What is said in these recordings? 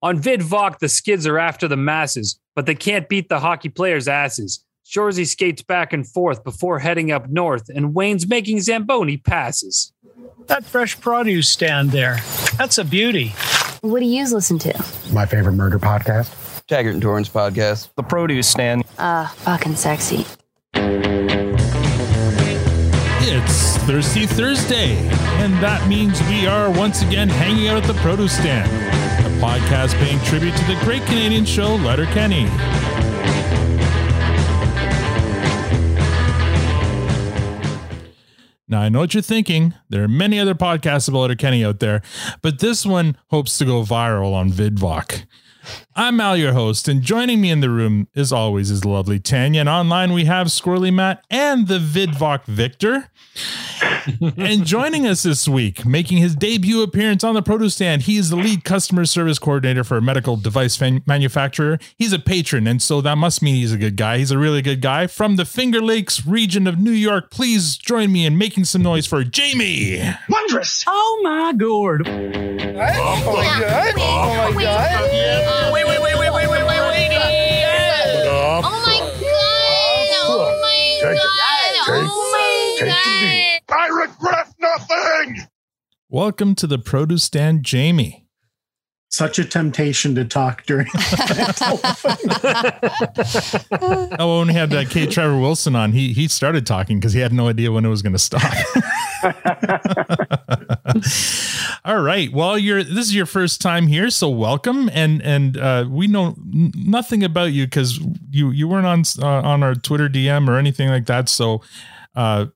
On VidVok, the skids are after the masses, but they can't beat the hockey players' asses. Shoresy skates back and forth before heading up north, and Wayne's making Zamboni passes. That fresh produce stand there, that's a beauty. What do you listen to? My favorite murder podcast. Taggart and Torrance podcast. The produce stand. Uh, fucking sexy. It's Thirsty Thursday, and that means we are once again hanging out at the produce stand, a podcast paying tribute to the great Canadian show Letterkenny. Now, I know what you're thinking. There are many other podcasts about Letterkenny out there, but this one hopes to go viral on VidVok. I'm Al, your host, and joining me in the room, as always, is lovely Tanya. And online, we have Squirrely Matt and the VidVok Victor. and joining us this week, making his debut appearance on the produce stand, he is the lead customer service coordinator for a medical device fan- manufacturer. He's a patron, and so that must mean he's a good guy. He's a really good guy from the Finger Lakes region of New York. Please join me in making some noise for Jamie. Wondrous! Oh my gourd! Oh my god! Oh my god! Oh take it. god! Take- Oh take the! I regret nothing. Welcome to the produce stand, Jamie. Such a temptation to talk during Oh, when we had uh, K. Trevor Wilson on, he he started talking because he had no idea when it was going to stop. All right. Well, you're this is your first time here, so welcome. And and uh, we know nothing about you because you you weren't on uh, on our Twitter DM or anything like that. So uh,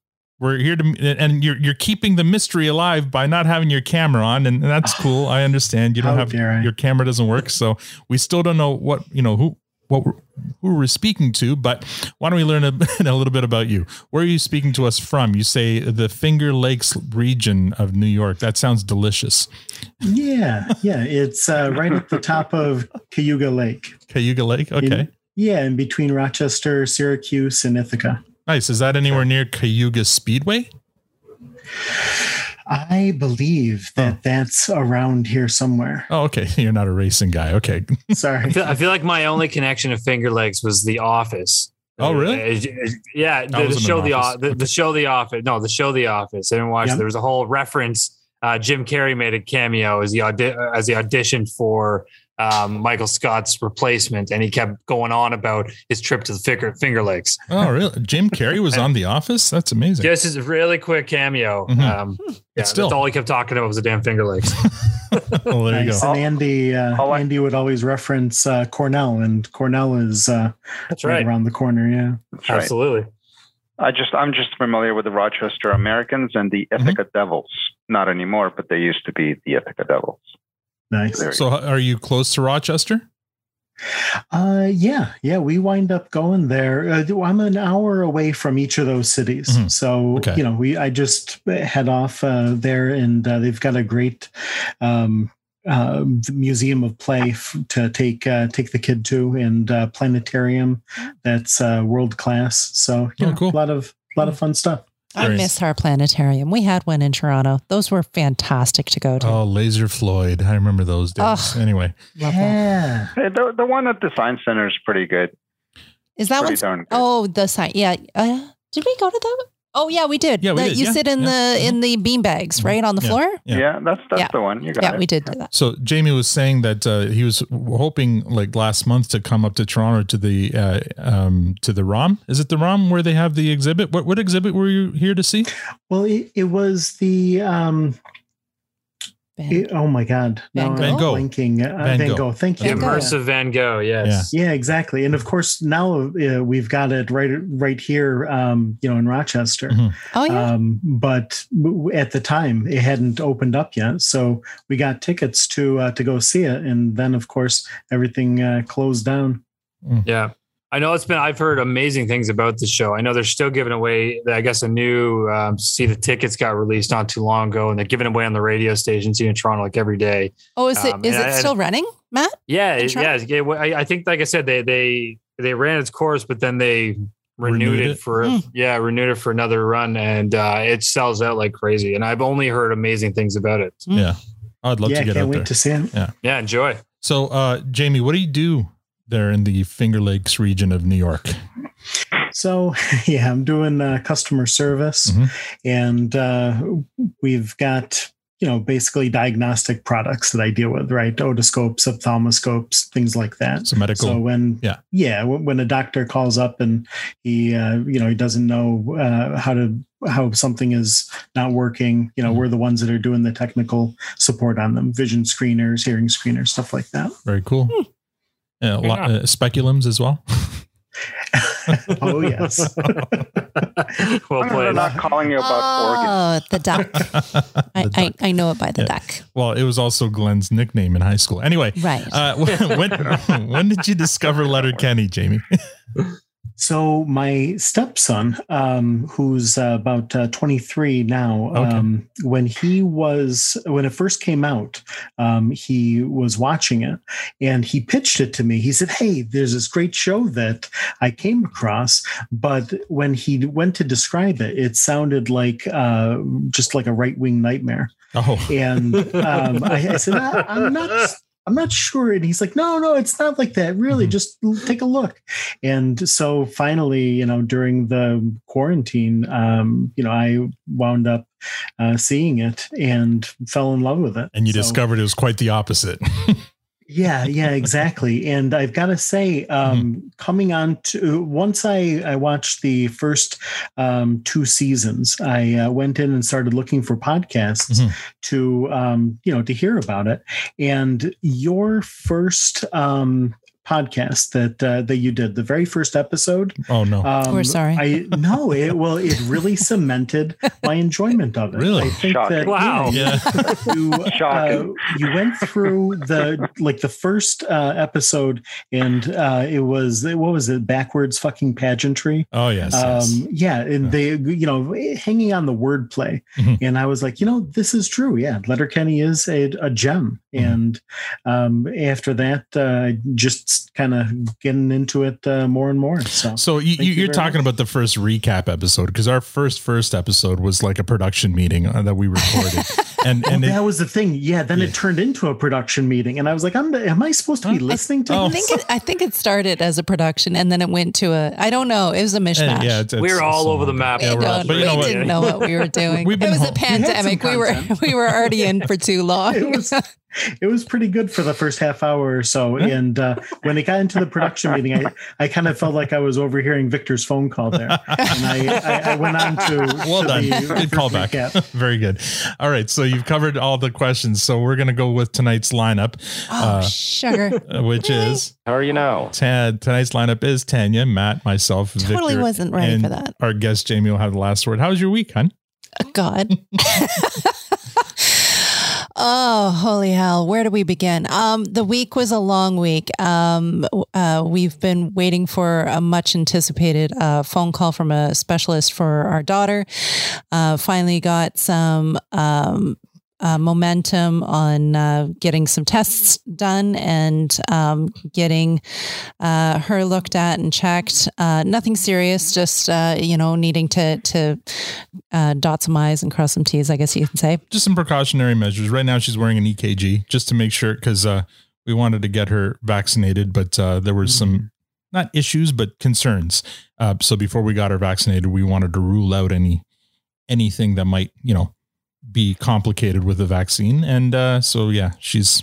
we're here to and you're you're keeping the mystery alive by not having your camera on, and that's cool. I understand you don't have I. your camera doesn't work, so we still don't know what you know who what we're, who we're speaking to. But why don't we learn a, a little bit about you? Where are you speaking to us from? You say the Finger Lakes region of New York. That sounds delicious. yeah yeah it's uh, right at the top of cayuga lake Cayuga Lake. Okay, In- yeah in between rochester syracuse and ithaca nice. Is that anywhere near Cayuga Speedway? i believe that Oh. that's around here somewhere Oh, okay. You're not a racing guy. Okay. sorry I feel, I feel like my only connection to Finger Lakes was The Office. Oh, really? Uh, uh, yeah, the, the show The The, Office. o- the, the show The Office. No, the show The Office. I didn't watch. it. Yep. There was a whole reference. Uh, Jim Carrey made a cameo as the audi- as the audition for um, Michael Scott's replacement, and he kept going on about his trip to the Finger, Finger Lakes. Oh, really? Jim Carrey was on The Office. That's amazing. Just as a really quick cameo. Mhm. Um, yeah, still- that's all he kept talking about was the damn Finger Lakes. well, there you go. and andy uh, I'll- andy would always reference uh, cornell and cornell is uh, That's right right. around the corner yeah That's right. Absolutely. I just I'm just familiar with the Rochester Americans and the Ithaca Devils. Not anymore, but they used to be the Ithaca Devils. Nice So, are you close to Rochester? Uh, yeah, yeah, we wind up going there. Uh, I'm an hour away from each of those cities, Mhm. so Okay. you know, we I just head off uh, there, and uh, they've got a great um, uh, museum of play f- to take uh, take the kid to, and uh, planetarium that's uh, world class. So you Oh, cool. a lot of a lot of fun stuff. I Very- miss our planetarium. We had one in Toronto. Those were fantastic to go to. Oh, Laser Floyd. I remember those days. Ugh. Anyway, Yeah, the, the one at the Science Center is pretty good. Is that Pretty one? darn good. Oh, the sign. Yeah. Uh, did we go to that? One? Oh, yeah, we did. Yeah, we The- did, You yeah, sit in yeah. the in the bean bags, right on the Yeah. floor. Yeah. Yeah, that's that's Yeah. the one. You got Yeah, it. we did do that. So Jamie was saying that uh, he was hoping like last month to come up to Toronto to the uh, um, to the ROM. Is it the ROM where they have the exhibit? What what exhibit were you here to see? well, it, it was the um, Ben. it- oh my god, Van now Gogh? I'm Van Gogh. blanking. Uh, Van Van, Gogh. Gogh. Thank you. Van Gogh. immersive Van Gogh. Yes. Yeah, exactly. And of course, now uh, we've got it right right here, um, you know, in Rochester. Mhm. Oh, yeah. Um, but at the time, it hadn't opened up yet, so we got tickets to uh, to go see it, and then of course everything uh, closed down. Yeah. I know it's been, I've heard amazing things about the show. I know they're still giving away, I guess, a new, um, see the tickets got released not too long ago and they're giving away on the radio stations here in Toronto like every day. oh, is it um, is it I- still running, Matt? Yeah. It- yeah. yeah, well, I, I think, like I said, they, they, they ran its course, but then they renewed, Renewed it, it? for, Hmm. yeah, renewed it for another run and uh, it sells out like crazy. And I've only heard amazing things about it. Yeah, I'd love yeah, to get can't out wait there. to see it. Yeah. Enjoy. So, uh, Jamie, what do you do there in the Finger Lakes region of New York? So yeah, I'm doing uh, customer service, Mhm. and uh, we've got you know basically diagnostic products that I deal with, right? Otoscopes, ophthalmoscopes, things like that. So medical. So when Yeah. yeah, when when a doctor calls up and he uh, you know he doesn't know uh, how to how something is not working, you know, Mhm. we're the ones that are doing the technical support on them, vision screeners, hearing screeners, stuff like that. Very cool. Yeah, a lot, uh, speculums as well. oh yes. well I'm played. not calling you about organs. Oh, the duck. I, The I, duck. I know it by the Yeah. duck. well, it was also Glenn's nickname in high school. Anyway, Right. uh, when when did you discover Letterkenny, Jamie? So my stepson, um, who's uh, about uh, 23 now, Okay. um, when he was when it first came out, um, he was watching it and he pitched it to me. He said, "Hey, there's this great show that I came across, but when he went to describe it, it sounded like uh, just like a right wing nightmare." Oh, And um, I, I said, "I'm not." I'm not sure. And he's like, no, no, it's not like that. Really, Mhm. just take a look. And so finally, you know, during the quarantine, um, you know, I wound up uh, seeing it and fell in love with it. and you So- discovered it was quite the opposite. yeah, yeah, exactly. and I've got to say, um, coming on to once I I watched the first um, two seasons, I uh, went in and started looking for podcasts Mhm. to um, you know to hear about it. And your first um, podcast that uh, that you did, the very first episode. Oh no. Um, We're sorry. I no, it well, it really cemented my enjoyment of it. Really? I think Shocking. that Wow. yeah. you uh, Shocking. you went through the like the first uh, episode and uh, it was what was it backwards fucking pageantry Oh yes. yes. um yeah and they you know hanging on the wordplay Mhm. and i was like you know this is true yeah letterkenny is a, a gem Mhm. and um after that uh just kind of getting into it uh, more and more so So you, Thank you, you you're very talking much. about the first recap episode because our first first episode was like a production meeting uh, that we recorded, and Oh, and it, that was the thing. Yeah, then Yeah. it turned into a production meeting, and I was like, "I'm, am I supposed to be Huh? listening to Oh. I think it, I think it started as a production and then it went to a I don't know. It was a and mishmash. yeah, it's, We it's were all so over the long. map. Yeah, we all- don't- but you know we what? didn't know what we were doing. It was home- a pandemic. We were we were already in for too long. it was it was pretty good for the first half hour or so. And uh, when it got into the production meeting, I, I kind of felt like I was overhearing Victor's phone call there. And I, I, I went on to well to done. the Good callback. Very good. All right, so you've covered all the questions. So we're gonna go with tonight's lineup, oh, Uh, sugar. uh, which Really? is How are you now? Ta- tonight's lineup is Tanya, Matt, myself, Totally Victor, wasn't ready and for that. Our guest Jamie will have the last word. How was your week, hon? Oh, God. Oh, holy hell. Where do we begin? Um, the week was a long week. Um, uh, we've been waiting for a much anticipated uh, phone call from a specialist for our daughter. Uh, finally got some. Um, uh, momentum on uh, getting some tests done and um, getting uh, her looked at and checked. Uh, nothing serious, just uh, you know needing to to uh, dot some i's and cross some t's. I guess you can say. Just some precautionary measures. Right now, she's wearing an EKG just to make sure because uh, we wanted to get her vaccinated, but uh, there were some not issues but concerns. Uh, so before we got her vaccinated, we wanted to rule out any anything that might you know be complicated with the vaccine. And uh, so yeah, she's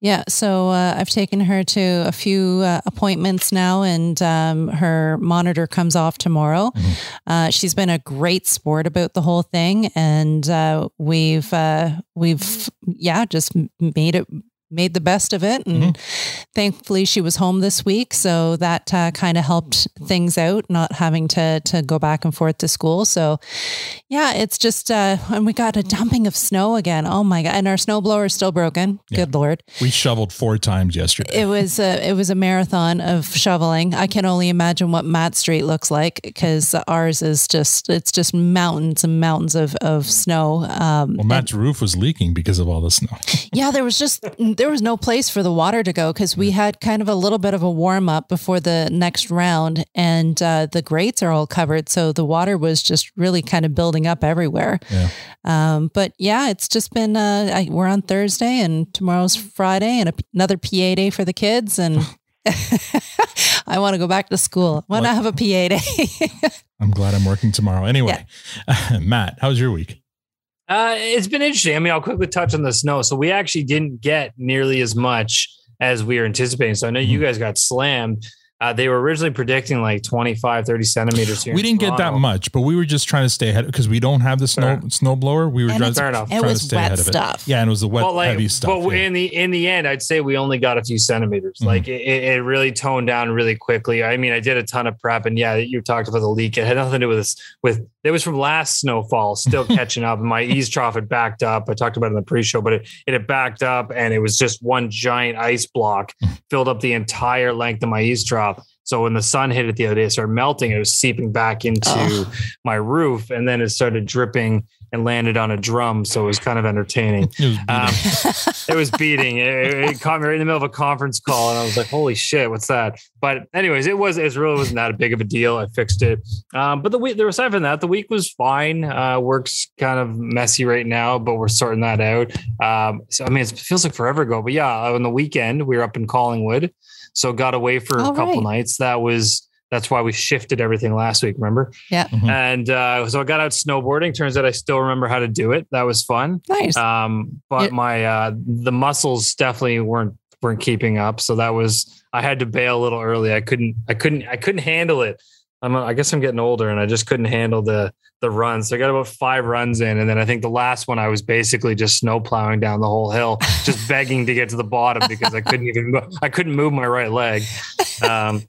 Yeah, so uh, I've taken her to a few uh, appointments now, and um, her monitor comes off tomorrow. Mhm. Uh, she's been a great sport about the whole thing, and uh, we've uh, we've yeah just made it made the best of it and thankfully she was home this week so that uh, kind of helped things out not having to to go back and forth to school so yeah it's just uh and we got a dumping of snow again oh my god and our snowblower is still broken Yeah. good lord we shoveled four times yesterday. it was a it was a marathon of shoveling. I can only imagine what Matt Street looks like because ours is just it's just mountains and mountains of of snow. Um, well, Matt's roof was leaking because of all the snow. yeah, there was just there was no place for the water to go because we had kind of a little bit of a warm up before the next round, and uh, the grates are all covered, so the water was just really kind of building up everywhere. Yeah. Um, but yeah, it's just been. Uh, I, we're on Thursday, and tomorrow's Friday, and a, another PA day for the kids, and. I want to go back to school. I want to have a PA day. I'm glad I'm working tomorrow. Anyway, Matt, how's your week? Uh, it's been interesting. I mean, I'll quickly touch on the snow. So we actually didn't get nearly as much as we were anticipating. So I know Mm-hmm. you guys got slammed. Uh, they were originally predicting like 25, 30 centimeters here. We didn't get that much, but we were just trying to stay ahead because we don't have the snow Fair. snow blower. We were And trying, it's- Fair enough. trying it to was stay wet ahead of it. stuff. Yeah, and it was the wet Well, like, heavy stuff. but yeah. in the in the end, I'd say we only got a few centimeters. Mhm. Like it, it really toned down really quickly. I mean, I did a ton of prep, and yeah, you talked about the leak. It had nothing to do with this. With it was from last snowfall, still catching up. My eavestrough had backed up. I talked about it in the pre-show, but it it had backed up, and it was just one giant ice block filled up the entire length of my eavestrough. So when the sun hit it the other day, it started melting. It was seeping back into Ugh. my roof, and then it started dripping and landed on a drum. So it was kind of entertaining. It was beating. Um, it was beating. It, it caught me right in the middle of a conference call, and I was like, "Holy shit, what's that?" But anyways, it was it really wasn't that big of a deal. I fixed it. Um, but the week, there aside from that, the week was fine. Uh, work's kind of messy right now, but we're sorting that out. Um, so I mean, it feels like forever ago, but yeah, on the weekend we were up in Collingwood, so got away for All a couple right. nights. That was. That's why we shifted everything last week. Remember? Yeah. Mhm. And uh, so I got out snowboarding. Turns out I still remember how to do it. That was fun. nice. Um, but Yeah. my uh, the muscles definitely weren't weren't keeping up. So that was I had to bail a little early. I couldn't I couldn't I couldn't handle it. I'm I guess I'm getting older and I just couldn't handle the the runs. So I got about five runs in, and then I think the last one I was basically just snow plowing down the whole hill, just begging to get to the bottom because I couldn't even go, I couldn't move my right leg. Um,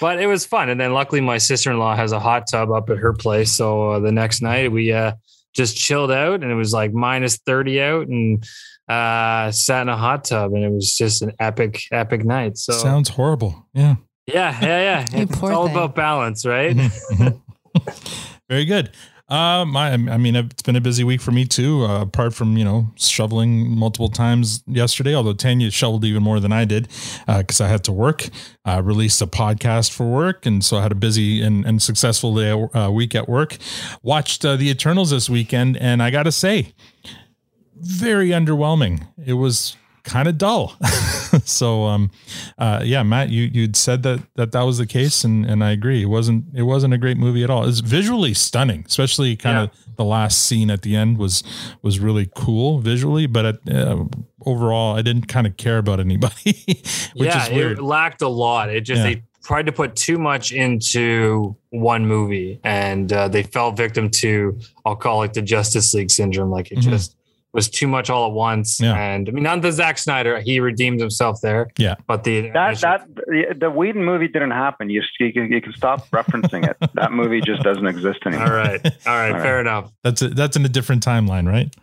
but it was fun. And then luckily my sister in law has a hot tub up at her place. So uh, the next night we uh, just chilled out and it was like minus 30 out and uh, sat in a hot tub and it was just an epic, epic night. So Sounds horrible. Yeah. Yeah, yeah, yeah. It's all thing. about balance, right? Very good. Uh, my, I mean, it's been a busy week for me too. Uh, apart from you know shoveling multiple times yesterday, although Tanya shoveled even more than I did because I had to work. Uh, released a podcast for work, and so I had a busy and, and successful day uh, week at work. Watched uh, the Eternals this weekend, and I got to say, very underwhelming. It was kind of dull. so um uh yeah Matt you you'd said that that that was the case and and I agree it wasn't it wasn't a great movie at all it's visually stunning especially kind of the last scene at the end was was really cool visually but at, uh, overall I didn't kind of care about anybody which yeah, is weird it lacked a lot. It just Yeah. they tried to put too much into one movie, and uh, they fell victim to I'll call it the Justice League syndrome. Like it Mhm. just was too much all at once. Yeah. And I mean, not the Zack Snyder, he redeemed himself there. Yeah. but the That that the, the Whedon movie didn't happen. You you can, you can stop referencing it. That movie just doesn't exist anymore. all right, all right, All fair enough. that's a, that's in a different timeline right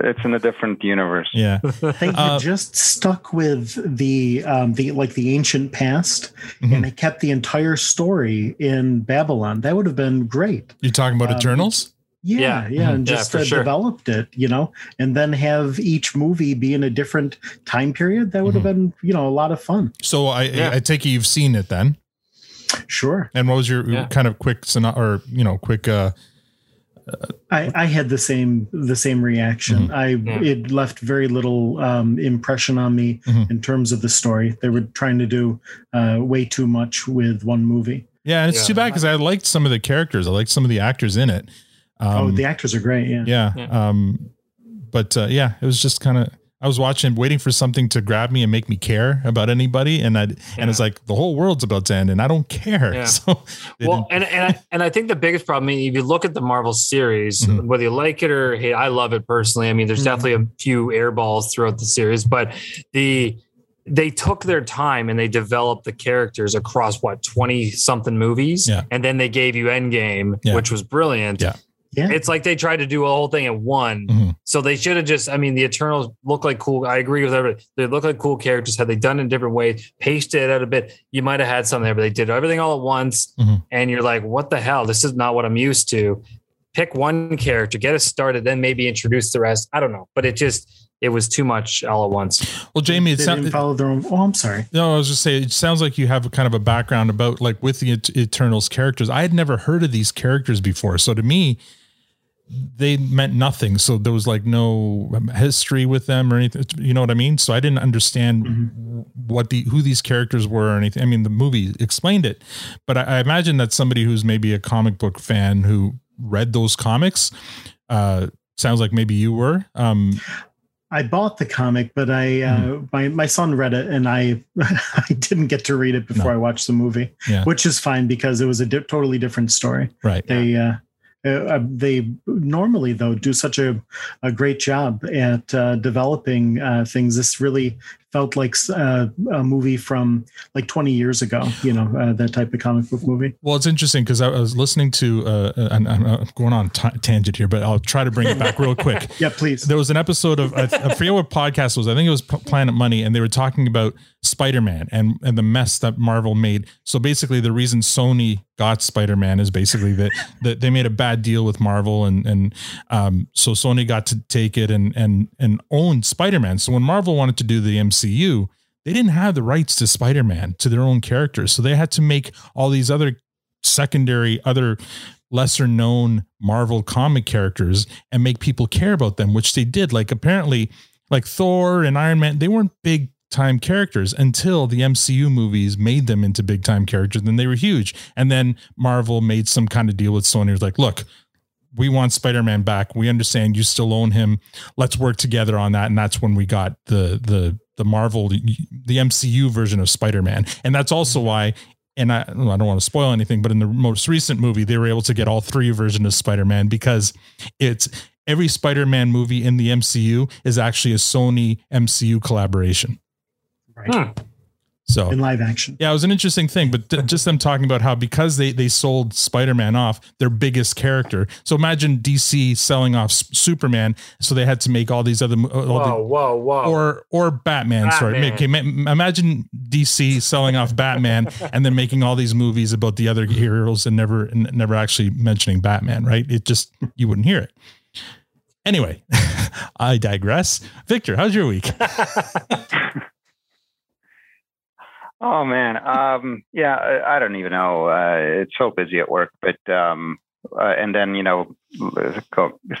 It's in a different universe. yeah They had Uh, just stuck with the um, the like the ancient past, Mhm. and they kept the entire story in Babylon. That would have been great. you're talking about Um, Eternals Yeah, Yeah. yeah, and Mhm. Yeah, just uh, sure. developed it, you know, and then have each movie be in a different time period. That would have been, you know, a lot of fun. so I Yeah. I take it you've seen it then Sure, and what was your Yeah. kind of quick or you know quick uh I, I had the same the same reaction. I Yeah. it left very little um, impression on me Mhm. in terms of the story. They were trying to do uh, way too much with one movie. Yeah, and it's Yeah. too bad because I liked some of the characters. I liked some of the actors in it. Um, oh, the actors are great. Yeah. yeah. Yeah. Um, but uh, yeah, it was just kind of. I was watching, waiting for something to grab me and make me care about anybody, and I and it's like the whole world's about to end, and I don't care. Yeah. So Well, and and I, and I think the biggest problem, if you look at the Marvel series, Mhm. whether you like it or hate, I love it personally. I mean, there's Mhm. definitely a few air balls throughout the series, but the they took their time and they developed the characters across what 20 something movies Yeah. and then they gave you endgame Yeah. which was brilliant Yeah. Yeah. it's like they tried to do a whole thing at one Mhm. so they should have just i mean the eternals look like cool i agree with everybody they look like cool characters had they done it in different ways pasted it out a bit you might have had something there but they did everything all at once Mhm. and you're like what the hell this is not what i'm used to pick one character get us started then maybe introduce the rest i don't know but it just it was too much all at once. Well, Jamie, it sounds didn't follow their own. Oh, I'm sorry. No, I was just saying, it sounds like you have a kind of a background about like with the Eternals characters. I had never heard of these characters before. So to me, they meant nothing. So there was like no history with them or anything. You know what I mean? So I didn't understand what the, who these characters were or anything. I mean, the movie explained it, but I, I imagine that somebody who's maybe a comic book fan who read those comics, uh, sounds like maybe you were, um, I bought the comic, but I uh, Mm-hmm. my my son read it, and I I didn't get to read it before No. I watched the movie, Yeah. which is fine because it was a di- totally different story. right. They uh, uh, they normally though do such a, a great job at uh, developing uh, things. This really felt like uh, a movie from like 20 years ago. You know uh, that type of comic book movie. Well, it's interesting because I was listening to, uh, and I'm uh, going on t- tangent here, but I'll try to bring it back real quick. Yeah, please. There was an episode of I, I forget what podcast was. I think it was P- Planet Money, and they were talking about Spider Man and and the mess that Marvel made. So basically, the reason Sony got Spider Man is basically that that they made a bad deal with Marvel, and and um, so Sony got to take it and and and own Spider Man. So when Marvel wanted to do the MCU. They didn't have the rights to Spider Man to their own characters, so they had to make all these other secondary, other lesser known Marvel comic characters and make people care about them, which they did. Like apparently, like Thor and Iron Man, they weren't big time characters until the MCU movies made them into big time characters. Then they were huge. And then Marvel made some kind of deal with Sony. It was like, look, we want Spider-Man back. We understand you still own him. Let's work together on that. And that's when we got the the the Marvel the MCU version of Spider-Man. And that's also why and I, I don't want to spoil anything, but in the most recent movie, they were able to get all three versions of Spider-Man because it's every Spider-Man movie in the MCU is actually a Sony MCU collaboration. Right. Hmm. So In live action. yeah, it was an interesting thing, but th- just them talking about how because they they sold Spider-Man off their biggest character. So imagine DC selling off S- Superman, so they had to make all these other mo- all the- Whoa, whoa, whoa. or or Batman. Sorry, Batman. Okay, ma- imagine DC selling off Batman and then making all these movies about the other heroes and never and never actually mentioning Batman. Right? It just you wouldn't hear it. Anyway, I digress. Victor, how's your week? Oh man, um, yeah, I, I don't even know. Uh, it's so busy at work, but um, uh, and then you know,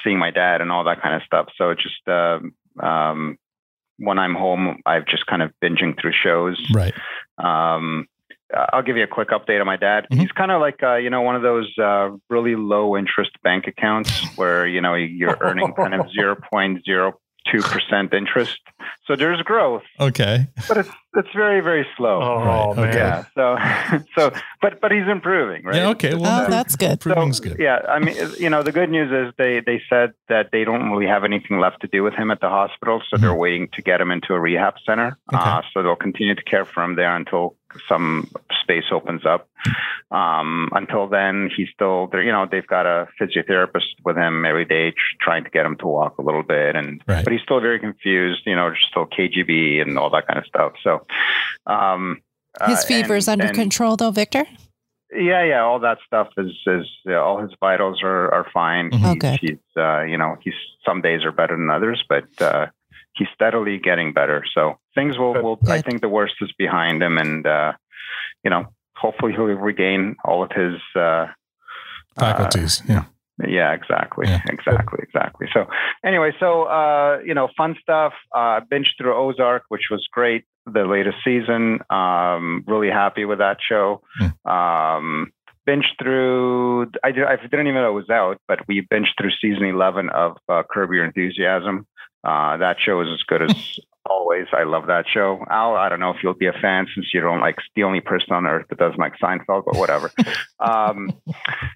seeing my dad and all that kind of stuff. So it's just um, um, when I'm home, I've just kind of binging through shows. Right. Um, I'll give you a quick update on my dad. Mhm. He's kind of like uh, you know one of those uh, really low interest bank accounts where you know you're earning kind of zero point zero two percent interest. So there's growth, Okay. but it's it's very very slow. oh, Right, man. Yeah. So, so, but but he's improving, right? Yeah. Okay. Well, Oh, that's good. improving's So, good. yeah, I mean, you know, the good news is they they said that they don't really have anything left to do with him at the hospital, so they're waiting to get him into a rehab center. Mm-hmm. Okay. Uh, so they'll continue to care for him there until some space opens up. Um, until then, he's still there. You know, they've got a physiotherapist with him every day, tr- trying to get him to walk a little bit, and Right. but he's still very confused. You know, just still KGB and all that kind of stuff. So. Um, His uh, fever's and- under and- control, though, Victor. yeah, yeah, all that stuff is is yeah, all his vitals are are fine. Mhm. He's, Oh, he's uh, you know he's some days are better than others, but uh, he's steadily getting better. So things will will I think the worst is behind him, and uh, you know hopefully he'll regain all of his. Uh, Faculties. yeah. Yeah, exactly, Yeah. exactly, exactly. So anyway, so uh, you know, fun stuff. Uh, binged through Ozark, which was great. The latest season. Um, really happy with that show. Um, binged through. I, did, I didn't even know it was out, but we binged through season eleven of uh, Curb Your Enthusiasm. Uh, that show is as good as always. I love that show. Al, I don't know if you'll be a fan since you don't like the only person on earth that doesn't like Seinfeld, but whatever. um,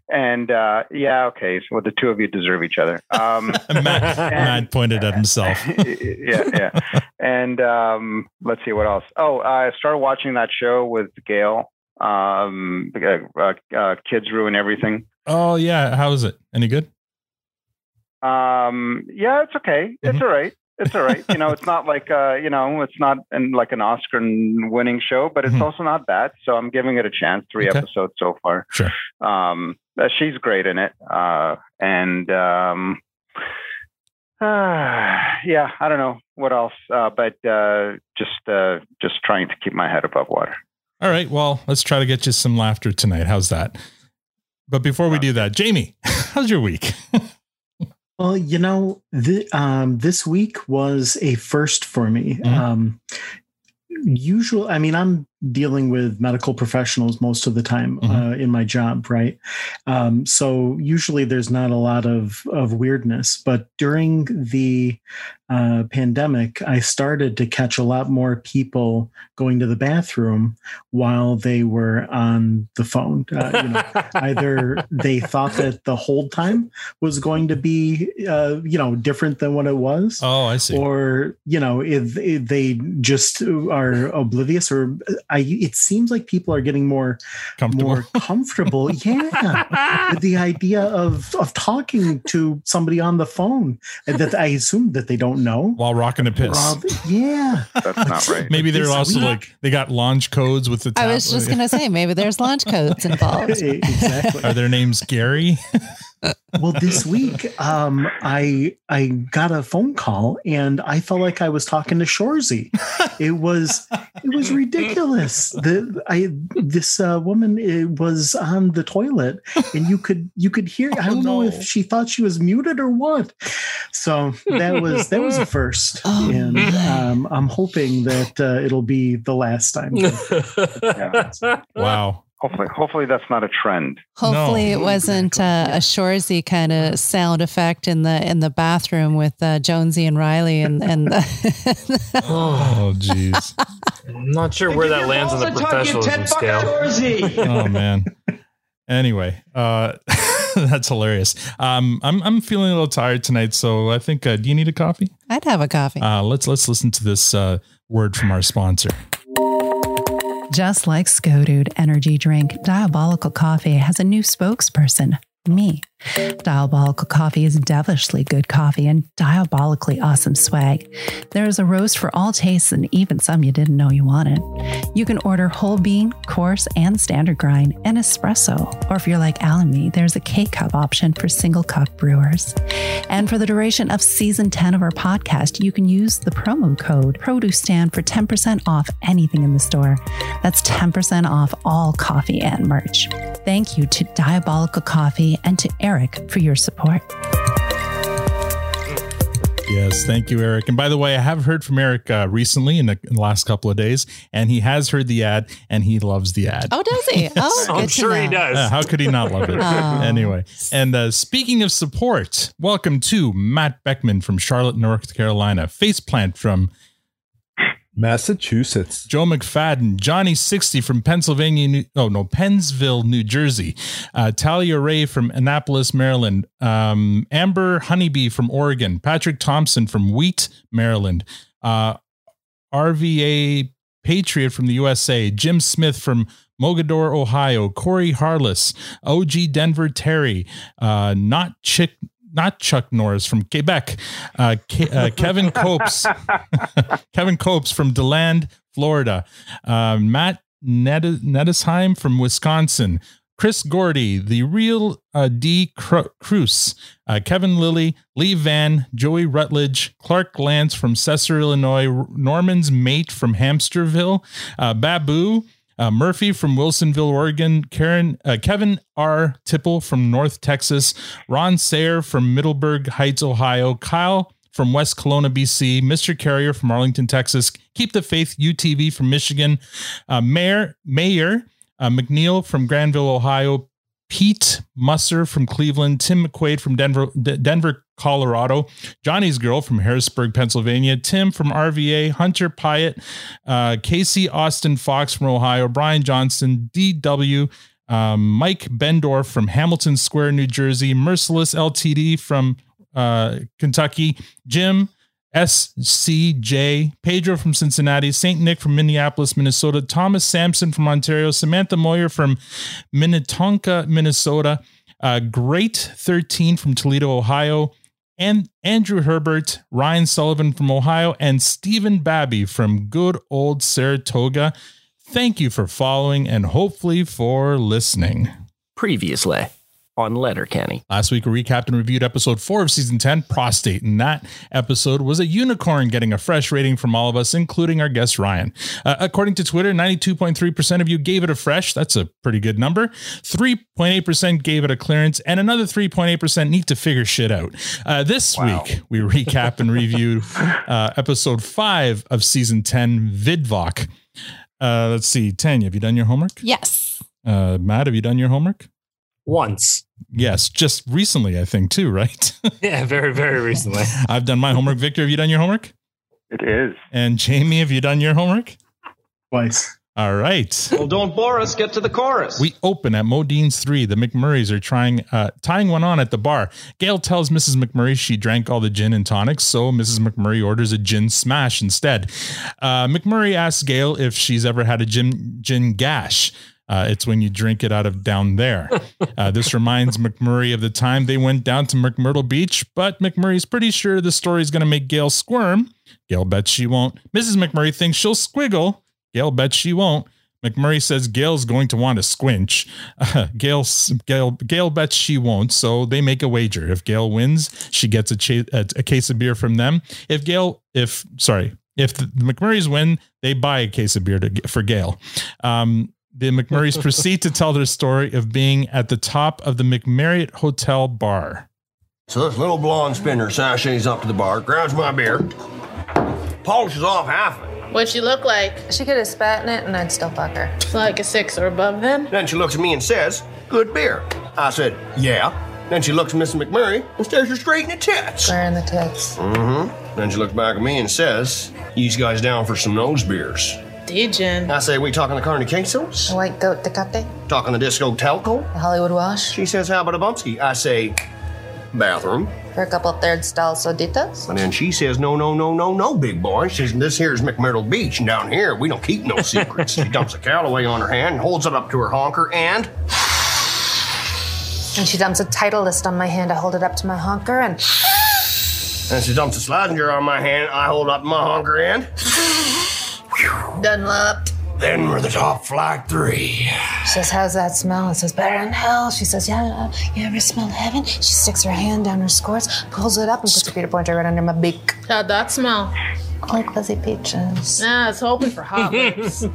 and uh, yeah, okay. So the two of you deserve each other. Um, And Matt, Matt pointed at himself. yeah, yeah. And um, let's see what else. Oh, I started watching that show with Gail. Um, uh, uh, uh, Kids Ruin Everything. Oh yeah. How is it? Any good? Um, yeah, it's okay. It's Mhm. all right. It's all right. You know, it's not like uh, you know, it's not in like an Oscar-winning show, but it's Mhm. also not bad. So I'm giving it a chance. Three Okay. episodes so far. Sure. Um, uh, she's great in it. Uh, and um, Uh, yeah, I don't know what else, uh, but uh, just uh, just trying to keep my head above water. All right. Well, let's try to get you some laughter tonight. How's that? But before we do that, Jamie, how's your week? Well, you know, the, um, this week was a first for me. Mhm. Um, usual, I mean, I'm dealing with medical professionals most of the time Mhm. uh, in my job, right? Um, so usually there's not a lot of of weirdness, but during the uh, pandemic, I started to catch a lot more people going to the bathroom while they were on the phone. Uh, you know, either they thought that the hold time was going to be uh, you know different than what it was Oh, I see. or you know if, if they just are oblivious or i it seems like people are getting more Comfortable. more comfortable yeah with the idea of of talking to somebody on the phone that i assume that they don't know While rocking a piss. Rob, yeah That's not right. Maybe they're also week- like they got launch codes with the. I was just going to say maybe there's launch codes involved. exactly Are their names Gary? well this week um i i got a phone call and i felt like i was talking to Shoresy. It was it was ridiculous. The i this uh, woman it was on the toilet and you could you could hear i Oh, don't know if she thought she was muted or what. So that was that was a first. Oh, and um i'm hoping that uh, it'll be the last time. Yeah. Wow. Hopefully, hopefully that's not a trend. Hopefully, No. it wasn't uh, a Shoresy kind of sound effect in the in the bathroom with uh, Jonesy and Reilly and and. The Oh, jeez. I'm not sure where that lands on the professionalism scale. Oh man. Anyway, uh, that's hilarious. Um, I'm I'm feeling a little tired tonight, so I think. Uh, do you need a coffee? I'd have a coffee. Uh, let's let's listen to this uh, word from our sponsor. Just like Skodude Energy Drink, Diabolical Coffee has a new spokesperson, me. Diabolical Coffee is devilishly good coffee and diabolically awesome swag. There is a roast for all tastes and even some you didn't know you wanted. You can order whole bean, coarse, and standard grind, and espresso. Or if you're like Al and me, there's a K cup option for single cup brewers. And for the duration of season 10 of our podcast, you can use the promo code Produce Stand for 10% off anything in the store. That's 10% off all coffee and merch. Thank you to Diabolical Coffee and to Eric for your support. Yes, thank you, Eric. And by the way, I have heard from Eric uh, recently in the, in the last couple of days, and he has heard the ad and he loves the ad. oh, does he? Oh, good I'm to sure he does. Uh, how could he not love it? Oh. Anyway, and uh, speaking of support, welcome to Matt Beckman from Charlotte, North Carolina, Faceplant from Massachusetts. Joe McFadden, Johnny 60 from Pennsylvania, New, oh no, Pennsville, New Jersey, uh, Talia Ray from Annapolis, Maryland, um, Amber Honeybee from Oregon, Patrick Thompson from Wheat, Maryland, uh, RVA Patriot from the USA, Jim Smith from Mogadore, Ohio, Corey Harless, OG Denver Terry, uh, not Chick. Not Chuck Norris from Quebec, uh, Ke- uh, Kevin Copes, Kevin Copes from DeLand, Florida, uh, Matt Ned- Nedesheim from Wisconsin, Chris Gordy, the real uh, D. Cru- Cruz, uh, Kevin Lilly, Lee Van, Joey Rutledge, Clark Lance from Cesar, Illinois, Norman's mate from Hamsterville, uh, Babu, uh, Murphy from Wilsonville, Oregon, Karen, uh, Kevin R. Tipple from North Texas, Ron Sayer from Middleburg Heights, Ohio, Kyle from West Kelowna, BC, Mr. Carrier from Arlington, Texas, Keep the Faith UTV from Michigan, uh, Mayor Mayor uh, McNeil from Granville, Ohio, Pete Musser from Cleveland, Tim McQuaid from Denver, D- Denver, Colorado, Johnny's girl from Harrisburg, Pennsylvania, Tim from RVA, Hunter Pyatt, uh, Casey Austin Fox from Ohio, Brian Johnston, DW, um, Mike Bendorf from Hamilton Square, New Jersey, Merciless LTD from uh, Kentucky, Jim SCJ, Pedro from Cincinnati, St. Nick from Minneapolis, Minnesota, Thomas Sampson from Ontario, Samantha Moyer from Minnetonka, Minnesota, uh, Great 13 from Toledo, Ohio, and Andrew Herbert, Ryan Sullivan from Ohio, and Stephen Babby from good old Saratoga. Thank you for following and hopefully for listening. Previously. On Letterkenny. Last week, we recapped and reviewed episode four of season 10, Prostate. And that episode was a unicorn getting a fresh rating from all of us, including our guest Ryan. Uh, according to Twitter, 92.3% of you gave it a fresh. That's a pretty good number. 3.8% gave it a clearance, and another 3.8% need to figure shit out. Uh, this Wow. week, we recap and reviewed uh, episode five of season 10, VidVok. Uh, let's see, Tanya, have you done your homework? Yes. Uh, Matt, have you done your homework? Once. Yes, just recently, I think, too, right? Yeah, very, very recently. I've done my homework. Victor, have you done your homework? It is. And Jamie, have you done your homework? Twice. All right. Well, don't bore us. Get to the chorus. We open at Modine's three. The McMurrays are trying uh, tying one on at the bar. Gail tells Mrs. McMurray she drank all the gin and tonics, so Mrs. McMurray orders a gin smash instead. Uh, McMurray asks Gail if she's ever had a gin gin gash. Uh, it's when you drink it out of down there. Uh, this reminds McMurray of the time they went down to McMyrtle Beach, but McMurray's pretty sure the story's going to make Gail squirm. Gail bets she won't. Mrs. McMurray thinks she'll squiggle. Gail bets she won't. McMurray says Gail's going to want to squinch. Uh, Gail, Gail, Gail bets she won't, so they make a wager. If Gail wins, she gets a, cha- a, a case of beer from them. If Gail, if sorry, if the, the McMurrays win, they buy a case of beer to, for Gail. Um, the McMurrays proceed to tell their story of being at the top of the McMarriott Hotel bar. So this little blonde spinner sashays up to the bar, grabs my beer, polishes off half of it. What'd she look like? She could have spat in it and I'd still fuck her. Like a six or above then? Then she looks at me and says, Good beer. I said, Yeah. Then she looks at Mrs. McMurray and stares her straight in the tits. Square in the tits. Mm-hmm. Then she looks back at me and says, You guys down for some nose beers? Dejin. I say, We talking the carne quesos? The white goat Tecate. Talking the disco telco? The Hollywood wash. She says, How about a bumpski? I say, Bathroom. For a couple third style soditas. And then she says, No, no, no, no, no, big boy. She says, This here's McMyrtle Beach, and down here we don't keep no secrets. she dumps a Callaway on her hand and holds it up to her honker, and And she dumps a Titleist on my hand. I hold it up to my honker and and she dumps a Schlesinger on my hand. I hold up my honker end. Dunlop. Then we're the top flag three. she says, How's that smell? It says, Better than hell. She says, Yeah, uh, you ever smell heaven? She sticks her hand down her skirts, pulls it up, and puts a Peter Pointer right under my beak. How'd that smell? Like fuzzy peaches. Nah, it's hoping for hot lips.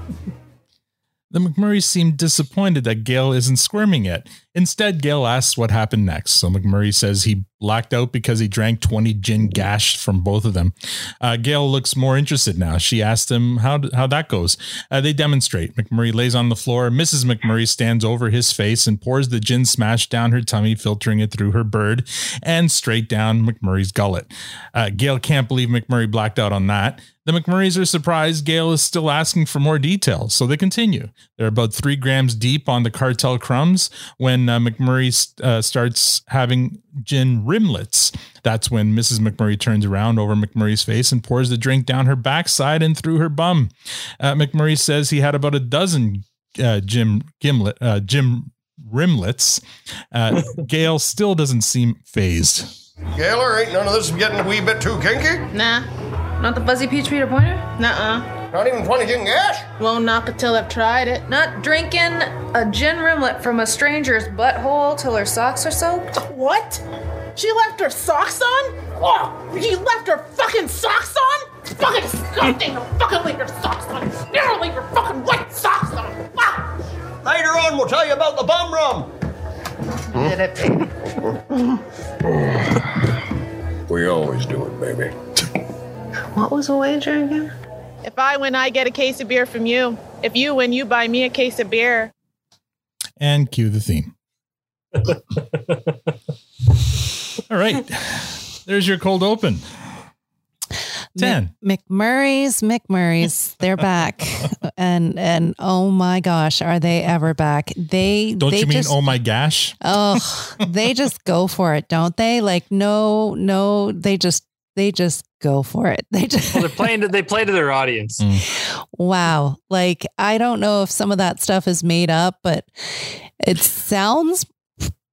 The McMurrays seem disappointed that Gail isn't squirming yet. Instead, Gail asks what happened next. So McMurray says he blacked out because he drank 20 gin gash from both of them. Uh, Gail looks more interested now. She asks him how, how that goes. Uh, they demonstrate. McMurray lays on the floor. Mrs. McMurray stands over his face and pours the gin smash down her tummy, filtering it through her bird and straight down McMurray's gullet. Uh, Gail can't believe McMurray blacked out on that. The McMurrays are surprised Gail is still asking for more details, so they continue. They're about three grams deep on the cartel crumbs when uh, McMurray uh, starts having gin rimlets. That's when Mrs. McMurray turns around over McMurray's face and pours the drink down her backside and through her bum. Uh, McMurray says he had about a dozen uh, Jim Gimlet, uh, Jim rimlets. Uh, Gail still doesn't seem phased. Gaylor, ain't none of this getting a wee bit too kinky? Nah. Not the fuzzy peach Peter Pointer? Nuh-uh. Not even 20 gin gash? Won't knock it till I've tried it. Not drinking a gin rimlet from a stranger's butthole till her socks are soaked? What? She left her socks on? Oh, she left her fucking socks on? It's fucking disgusting. Don't fucking leave your socks on. Never leave your fucking white socks on. Wow. Later on, we'll tell you about the bum rum. Did it, baby? We always do it, baby. What was the wager again? If I win, I get a case of beer from you. If you win, you buy me a case of beer. And cue the theme. All right. There's your cold open. 10. Mc- McMurray's, McMurray's, they're back. and and oh my gosh, are they ever back? They Don't they you mean just, oh my gosh? Oh, they just go for it, don't they? Like no, no, they just they just go for it. They just Well, they're playing to they play to their audience. wow. Like I don't know if some of that stuff is made up, but it sounds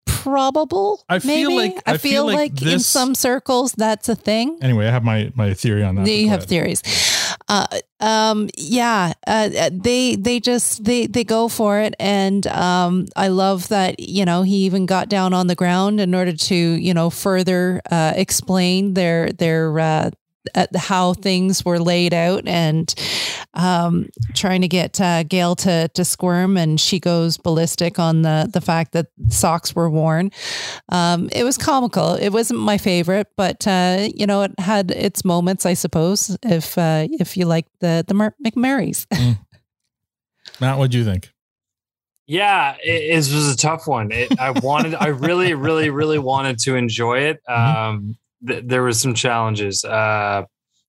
probable. I feel maybe. like- I, I feel, feel like like, in some circles that's a thing. Anyway, I have my my theory on that. you have theories uh um yeah uh, uh, they they just they they go for it and um i love that you know he even got down on the ground in order to you know further uh explain their their uh uh, how things were laid out and um, trying to get uh, Gail to to squirm, and she goes ballistic on the the fact that socks were worn. Um, it was comical. It wasn't my favorite, but uh, you know, it had its moments, I suppose. If uh, if you like the the Mer- McMurrays, Matt, what do you think? Yeah, it, it was a tough one. It, I wanted, I really, really, really wanted to enjoy it. Um, th- there was some challenges. Uh,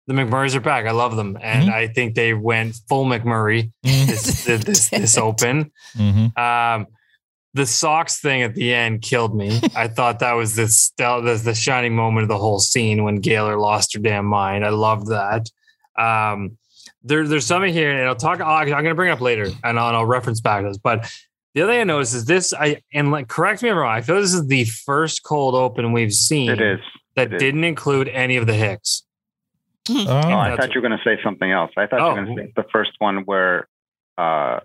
the McMurrays are back. I love them, and I think they went full McMurray this, this, this, this open. Mm-hmm. Um, the socks thing at the end killed me. I thought that was the, stel- the the shining moment of the whole scene when Gaylor lost her damn mind. I loved that. Um, there, there's something here, and I'll talk. I'm going to bring it up later, and I'll, I'll reference back to this. But the other thing I noticed is this. I and like correct me if I'm wrong. I feel this is the first cold open we've seen. It is. That It is. didn't include any of the Hicks. Oh, Oh, I thought you were going to say something else. I thought you were Oh. going to say the first one where uh,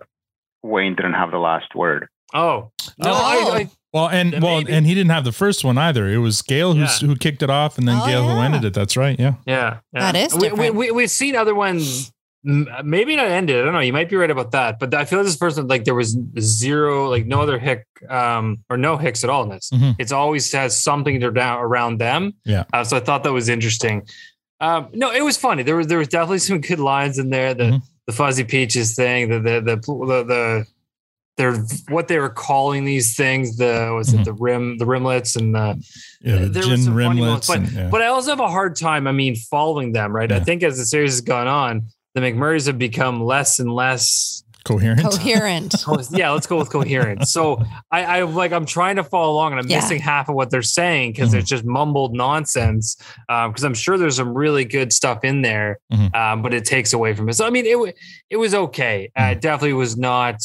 Wayne didn't have the last word. Oh no! Oh. I, I, Well, and well, maybe- and he didn't have the first one either. It was Gail who's, who kicked it off, and then Oh, Gail who ended it. That's right. Yeah. Yeah, That yeah. is We, we, we, we've seen other ones, m- maybe not ended. I don't know. You might be right about that, but I feel like this person like there was zero, like no other hick, um, or no hicks at all in this. Mhm. It's always has something to down around them. Yeah. Uh, so I thought that was interesting. Um, no, it was funny. There was there was definitely some good lines in there. The Mhm. the fuzzy peaches thing. The the the the. the they're what they were calling these things. The was Mhm. it the rim, the rimlets, and the Yeah, the there gin was some funny moments, rimlets. but, and, yeah. but I also have a hard time. I mean, following them, right? I think as the series has gone on, the McMurrays have become less and less. Coherent. coherent. yeah, let's go with coherent. So I, I like I'm trying to follow along, and I'm Yeah. missing half of what they're saying because Mhm. it's just mumbled nonsense. Because I'm sure there's some really good stuff in there, Mhm. um, but it takes away from it. So I mean, it it was okay. Uh, Mm-hmm. it definitely was not.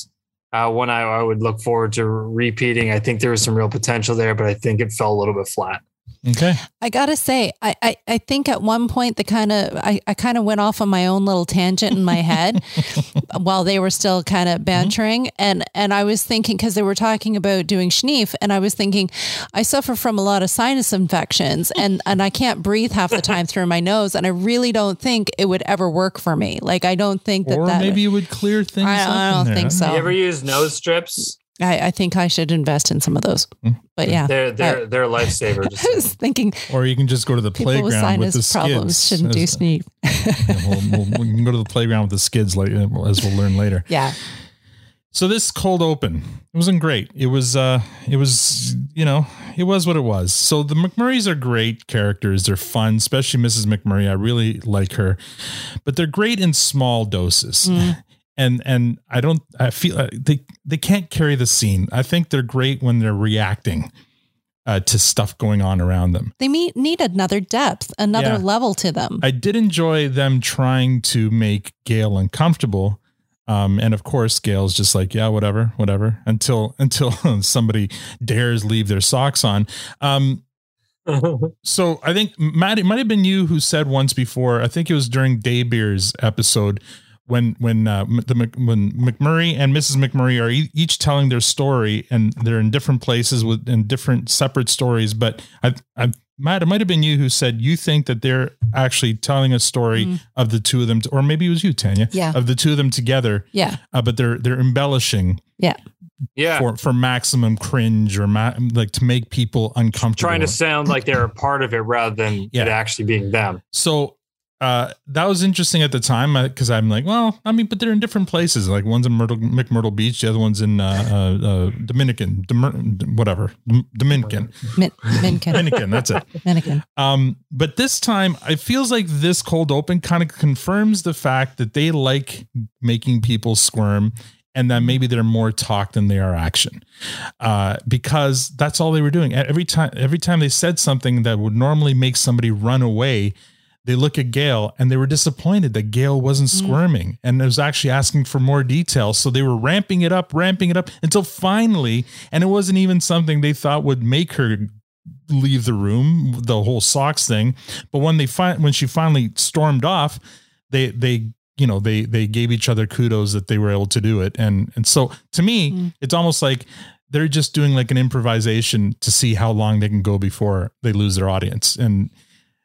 Uh, one I, I would look forward to repeating. I think there was some real potential there, but I think it fell a little bit flat. Okay. I gotta say, I, I, I think at one point the kind of I, I kind of went off on my own little tangent in my head while they were still kind of mm-hmm. bantering, and and I was thinking because they were talking about doing schneef, and I was thinking I suffer from a lot of sinus infections, and and I can't breathe half the time through my nose, and I really don't think it would ever work for me. Like I don't think that Or that maybe it would clear things. I- up I don't there. think so. You ever use nose strips? I, I think I should invest in some of those. Mm. But yeah, They're they're I- they're a lifesaver. Just I was thinking Or you can just go to the people with playground with the problems skids. shouldn't do as- Yeah, we'll, we'll, we can go to the playground with the skids, like as we'll learn later. Yeah. So this cold open, it wasn't great. It was, uh, it was, you know, it was what it was. So the McMurrays are great characters. They're fun, especially Mrs. McMurray. I really like her, but they're great in small doses. And and I don't. I feel uh, they they can't carry the scene. I think they're great when they're reacting uh, to stuff going on around them. They meet, need another depth, another Yeah. level to them. I did enjoy them trying to make Gail uncomfortable. Um, and of course, Gail's just like, yeah, whatever, whatever, until until somebody dares leave their socks on. Um, so I think Matt, it might have been you who said once before. I think it was during Daybeer's episode when when uh, the when McMurray and Mrs. McMurray are e- each telling their story, and they're in different places with in different separate stories. But I, I Matt, it might have been you who said you think that they're actually telling a story of the two of them, or maybe it was you, Tanya, Yeah. of the two of them together. Yeah. uh, but they're they're embellishing Yeah. yeah, for for maximum cringe or ma- like to make people uncomfortable. trying to sound like they're a part of it rather than Yeah. it actually being them. So uh, that was interesting at the time because I'm like, well, I mean, but they're in different places. Like one's in Myrtle, McMyrtle Beach, the other one's in uh, uh, uh, Dominican, Domin- whatever, Dom- Dominican, Min- Minkin. Dominican. That's it. Minnikin. Um, but this time, it feels like this cold open kind of confirms the fact that they like making people squirm and that maybe they're more talk than they are action. Uh, because that's all they were doing. Every time, every time they said something that would normally make somebody run away, they look at Gail and they were disappointed that Gail wasn't Mm. squirming and was actually asking for more details. So they were ramping it up, ramping it up until finally, and it wasn't even something they thought would make her leave the room, the whole socks thing. But when they find when she finally stormed off, they they you know they they gave each other kudos that they were able to do it. And and so to me, it's almost like they're just doing like an improvisation to see how long they can go before they lose their audience. And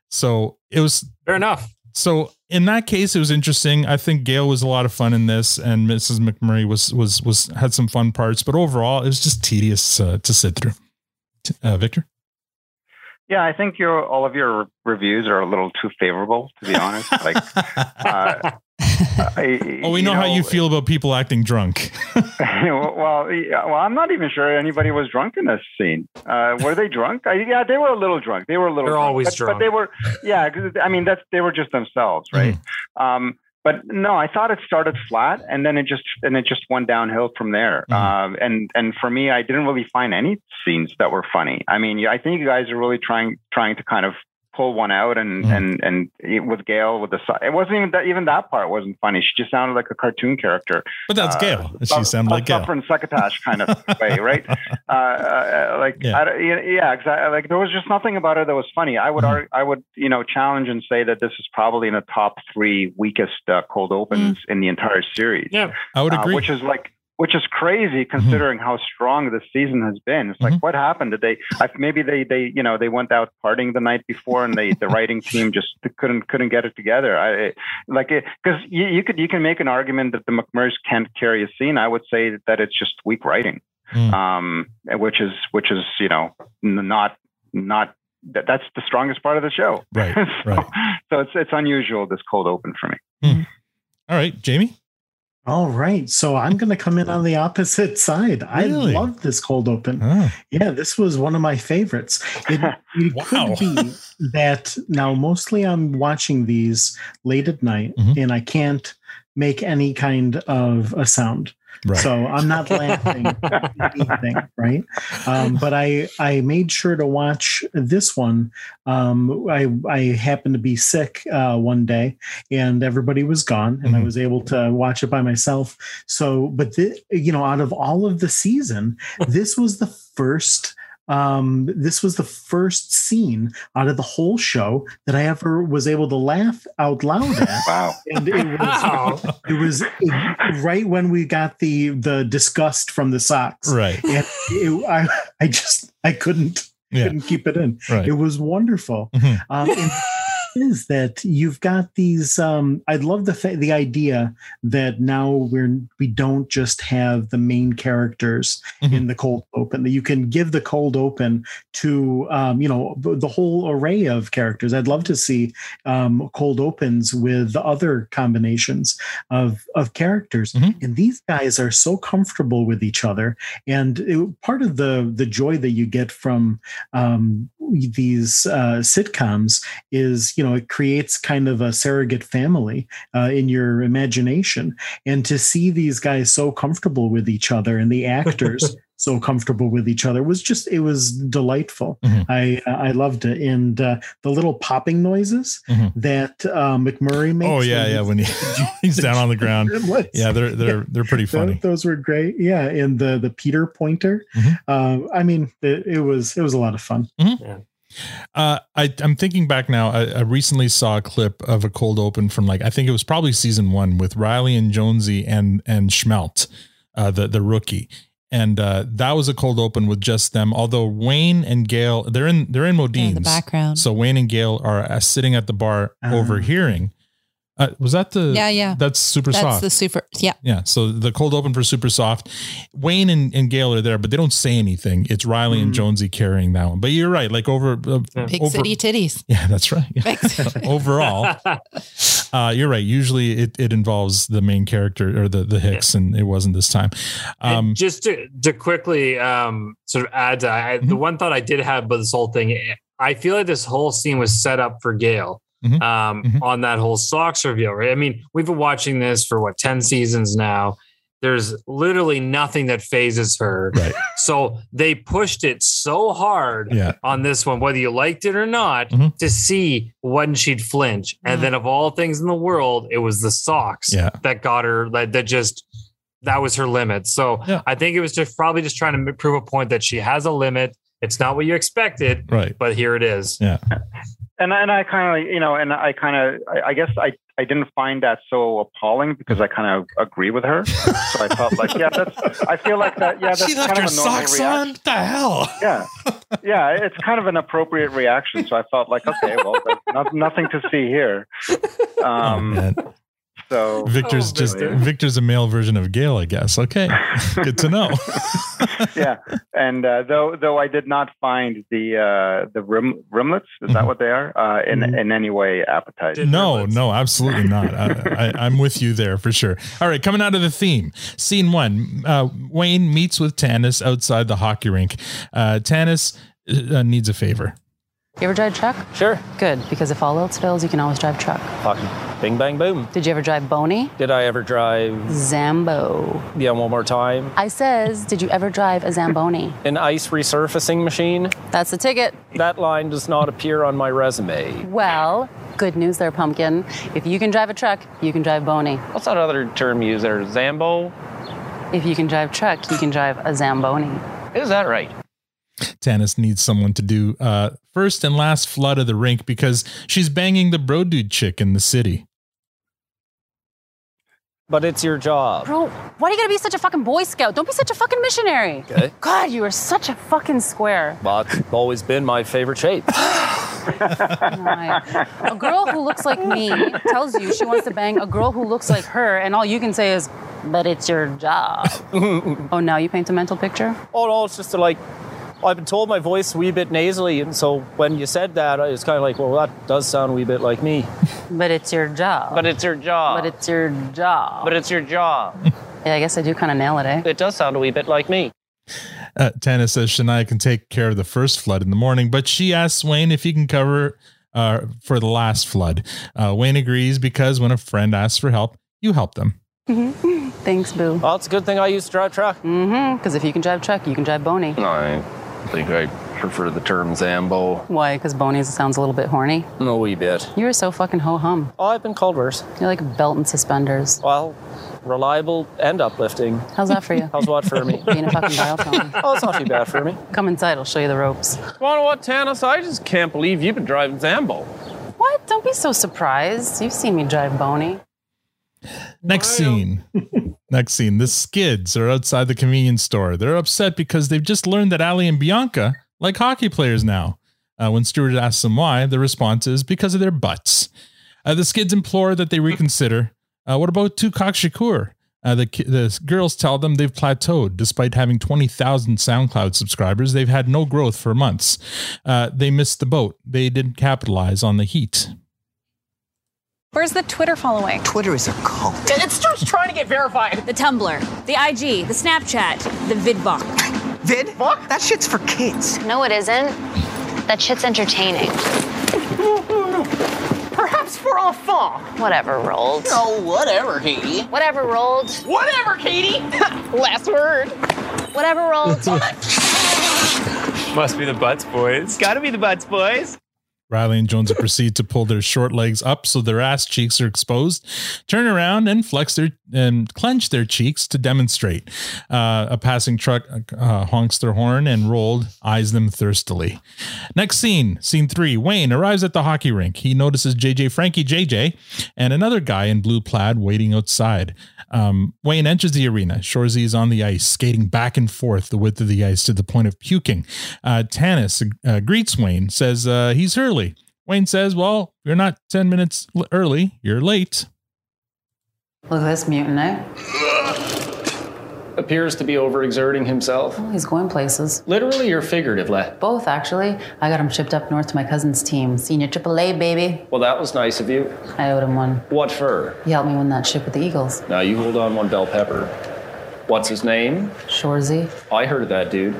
so it was fair enough. So in that case, it was interesting. I think Gail was a lot of fun in this, and Mrs. McMurray was was was had some fun parts. But overall, it was just tedious uh, to sit through. Uh, Victor, Yeah, I think your all of your reviews are a little too favorable, to be honest. Like, uh, I, oh, we know, how you feel about people acting drunk. well, yeah, well, I'm not even sure anybody was drunk in this scene. Uh, were they drunk? I, yeah, they were a little drunk. They were a little. They're drunk, always but, drunk. but they were. Yeah, 'cause I mean, that's they were just themselves, right? Um, but no, I thought it started flat, and then it just and it just went downhill from there. Um, and and for me, I didn't really find any scenes that were funny. I mean, I think you guys are really trying trying to kind of pull one out and and and it- with Gail with the it wasn't even that even that part wasn't funny. She just sounded like a cartoon character. But that's Uh, Gail. She su- sounded like Gail. suffering succotash kind of way, right? Uh, uh, like Yeah. I yeah, exactly. Like there was just nothing about it that was funny. I would Mm-hmm. arg- I would you know challenge and say that this is probably in the top three weakest uh, cold opens in the entire series. Yeah, I would Uh, agree. which is like which is crazy mm-hmm. considering how strong the season has been. It's like mm-hmm. what happened? Did they I, maybe they they you know they went out partying the night before and they the writing team just couldn't couldn't get it together. I like because you, you could you can make an argument that the McMurrays can't carry a scene. I would say that it's just weak writing, mm. um, which is which is you know not not that, that's the strongest part of the show. Right, so, right. so it's it's unusual this cold open for me. Hmm. All right, Jamie. All right. So I'm going to come in on the opposite side. Really? I love this cold open. Oh. Yeah, this was one of my favorites. It, it Wow. could be that now mostly I'm watching these late at night Mm-hmm. and I can't make any kind of a sound. Right. So I'm not laughing at anything, right? Um, but I I made sure to watch this one. Um, I I happened to be sick uh, one day, and everybody was gone, and I was able to watch it by myself. So, but the, you know, out of all of the season, this was the first. Um, this was the first scene out of the whole show that I ever was able to laugh out loud at. Wow! And it was it was right when we got the the disgust from the socks. Right. And it, I I just I couldn't Yeah. couldn't keep it in. Right. It was wonderful. Mhm. Um, and is that you've got these um i love the fa- the idea that now we're we don't just have the main characters in the cold open that you can give the cold open to um you know the whole array of characters. I'd love to see um cold opens with other combinations of of characters. And these guys are so comfortable with each other. And it, part of the the joy that you get from um these uh sitcoms is you know it creates kind of a surrogate family uh, in your imagination. And to see these guys so comfortable with each other and the actors so comfortable with each other was just it was delightful i i loved it and uh, the little popping noises that uh, mcmurray makes Oh yeah, when yeah. When he, he's down on the ground. What? Yeah, they're they're they're pretty funny. those were great yeah and the the peter pointer Mm-hmm. uh, i mean it, it was it was a lot of fun Uh, I, I'm thinking back now. I, I recently saw a clip of a cold open from like I think it was probably season one with Reilly and Jonesy and and Schmelt, uh, the the rookie, and uh, that was a cold open with just them. Although Wayne and Gail, they're in they're in Modine's background. So Wayne and Gail are uh, sitting at the bar overhearing. Uh, was that the Yeah, yeah. That's super That's soft. the super. Yeah. Yeah. So the cold open for super soft. Wayne and, and Gail are there, but they don't say anything. It's Reilly and Jonesy carrying that one. But you're right. Like over, uh, Big over city titties. yeah, that's right. Big city. Overall, uh, you're right. Usually it, it involves the main character or the, the Hicks, and it wasn't this time. Um, just to, to quickly um, sort of add to I, the Mm-hmm. one thought I did have about this whole thing, I feel like this whole scene was set up for Gail Mhm. um, on that whole socks reveal, right? I mean, we've been watching this for what, 10 seasons now. There's literally nothing that phases her. Right. So they pushed it so hard Yeah. on this one, whether you liked it or not, Mhm. to see when she'd flinch. And then of all things in the world, it was the socks Yeah. that got her that, that just that was her limit. So Yeah. I think it was just probably just trying to prove a point that she has a limit. It's not what you expected, Right. but here it is. Yeah. And and I kind of you know, and I kind of I, I guess I I didn't find that so appalling because I kind of agree with her. So I felt like yeah, that's I feel like that yeah, that's She left kind her of a normal socks reaction. on. What the hell? Yeah, yeah, it's kind of an appropriate reaction. So I felt like okay, well, there's not, nothing to see here. Oh, Um, man. So Victor's just Victor's a male version of Gail, I guess. Okay, good to know. yeah, and uh, though though I did not find the uh, the rim, rimlets, is that what they are, uh, in in any way appetizing. No, no, absolutely not. I, I, I'm with you there for sure. All right, coming out of the theme, scene one. Uh, Wayne meets with Tanis outside the hockey rink. Uh, Tanis uh, needs a favor. You ever drive a truck? Sure. Good, because if all else fails, you can always drive a truck. Fucking bing, bang, boom. Did you ever drive Boney? Did I ever drive? Zambo. Yeah, one more time. I says, did you ever drive a Zamboni? An ice resurfacing machine? That's the ticket. That line does not appear on my resume. Well, good news there, pumpkin. If you can drive a truck, you can drive Boney. What's that other term used there? Zambo? If you can drive a truck, you can drive a Zamboni. Is that right? Tanis needs someone to do uh, first and last flood of the rink because she's banging the bro dude chick in the city. But it's your job. Bro, why are you gonna be such a fucking Boy Scout? Don't be such a fucking missionary. Okay. God, you are such a fucking square. But it's always been my favorite shape. Right. A girl who looks like me tells you she wants to bang a girl who looks like her, and all you can say is, but it's your job. oh, now you paint a mental picture? Oh no, it's just to like I've been told my voice a wee bit nasally, and so when you said that, it's kind of like, well, that does sound a wee bit like me. But it's your job. But it's your job. But it's your job. But it's your job. Yeah, I guess I do kind of nail it, eh? It does sound a wee bit like me. Uh, Tanis says Shania can take care of the first flood in the morning, but she asks Wayne if he can cover uh, for the last flood. Uh, Wayne agrees because when a friend asks for help, you help them. Thanks, boo. Well, it's a good thing I used to drive truck. Mm-hmm. Because if you can drive truck, you can drive Boney. I think I prefer the term Zambo. Why? Because Boney sounds a little bit horny. A wee bit. You're so fucking ho hum. Oh, I've been called worse. You're like belt and suspenders. Well, reliable and uplifting. How's that for you? How's what for me? Being a fucking dial tone. Oh, it's not too bad for me. Come inside, I'll show you the ropes. Well, know what, Tanis? I just can't believe you've been driving Zambo. What? Don't be so surprised. You've seen me drive Boney. Next scene. Next scene. The skids are outside the convenience store. They're upset because they've just learned that Ali and Bianca like hockey players now. Uh, when Stewart asks them why, the response is because of their butts. Uh, the skids implore that they reconsider. Uh, what about Tukak Shakur? Uh, the, the girls tell them they've plateaued. Despite having 20,000 SoundCloud subscribers, they've had no growth for months. Uh, they missed the boat. They didn't capitalize on the heat. Where's the Twitter following? Twitter is a cult. It starts trying to get verified. The Tumblr, the IG, the Snapchat, the VidVok. Vid? That shit's for kids. No, it isn't. That shit's entertaining. Perhaps for enfant. Whatever Roald. Oh, whatever, Katy. Whatever Roald. Whatever, Katy. Last word. Whatever Roald. Must be the Butts boys. Gotta be the Butts boys. Reilly and Jonesy proceed to pull their short legs up so their ass cheeks are exposed, turn around and flex their and clench their cheeks to demonstrate. Uh, a passing truck uh, honks their horn and rolled eyes them thirstily. Next scene, scene three. Wayne arrives at the hockey rink. He notices JJ Frankie JJ and another guy in blue plaid waiting outside. Um, Wayne enters the arena. Shoresy is on the ice, skating back and forth the width of the ice to the point of puking. Uh, Tanis uh, greets Wayne, says uh, he's early. Wayne says, Well, you're not 10 minutes early, you're late. Look at this mutant, eh? Appears to be overexerting himself. Well, he's going places. Literally or figuratively? Both, actually. I got him shipped up north to my cousin's team. Senior AAA, baby. Well, that was nice of you. I owed him one. What for? He helped me win that ship with the Eagles. Now you hold on one bell pepper. What's his name? Shoresy. I heard of that dude.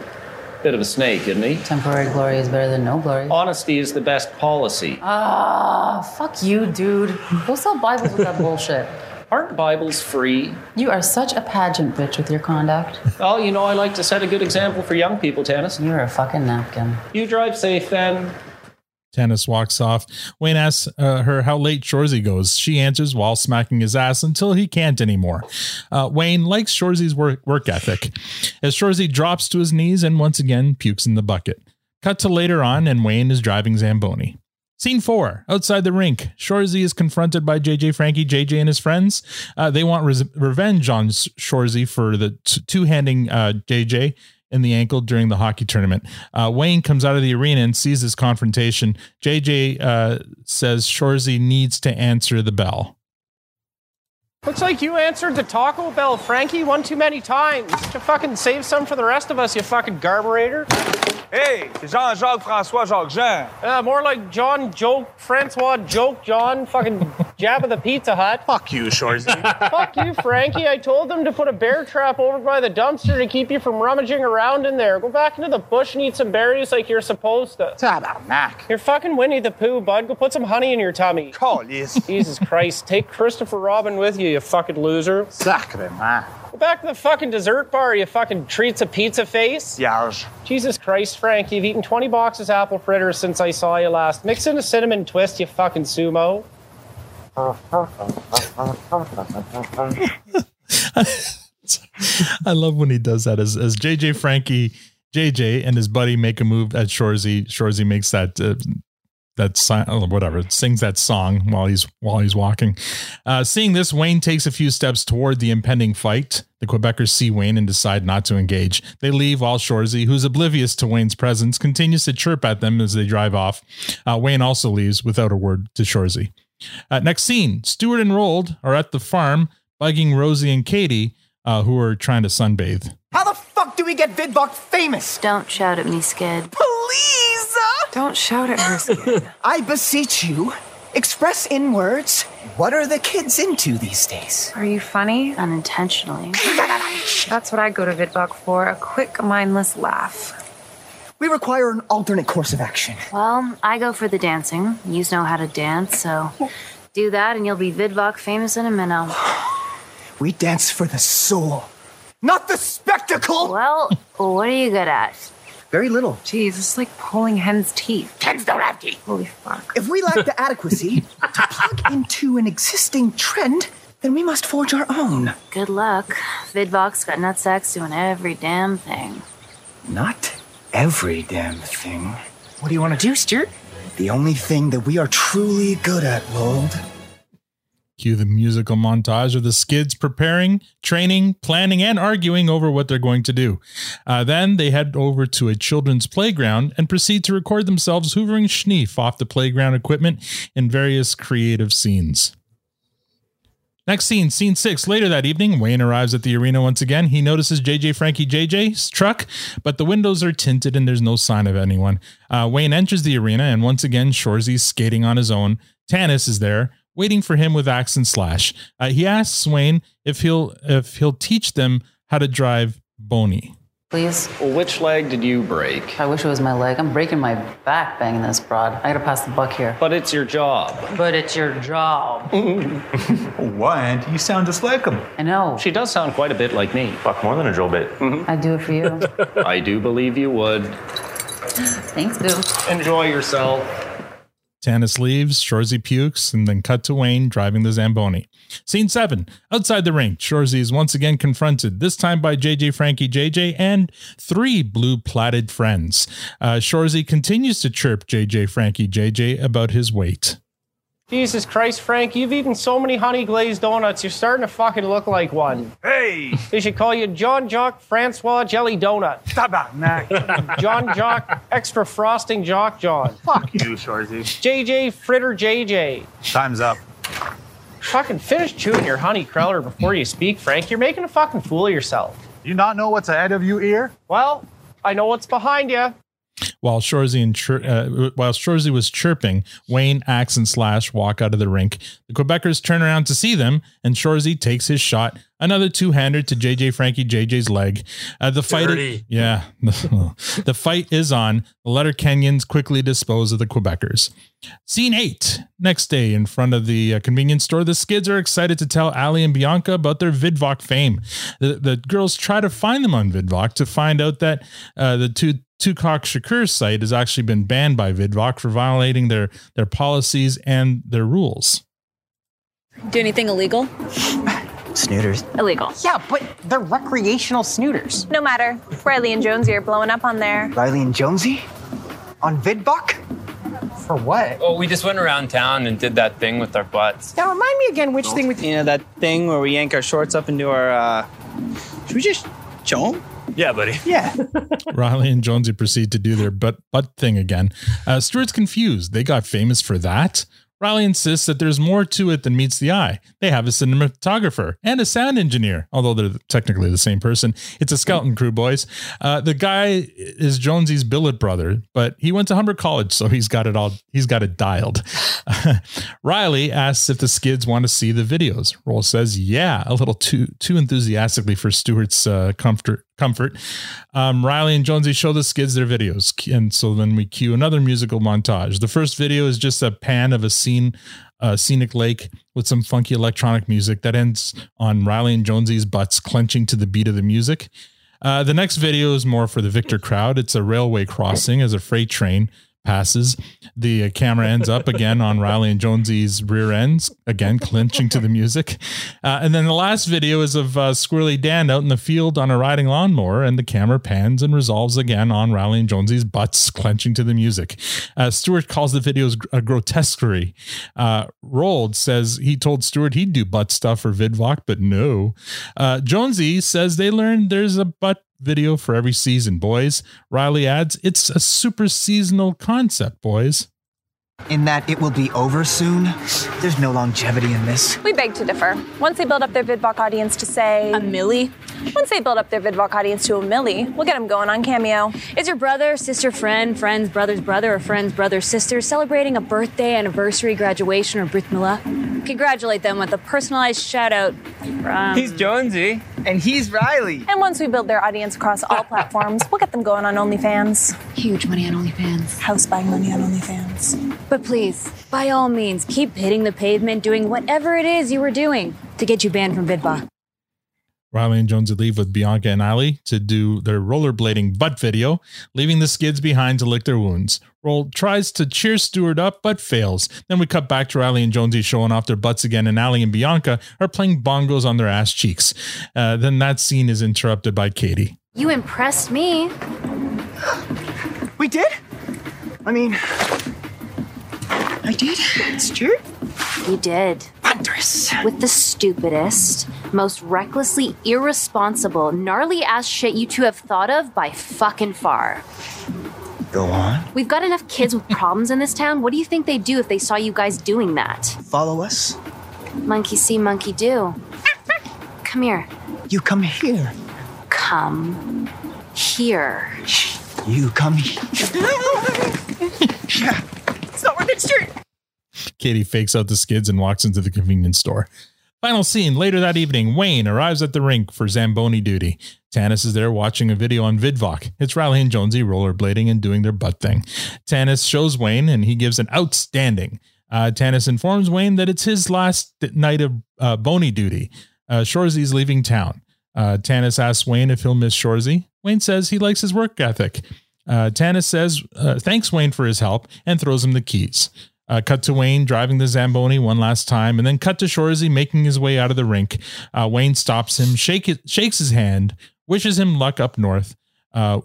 Bit of a snake, isn't he? Temporary glory is better than no glory. Honesty is the best policy. Ah, fuck you, dude. Go sell Bibles with that bullshit. Aren't Bibles free? You are such a pageant bitch with your conduct. Well, you know, I like to set a good example for young people, Tanis. You're a fucking napkin. You drive safe then. Tanis walks off. Wayne asks uh, her how late Shoresy goes. She answers while smacking his ass until he can't anymore. Uh, Wayne likes Shoresy's work, work ethic. As Shoresy drops to his knees and once again pukes in the bucket. Cut to later on, and Wayne is driving Zamboni. Scene four, outside the rink. Shoresy is confronted by JJ Frankie, JJ, and his friends. Uh, they want revenge on Shoresy for the t- two handing uh, JJ in the ankle during the hockey tournament. Uh, Wayne comes out of the arena and sees this confrontation. JJ uh, says Shoresy needs to answer the bell. Looks like you answered the Taco Bell, Frankie, one too many times. To fucking save some for the rest of us, you fucking garburator. Hey, Jean-Jacques François Jacques Jean. Uh, more like John Joke, Francois Joke, John, fucking Jabba the Pizza Hut. Fuck you, Shoresy. Fuck you, Frankie. I told them to put a bear trap over by the dumpster to keep you from rummaging around in there. Go back into the bush and eat some berries like you're supposed to. How about Mac? You're fucking Winnie the Pooh, bud. Go put some honey in your tummy. Callis. Jesus Christ. Take Christopher Robin with you, you fucking loser. Sacrement. Go back to the fucking dessert bar, you fucking treats a pizza face. Yarge. Jesus Christ, Frank, you've eaten 20 boxes of apple fritters since I saw you last. Mix in a cinnamon twist, you fucking sumo. I love when he does that as, as JJ Frankie, JJ and his buddy make a move at Shoresy. Shoresy makes that uh, that sign, oh, whatever, sings that song while he's while he's walking. Uh, seeing this, Wayne takes a few steps toward the impending fight. The Quebecers see Wayne and decide not to engage. They leave while Shoresy, who's oblivious to Wayne's presence, continues to chirp at them as they drive off. Uh, Wayne also leaves without a word to Shoresy. Uh, next scene: Stewart and Roald are at the farm, bugging Rosie and Katy, uh, who are trying to sunbathe. How the do we get Vidvox famous? Don't shout at me, Skid. Please! Don't shout at her, Skid. I beseech you, express in words what are the kids into these days? Are you funny? Unintentionally. That's what I go to Vidvox for a quick, mindless laugh. We require an alternate course of action. Well, I go for the dancing. You know how to dance, so do that and you'll be Vidvox famous in a minute. We dance for the soul, not the spectacle! Well, what are you good at? Very little. Jeez, it's like pulling hen's teeth. Hens don't have teeth. Holy fuck. If we lack the adequacy to plug into an existing trend, then we must forge our own. Good luck. Vidvox got nutsacks doing every damn thing. Not every damn thing. What do you want to do, Stewart? The only thing that we are truly good at, Roald. Cue the musical montage of the skids preparing, training, planning, and arguing over what they're going to do. Uh, then they head over to a children's playground and proceed to record themselves hoovering schneef off the playground equipment in various creative scenes. Next scene, scene six. Later that evening, Wayne arrives at the arena once again. He notices JJ Frankie JJ's truck, but the windows are tinted and there's no sign of anyone. Uh, Wayne enters the arena, and once again, Shoresy's skating on his own. Tanis is there, waiting for him with axe and slash. Uh, he asks Wayne if he'll if he'll teach them how to drive Boney. Please. Well, which leg did you break? I wish it was my leg. I'm breaking my back banging this broad. I gotta pass the buck here. But it's your job. But it's your job. What? You sound just like him. I know. She does sound quite a bit like me. Fuck, more than a drill bit. I'd do it for you. I do believe you would. Thanks, boo. Enjoy yourself. Tanis leaves, Shoresy pukes, and then cut to Wayne driving the Zamboni. Scene seven. Outside the rink, Shoresy is once again confronted, this time by JJ Frankie JJ and three blue platted friends. Uh, Shoresy continues to chirp JJ Frankie JJ about his weight. Jesus Christ, Frank, you've eaten so many honey glazed donuts, you're starting to fucking look like one. Hey! They should call you John Jock Francois Jelly Donut. Tabarnak. John Jock Extra Frosting Jock John. Fuck you, Shoresy. JJ Fritter JJ. Time's up. Fucking finish chewing your honey cruller before you speak, Frank. You're making a fucking fool of yourself. You not know what's ahead of you here? Well, I know what's behind you. While Shoresy and chir- uh, while Shoresy was chirping, Wayne, Axe, and Slash walk out of the rink. The Quebecers turn around to see them, and Shoresy takes his shot. Another two-hander to JJ Frankie JJ's leg. Uh, the fight, Dirty. yeah, the fight is on. The Letter Kenyans quickly dispose of the Quebecers. Scene eight. Next day, in front of the uh, convenience store, the Skids are excited to tell Ali and Bianca about their VidVok fame. The, the girls try to find them on VidVok to find out that uh, the two Tukok Shakur site has actually been banned by VidVok for violating their their policies and their rules. Do anything illegal? Snooters. Illegal. Yeah, but they're recreational snooters. No matter. Reilly and Jonesy are blowing up on there. Reilly and Jonesy? On VidVok? For what? Oh, we just went around town and did that thing with our butts. Now remind me again which thing with You know that thing where we yank our shorts up into our. uh Should we just show them? Yeah, buddy. Yeah. Reilly and Jonesy proceed to do their butt butt thing again. Uh, Stewart's confused. They got famous for that. Reilly insists that there's more to it than meets the eye. They have a cinematographer and a sound engineer, although they're technically the same person. It's a skeleton crew, boys. Uh, the guy is Jonesy's billet brother, but he went to Humber College, so he's got it all. He's got it dialed. Reilly asks if the skids want to see the videos. Roald says, "Yeah," a little too too enthusiastically for Stewart's uh, comfort. Comfort. Um, Reilly and Jonesy show the skids their videos, and so then we cue another musical montage. The first video is just a pan of a scene, a scenic lake with some funky electronic music that ends on Reilly and Jonesy's butts clenching to the beat of the music. Uh, the next video is more for the Victor crowd. It's a railway crossing as a freight train passes. The uh, camera ends up again on Reilly and Jonesy's rear ends, again clinching to the music. Uh, and then the last video is of uh, Squirrely Dan out in the field on a riding lawnmower, and the camera pans and resolves again on Reilly and Jonesy's butts clenching to the music. Uh, Stewart calls the videos a grotesquerie. Uh, Roald says he told Stewart he'd do butt stuff for VidVok, but no. Uh, Jonesy says they learned there's a butt video for every season, boys. Reilly adds, it's a super seasonal concept, boys. In that it will be over soon. There's no longevity in this. We beg to differ. Once they build up their VidVok audience to say a milli, once they build up their VidVok audience to a milli, we'll get them going on Cameo. Is your brother, sister, friend, friend's brother's brother, or friend's brother's sister celebrating a birthday, anniversary, graduation, or brit milah? Congratulate them with a personalized shout out from. He's Jonesy. And he's Reilly. And once we build their audience across all platforms, we'll get them going on OnlyFans. Huge money on OnlyFans. House buying money on OnlyFans. But please, by all means, keep hitting the pavement, doing whatever it is you were doing to get you banned from Vidva. Reilly and Jonesy leave with Bianca and Ali to do their rollerblading butt video, leaving the skids behind to lick their wounds. Roald tries to cheer Stewart up, but fails. Then we cut back to Reilly and Jonesy showing off their butts again, and Ali and Bianca are playing bongos on their ass cheeks. Uh, then that scene is interrupted by Katy. You impressed me. We did? I mean, I did. Stewart? You did. Wondrous. With the stupidest, most recklessly irresponsible, gnarly ass shit you two have thought of by fucking far. Go on. We've got enough kids with problems in this town. What do you think they'd do if they saw you guys doing that? Follow us. Monkey see, monkey do. Come here. You come here. Come here. You come here. yeah. It's not worth it, Stewart. Katy fakes out the skids and walks into the convenience store. Final scene later that evening, Wayne arrives at the rink for Zamboni duty. Tanis is there watching a video on VidVok. It's Reilly and Jonesy rollerblading and doing their butt thing. Tanis shows Wayne and he gives an outstanding. Uh, Tanis informs Wayne that it's his last night of uh, duty. Uh, Shoresy's leaving town. Uh, Tanis asks Wayne if he'll miss Shoresy. Wayne says he likes his work ethic. Uh, Tanis says uh, thanks Wayne for his help and throws him the keys. Uh, cut to Wayne driving the Zamboni one last time, and then cut to Shoresy making his way out of the rink. Uh, Wayne stops him, shake it, shakes his hand, wishes him luck up north, uh,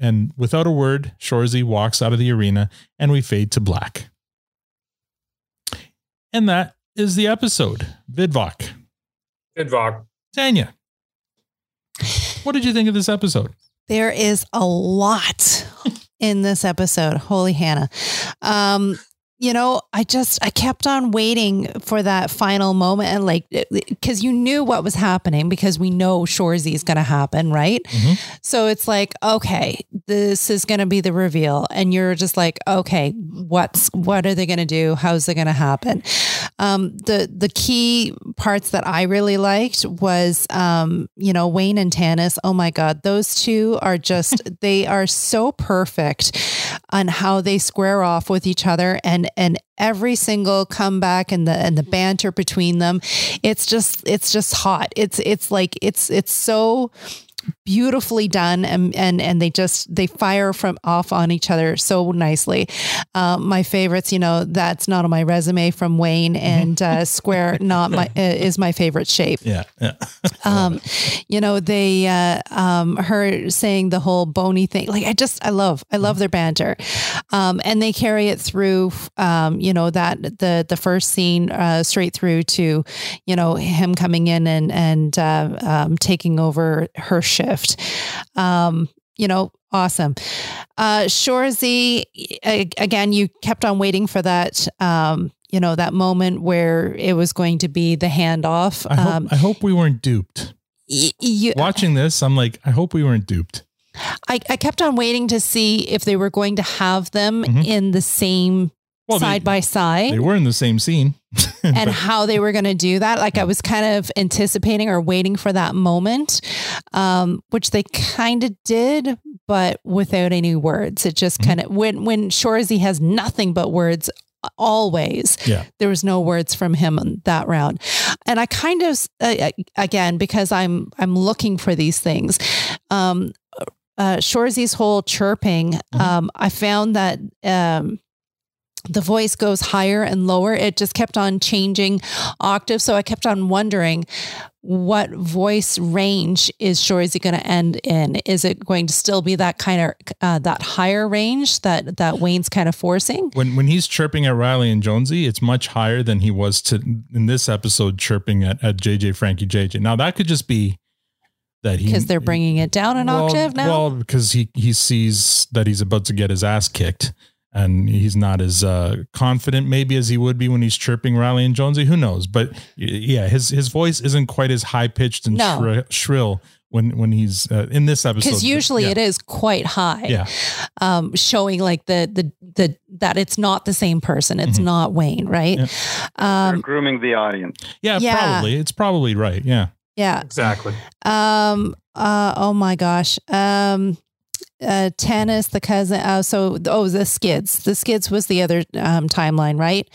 and without a word, Shoresy walks out of the arena, and we fade to black. And that is the episode. VidVok. VidVok. Tanya, what did you think of this episode? There is a lot in this episode. Holy Hannah. Um, you know, I just I kept on waiting for that final moment and like because you knew what was happening because we know Shoresy is going to happen, right? So it's like, okay, this is going to be the reveal, and you're just like, okay, what's what are they going to do? How's it going to happen? Um, the the key parts that I really liked was, um, you know, Wayne and Tanis. Oh my God, those two are just they are so perfect on how they square off with each other and and every single comeback and the and the banter between them it's just it's just hot. It's it's like it's it's so beautifully done and and and they just they fire from off on each other so nicely um, my favorites you know that's not on my resume from wayne and uh, square not my uh, is my favorite shape Yeah. Yeah. um you know they uh um her saying the whole bony thing like i just i love i love their banter um and they carry it through um you know that the the first scene uh straight through to you know him coming in and and uh um taking over her shift um you know awesome uh shoresy again you kept on waiting for that um you know that moment where it was going to be the handoff I hope, um I hope we weren't duped. y- you, Watching this, I'm like, I hope we weren't duped. I, I kept on waiting to see if they were going to have them Mhm. in the same Well, they- side by side They were in the same scene. and how they were going to do that. Like I was kind of anticipating or waiting for that moment, um, which they kind of did, but without any words. It just Mm-hmm. kind of when when Shoresy has nothing but words always. Yeah. There was no words from him on that round, and I kind of uh, again because I'm I'm looking for these things. Um, uh, Shoresy's whole chirping, um, I found that um, the voice goes higher and lower. It just kept on changing octaves. So I kept on wondering what voice range is Shoresy going to end in? Is it going to still be that kind of uh, that higher range that that Wayne's kind of forcing? When when he's chirping at Reilly and Jonesy, it's much higher than he was to in this episode chirping at, at JJ Frankie JJ. Now that could just be that he Because they're bringing it down an well, octave now. Well, because he he sees that he's about to get his ass kicked, and he's not as uh, confident maybe as he would be when he's chirping Reilly and Jonesy. Who knows? But yeah, his his voice isn't quite as high pitched and No. shri- shrill when when he's uh, in this episode. because usually Yeah. it is quite high. Yeah. Um, showing like the the the that it's not the same person. It's not Wayne, right? Um, grooming the audience. Yeah, Yeah. probably. It's probably right. Yeah. yeah. Exactly. Um. Uh. Oh my gosh. Um. Uh. Tennis, the cousin. Uh. So. Oh, the Skids. The Skids was the other um timeline, right?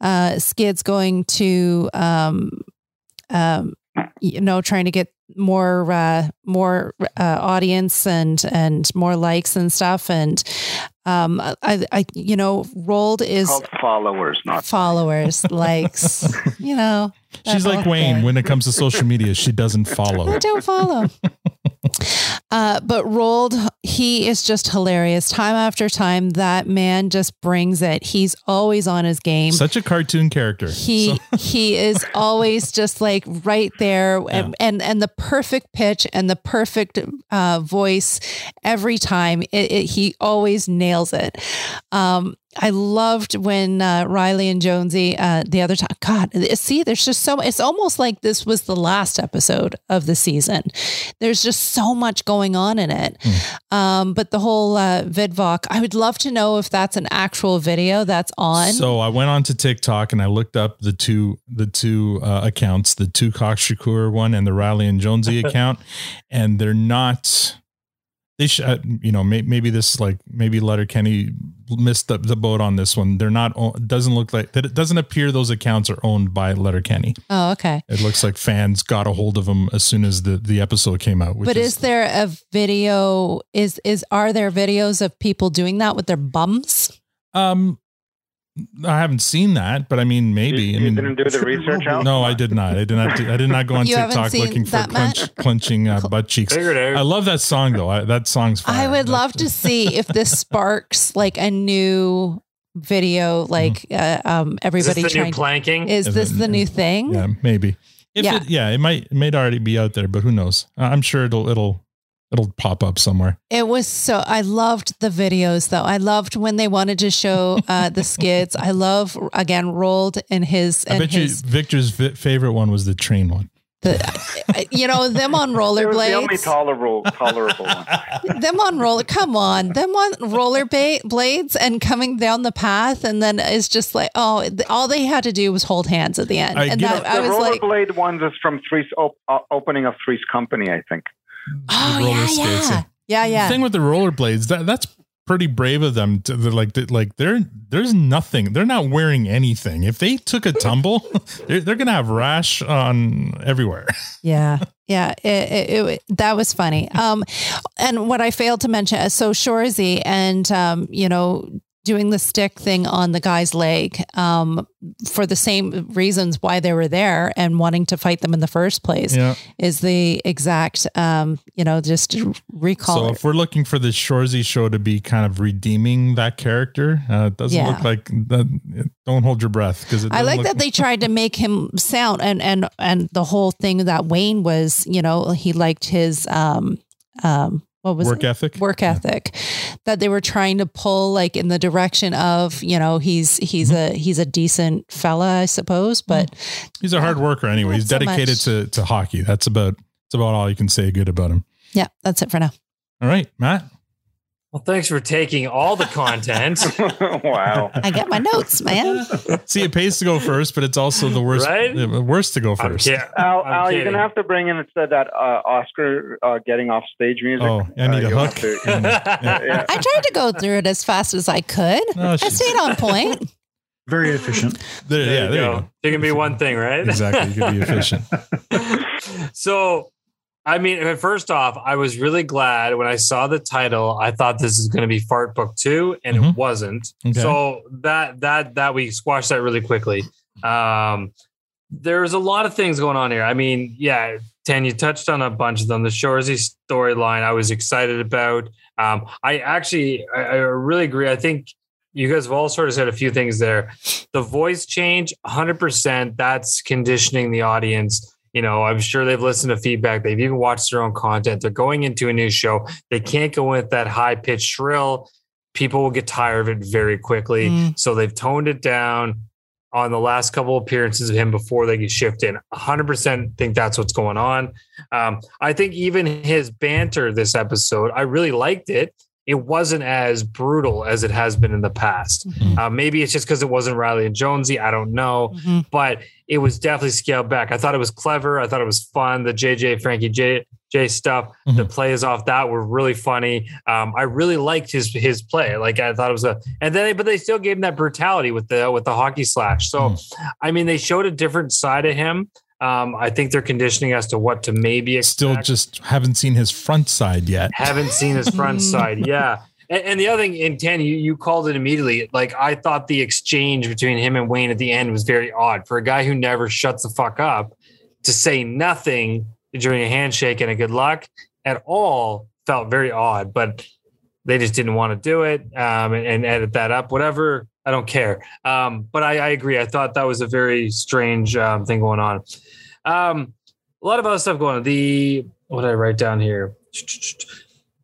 Uh. Skids going to um. Um. You know, trying to get more uh more uh audience and and more likes and stuff and um i i you know Roald is Called followers, not followers likes you know She's like Wayne thing. when it comes to social media. She doesn't follow. I don't follow. Uh, but Roald, he is just hilarious. Time after time, that man just brings it. He's always on his game. Such a cartoon character. He So- he is always just like right there, and and, and the perfect pitch and the perfect uh, voice every time. It, it, he always nails it. Um, I loved when uh, Reilly and Jonesy uh, the other time. God, see, there's just so. It's almost like this was the last episode of the season. There's just so much going on in it. Um, but the whole uh, VidVok, I would love to know if that's an actual video that's on. So I went on to TikTok and I looked up the two the two uh, accounts, the two Cox Shakur one and the Riley and Jonesy account, and they're not. They should, uh, you know, may, maybe this like maybe Letterkenny missed the, the boat on this one. They're not. doesn't look like that. It doesn't appear those accounts are owned by Letterkenny. oh, okay. It looks like fans got a hold of them as soon as the the episode came out. Which but is, there a video? Is is are there videos of people doing that with their bums? Um, I haven't seen that, but I mean, maybe. I mean, didn't do the research out? No, I did not. I did not. I did not go on TikTok looking for clench, clenching uh, butt cheeks. I love that song though. I, that song's fire. I would love to see if this sparks like a new video, like uh, um, everybody the new trying. planking? Is Is this it- the new thing? Yeah, maybe. If Yeah. it, yeah, it might it might already be out there, but who knows? Uh, I'm sure it'll it'll It'll pop up somewhere. It was so I loved the videos though. I loved when they wanted to show uh, the skits. I love again Roald in his I and bet his you Victor's vi- favorite one was the train one. the, you know them on rollerblades. was the only tolerable tolerable one. them on roller come on them on roller ba- blades and coming down the path and then it's just like oh th- all they had to do was hold hands at the end and that, I the was like rollerblade ones is from Three's op- uh, opening of Three's Company, I think. Oh yeah skates, yeah yeah yeah The thing with the rollerblades, that that's pretty brave of them. To they're like they- like they're there's nothing. They're not wearing anything. If they took a tumble, they're, they're gonna have rash on everywhere. Yeah. Yeah, it, it, it, that was funny. Um, and what I failed to mention, so Shoresy and um, you know, doing the stick thing on the guy's leg, um, for the same reasons why they were there and wanting to fight them in the first place, Yeah. is the exact, um, you know, just recall. So it. if we're looking for the Shoresy show to be kind of redeeming that character, uh, it doesn't Yeah. look like that. Don't hold your breath because I like that they tried to make him sound and and and the whole thing that Wayne was, you know, he liked his um um what was Work it? ethic? Work ethic. That they were trying to pull like in the direction of, you know, he's he's Mm-hmm. a he's a decent fella, I suppose, but He's a hard worker anyway. He's Not so dedicated to to hockey. That's about that's about all you can say good about him. yeah, that's it for now. All right, Matt. Well, thanks for taking all the content. wow. I got my notes, man. See, it pays to go first, but it's also the worst. Right? The worst to go first. Al, I'm Al you're gonna have to bring in instead that uh, Oscar uh, getting off stage music. Oh, I need Uh, a hook. have to- yeah. I tried to go through it as fast as I could. No, I stayed on point. Very efficient. There, There yeah, you there you go. go. It can be one thing, right? Exactly. You can be efficient. so I mean, first off, I was really glad when I saw the title. I thought this is going to be Fart Book Two, and it wasn't. Okay. So that that that we squashed that really quickly. Um, there's a lot of things going on here. I mean, yeah, Tan, you touched on a bunch of them. The Shoresy storyline, I was excited about. Um, I actually, I, I really agree. I think you guys have all sort of said a few things there. The voice change, 100%, that's conditioning the audience. You know, I'm sure they've listened to feedback. They've even watched their own content. They're going into a new show. They can't go with that high pitched shrill. People will get tired of it very quickly. Mm. So they've toned it down on the last couple appearances of him before they get shifted in. 100% think that's what's going on. Um, I think even his banter this episode, I really liked it. It wasn't as brutal as it has been in the past. Uh, maybe it's just because it wasn't Reilly and Jonesy. I don't know, but it was definitely scaled back. I thought it was clever. I thought it was fun. The JJ Frankie J J stuff, the plays off that were really funny. Um, I really liked his his play. Like I thought it was a, and then but they still gave him that brutality with the with the hockey slash. So I mean, they showed a different side of him. Um, I think they're conditioning us to what to maybe expect. Still, just haven't seen his front side yet. haven't seen his front side. Yeah. And, and the other thing, in 10, you, you called it immediately. Like, I thought the exchange between him and Wayne at the end was very odd for a guy who never shuts the fuck up to say nothing during a handshake and a good luck at all felt very odd, but they just didn't want to do it um, and, and edit that up, whatever. I don't care. Um, but I, I agree. I thought that was a very strange um, thing going on. Um, a lot of other stuff going on. The, what did I write down here?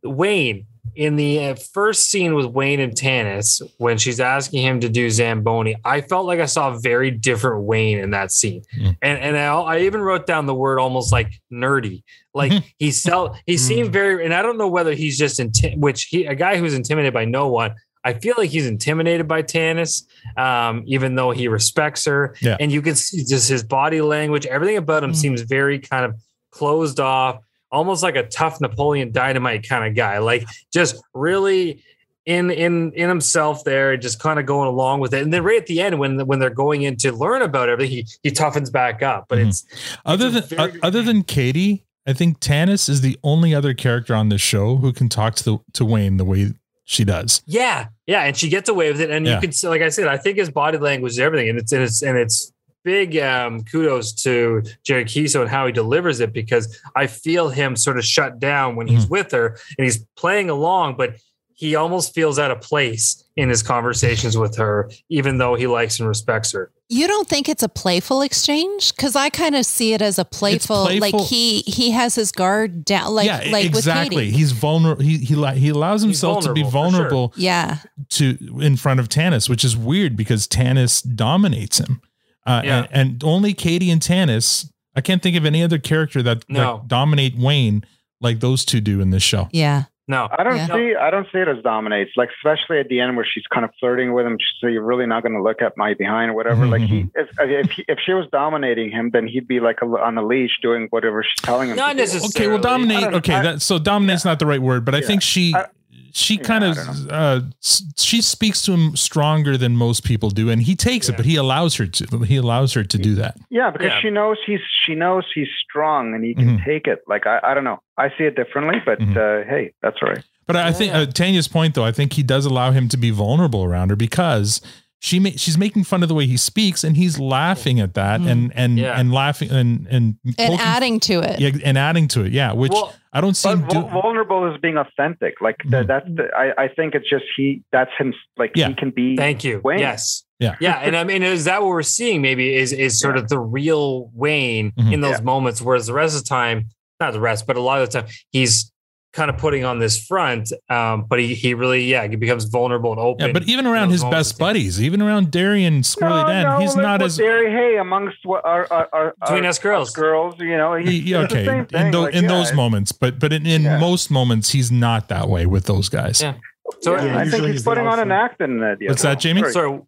Wayne in the uh, first scene with Wayne and Tanis when she's asking him to do Zamboni, I felt like I saw a very different Wayne in that scene, and and I, I even wrote down the word almost like nerdy. Like he felt he seemed very, and I don't know whether he's just inti- which he a guy who's intimidated by no one. I feel like he's intimidated by Tanis, um, even though he respects her. Yeah. And you can see just his body language, everything about him seems very kind of closed off, almost like a tough Napoleon Dynamite kind of guy. Like just really in in in himself there, just kind of going along with it. And then right at the end, when when they're going in to learn about everything, he he toughens back up. But it's Other than uh, other than Katy, I think Tanis is the only other character on this show who can talk to the, to Wayne the way she does. Yeah, yeah, and she gets away with it, and Yeah. you can see, like I said, I think his body language is everything, and it's and it's and it's big um, kudos to Jared Keeso and how he delivers it because I feel him sort of shut down when he's with her and he's playing along, but he almost feels out of place in his conversations with her, even though he likes and respects her. You don't think it's a playful exchange? Because I kind of see it as a playful, playful. like he he has his guard down, like yeah, like exactly. with He's vulnerable. He he he allows himself to be vulnerable, sure. Yeah, to in front of Tanis, which is weird because Tanis dominates him. Uh, Yeah. and, and only Katy and Tanis. I can't think of any other character that, No. that dominate Wayne like those two do in this show. yeah. No, I don't Yeah. see. I don't see it as dominates. Like especially at the end where she's kind of flirting with him. So you're really not going to look at my behind or whatever. Like he, if if, he, if she was dominating him, then he'd be like a, on a leash doing whatever she's telling him. Not to do. necessarily. Okay, well, dominate. Okay, I- that so dominate's not the right word, but I Yeah. think she I- she Yeah, kind of uh, she speaks to him stronger than most people do, and he takes it, but he allows her to. He allows her to do that. Yeah, because Yeah. she knows he's she knows he's strong and he can Mhm. take it. Like I, I don't know. I see it differently, but Mhm. uh, hey, that's all right. But I think uh, Tanya's point, though, I think he does allow him to be vulnerable around her because she ma- she's making fun of the way he speaks, and he's laughing at that, and and Yeah. and laughing and and and poking- adding to it. yeah, and adding to it, yeah. Which Well, I don't see But him do. vulnerable as being authentic. Like th- Mhm. that's the, I, I think it's just he. That's him. Like Yeah. he can be. Thank you. Wayne. Yes. Yeah. Yeah. And I mean, is that what we're seeing? Maybe is is sort of the real Wayne Mhm. in those Yeah. moments, whereas the rest of the time, not the rest, but a lot of the time, he's kind of putting on this front. Um, but he he really, yeah, he becomes vulnerable and open. Yeah, but even around his best buddies, even around Darian Squirrely No, Dan, no, he's not as Derry, hey, amongst what our, our, our Between our- us girls. girls, you know, he, he's, yeah, the okay same in, thing. tho- like, in yeah, those it's- moments, but but in, in Yeah. most moments, he's not that way with those guys. Yeah. So yeah, Yeah, I think he's he's putting on an act in that. What's that, Jamie? Sorry.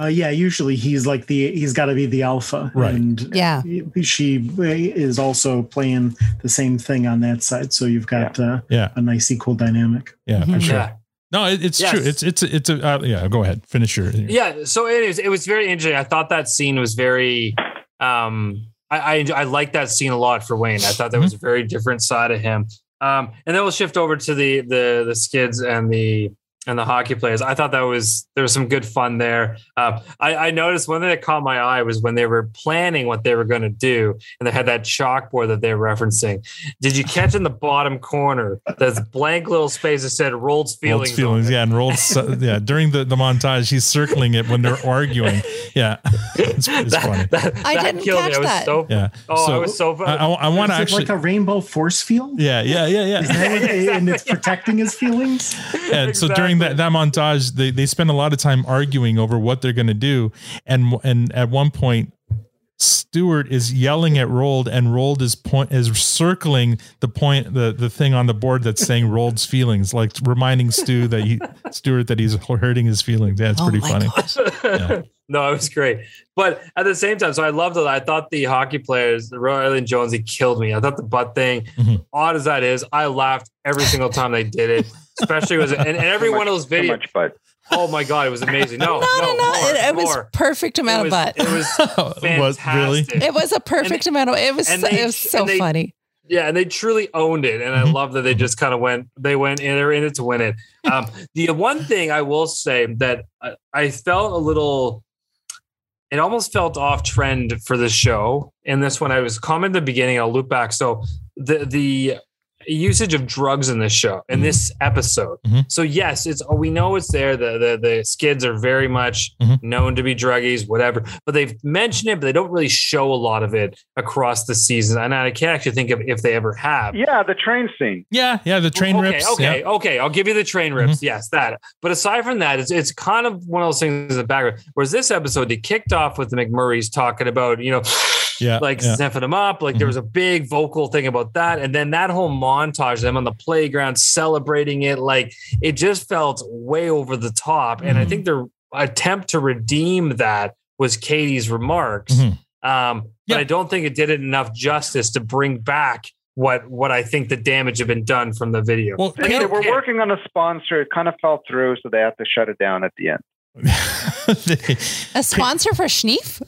Uh, yeah, usually he's like the he's got to be the alpha, Right. And Yeah. she is also playing the same thing on that side. So you've got uh, Yeah, a nice equal dynamic. yeah, for Mhm. sure. Yeah. No, it, it's Yes. true. It's it's it's a uh, yeah. Go ahead, finish your. yeah so it is it was very interesting i thought that scene was very um i i, I like that scene a lot for wayne i thought that was a very different side of him um and then we'll shift over to the the the skids and the and the hockey players i thought that was there was some good fun there uh, I, I noticed one thing that caught my eye was when they were planning what they were going to do and they had that chalkboard that they were referencing did you catch in the bottom corner there's blank little space that said rolled feelings, Roald feelings, yeah, and rolled, su- yeah. During the, the montage, he's circling it when they're arguing. Yeah, it's, it's funny. That- I that didn't killed me. catch I was that. so Yeah. Oh, I was so. I, I, want to actually. like a rainbow force field? yeah, yeah, yeah, Is yeah. that what- and it's protecting his feelings. And so during that, that montage, they, they spend a lot of time arguing over what they're going to do, and and at one point, Stewart is yelling at Roald, and Roald is point is circling the point the the thing on the board that's saying Roald's feelings, like reminding Stu that he Stewart that he's hurting his feelings. Yeah, it's Oh pretty funny. gosh. no, it was great. But at the same time, so I loved it. I thought the hockey players, Roy and Jones, he killed me. I thought the butt thing, Mhm. odd as that is, I laughed every single time they did it. Especially was and, and every Too one of much- those too videos. much butt. Oh my god, it was amazing. No, No, no, no. more, it, it was perfect amount it was, of butt. It was Was really? fantastic. It was a perfect amount of. It was. So, they- it was so they- funny. Yeah, and they truly owned it, and I Mhm. love that they just kind of went. They went in. They're in it to win it. Um, the one thing I will say that I, I felt a little, it almost felt off trend for the show. And this one, I was commenting at the beginning. I'll loop back. So the the usage of drugs in this show in Mhm. this episode. Mhm. So yes, it's we know it's there. The the the skids are very much Mhm. known to be druggies, whatever. But they've mentioned it, but they don't really show a lot of it across the season. And I can't actually think of if they ever have. Yeah, the train scene. Yeah, yeah, the train okay, rips. Okay, yeah. Mm-hmm. okay, I'll give you the train rips. Yes, that. But aside from that, it's it's kind of one of those things in the background. Whereas this episode, they kicked off with the McMurrays talking about, you know, Yeah, like yeah. Mm-hmm. sniffing them up. Like there was a big vocal thing about that, and then that whole montage, them on the playground celebrating it, like it just felt way over the top. And I Mhm. think their attempt to redeem that was Katy's remarks. Mhm. Um, but I don't think it did it enough justice to bring back what what I think the damage had been done from the video. Well, They, they were working on a sponsor. It kind of fell through, so they had to shut it down at the end. A sponsor for Schneef?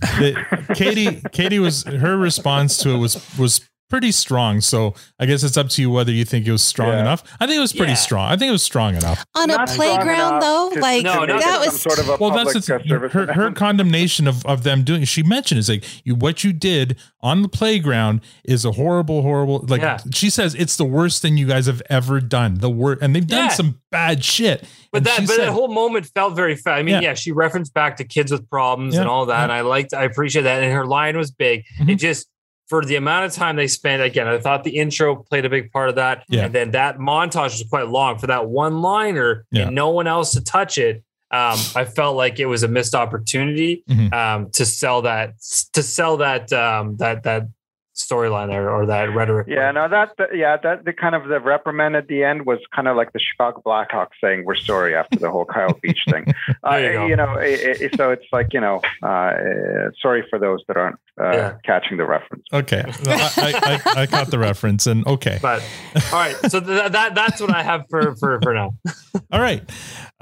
Katy Katy was her response to it was was pretty strong. So I guess it's up to you whether you think it was strong Yeah. enough. I think it was pretty Yeah. strong. I think it was strong enough. On a Not playground, though, to- like to make it that was sort of a well, that's the, her, her condemnation of, of them doing. She mentioned is like you what you did on the playground is a horrible, horrible. Like Yeah. she says, it's the worst thing you guys have ever done. The worst, and they've done Yeah. some bad shit. But And that, but said- that whole moment felt very fast. I mean, Yeah. yeah. she referenced back to kids with problems and all that, yeah. and I liked, I appreciate that. And her line was big. Mm-hmm. It just for the amount of time they spent. Again, I thought the intro played a big part of that, Yeah. and then that montage was quite long for that one liner Yeah. and no one else to touch it. Um, I felt like it was a missed opportunity Mhm. um, to sell that to sell that um, that that storyline there or that rhetoric. Yeah, no, that, that- yeah, that the kind of the reprimand at the end was kind of like the Chicago Blackhawks saying we're sorry after the whole Kyle Beach thing. Uh, you you know, it, it, so it's like you know, uh, uh, sorry for those that aren't uh, Yeah. catching the reference. Okay, I, I, I, I caught the reference, and okay. But all right, so th- that that's what I have for for for now. All right.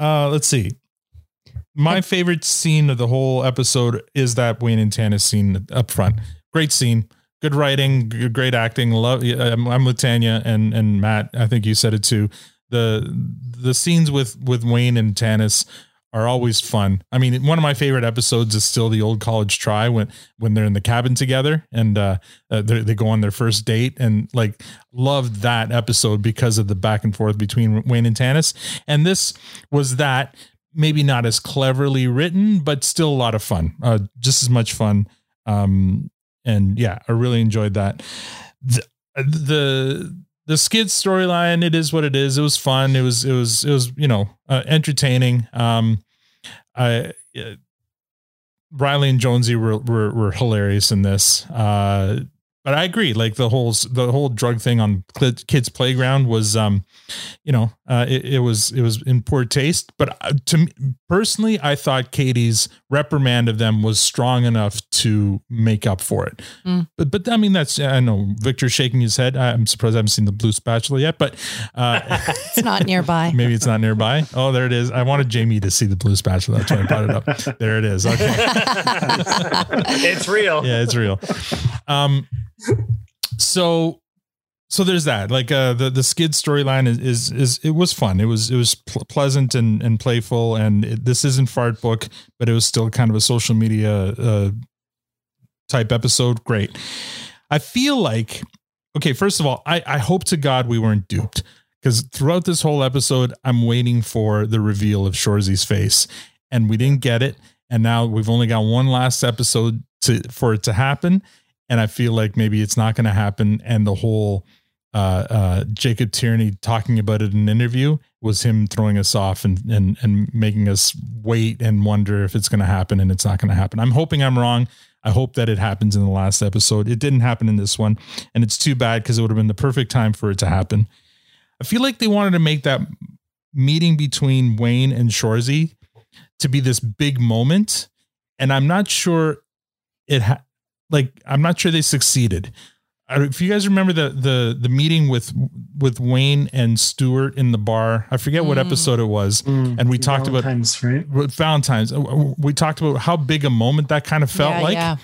Uh, let's see. My favorite scene of the whole episode is that Wayne and Tanis scene up front. Great scene. Good writing, g- great acting. Love. I'm, I'm with Tanya and and Matt. I think you said it too. The the scenes with with Wayne and Tanis are always fun. I mean, one of my favorite episodes is still the old college try when when they're in the cabin together and uh, uh they go on their first date and like loved that episode because of the back and forth between Wayne and Tanis. And this was that maybe not as cleverly written, but still a lot of fun. Uh, just as much fun. Um, and yeah, I really enjoyed that. The the the skid storyline, it is what it is. It was fun. It was it was it was you know uh, entertaining. Um, I. Uh, Reilly and Jonesy were, were were hilarious in this. Uh, but I agree. Like the whole the whole drug thing on kids' playground was, um, you know, uh, it, it was it was in poor taste. But uh, to me personally, I thought Katy's reprimand of them was strong enough to make up for it. Mm. But but I mean that's I know Victor's shaking his head. I'm surprised I haven't seen the Blue Spatula yet, but uh, It's not nearby. maybe it's not nearby. Oh, there it is. I wanted Jamie to see the Blue Spatula. That's why I brought it up. There it is. Okay. it's real. yeah, it's real. Um, so, so there's that. Like, uh, the the skid storyline is, is is it was fun. It was it was pl- pleasant and and playful. And it, this isn't fart book, but it was still kind of a social media uh type episode. Great. I feel like okay. First of all, I I hope to God we weren't duped because throughout this whole episode, I'm waiting for the reveal of Shoresy's face, and we didn't get it. And now we've only got one last episode to for it to happen, and I feel like maybe it's not going to happen. And the whole uh, uh, Jacob Tierney talking about it in an interview was him throwing us off and and and making us wait and wonder if it's going to happen, and it's not going to happen. I'm hoping I'm wrong. I hope that it happens in the last episode. It didn't happen in this one, and it's too bad because it would have been the perfect time for it to happen. I feel like they wanted to make that meeting between Wayne and Shoresy to be this big moment, and I'm not sure it ha- like I'm not sure they succeeded. I- If you guys remember the the the meeting with with Wayne and Stewart in the bar, I forget what Mm. episode it was, and we talked about Valentine's, right? Valentine's. uh, We talked about how big a moment that kind of felt Yeah, like. yeah.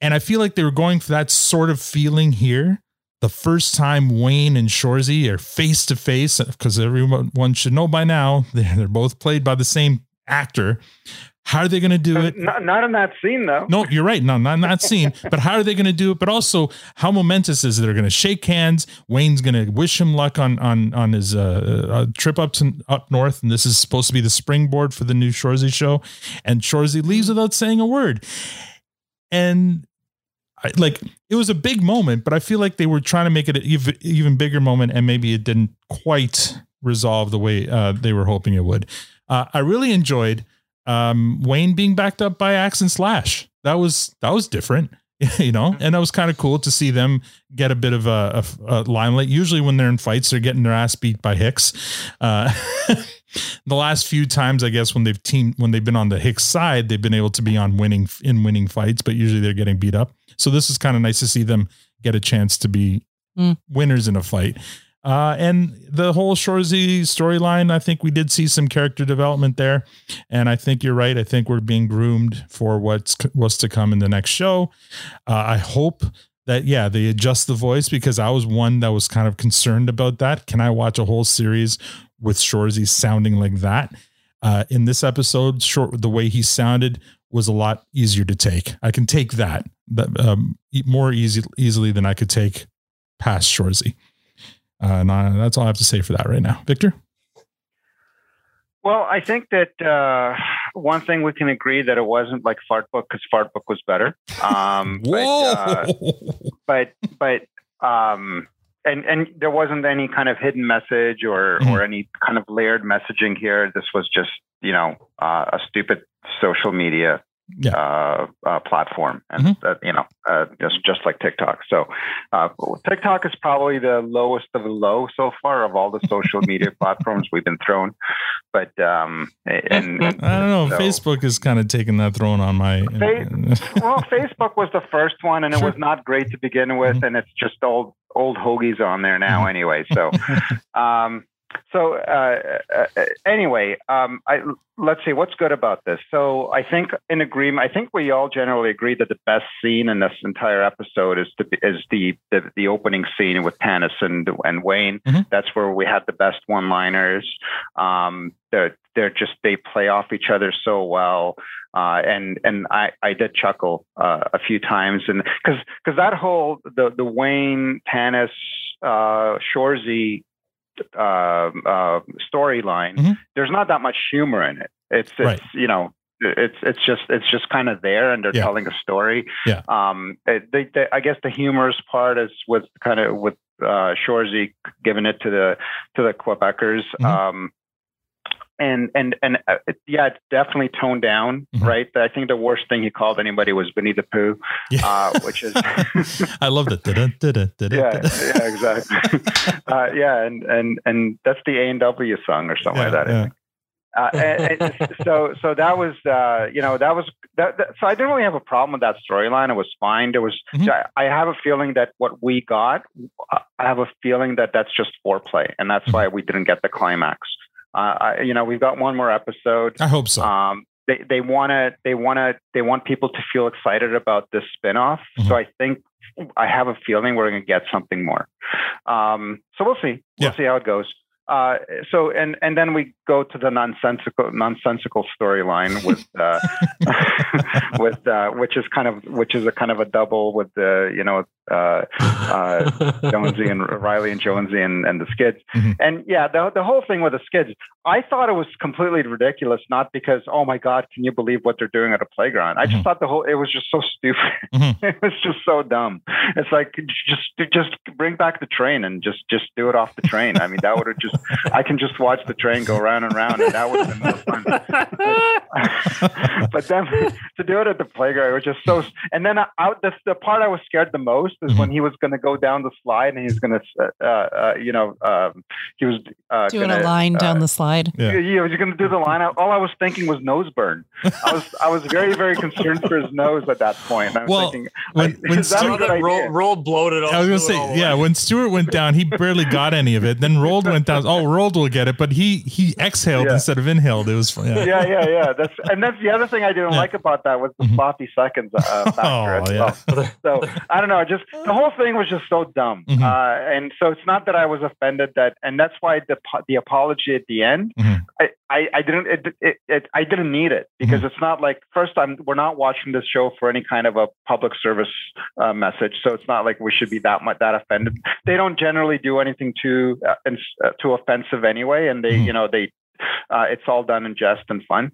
And I feel like they were going for that sort of feeling here. The first time Wayne and Shoresy are face to face, because everyone should know by now, they're, they're both played by the same actor. How are they going to do it? Not, not in that scene though. No, you're right. No, not in that scene. But how are they going to do it? But also, how momentous is it? They're going to shake hands. Wayne's going to wish him luck on on on his uh, uh, trip up to up north, and this is supposed to be the springboard for the new Shoresy show. And Shoresy leaves without saying a word. And I, like it was a big moment, but I feel like they were trying to make it an even even bigger moment, and maybe it didn't quite resolve the way uh, they were hoping it would. Uh, I really enjoyed um, Wayne being backed up by Axe and Slash. That was that was different, you know, and that was kind of cool to see them get a bit of a, a, a limelight. Usually, when they're in fights, they're getting their ass beat by Hicks. Uh, the last few times, I guess, when they've teamed when they've been on the Hicks side, they've been able to be on winning in winning fights, but usually they're getting beat up. So this is kind of nice to see them get a chance to be Mm. winners in a fight. Uh, and the whole Shoresy storyline, I think we did see some character development there. And I think you're right. I think we're being groomed for what's what's to come in the next show. Uh, I hope that yeah they adjust the voice because I was one that was kind of concerned about that. Can I watch a whole series with Shoresy sounding like that? Uh, in this episode, short the way he sounded was a lot easier to take. I can take that, um, more easy easily than I could take past Shorzy. Uh, and I, that's all I have to say for that right now. Victor. Well, I think that uh, one thing we can agree that it wasn't like Fart Book because Fart Book was better. Um, Whoa! But, uh, but but um, and and there wasn't any kind of hidden message or Mm-hmm. or any kind of layered messaging here. This was just you know uh, a stupid social media uh, uh, platform, and Mm-hmm. uh, you know uh, just just like TikTok. So uh, TikTok is probably the lowest of the low so far of all the social media platforms we've been thrown. But um, and, and I don't know. so- Facebook is kind of taking that throne on my. Fa- well, Facebook was the first one, and it was not great to begin with, Mm-hmm. and it's just old old hoagies on there now, anyway. So, um, so uh, uh, anyway, um, I, let's see what's good about this. So, I think in agreement, I think we all generally agree that the best scene in this entire episode is the is the the, the opening scene with Tanis and and Wayne. That's where we had the best one liners. Um, they're they're just they play off each other so well. Uh, and and I, I did chuckle uh, a few times, and because because that whole the the Wayne Tanis uh, Shoresy uh, uh, storyline, there's not that much humor in it. It's it's Right. you know it's it's just it's just kind of there, and they're Yeah. telling a story. Yeah. Um, it, they, they, I guess the humorous part is with kind of with uh, Shoresy giving it to the to the Quebecers. Mm-hmm. Um, and and and uh, yeah, it's definitely toned down, Mm-hmm. right? I think the worst thing he called anybody was Winnie the Pooh, uh, which is I love that. Da-da, da-da, da-da, yeah, yeah, exactly. uh, yeah, and and and that's the A and W song or something like that. I Yeah. think. Uh, and, and so so that was uh, you know that was that, that- so I didn't really have a problem with that storyline. It was fine. There was I, I have a feeling that what we got, I have a feeling that that's just foreplay, and that's why we didn't get the climax. I, you know, we've got one more episode. I hope so. Um, they they want to they want to they want people to feel excited about this spinoff. So I think I have a feeling we're going to get something more. Um, so we'll see. We'll see how it goes. Uh, so and and then we go to the nonsensical nonsensical storyline with uh, with uh, which is kind of which is a kind of a double with the you know uh, uh, Jonesy and Reilly and Jonesy and, and the Skids. And yeah the the whole thing with the Skids I thought it was completely ridiculous not because oh my god can you believe what they're doing at a playground? I just thought the whole it was just so stupid. It was just so dumb. It's like just just bring back the train and just just do it off the train. I mean that would have just I can just watch the train go round and round and that would have been fun. But then to do it at the playground it was just so and then I, I, the, the part I was scared the most is when he was going to go down the slide and he's going to uh, uh, you know um, he was uh, Doing gonna, a line uh, down the slide. yeah, he was going to do the line. All I was thinking was nose burn. I was I was very very concerned for his nose at that point. And I was Well, thinking, when- when is that a Stewart- good idea? Roll, rolled bloated. I was gonna say, yeah. When Stewart went down, he barely got any of it. Then Roald went down. Oh, Roald will get it, but he he exhaled Yeah. instead of inhaled. It was. Yeah. yeah, yeah, yeah. That's and that's the other thing I didn't like about that was the sloppy seconds uh, factor Oh, as yeah. well. So I don't know. I just the whole thing was just so dumb. Mhm. Uh, and so it's not that I was offended that, and that's why the the apology at the end. Mm-hmm. I, I, I didn't it, it, it I didn't need it because Mm-hmm. it's not like first I'm we're not watching this show for any kind of a public service uh, message so it's not like we should be that much that offended they don't generally do anything too uh, uh, too offensive anyway and they Mm-hmm. you know they uh, it's all done in jest and fun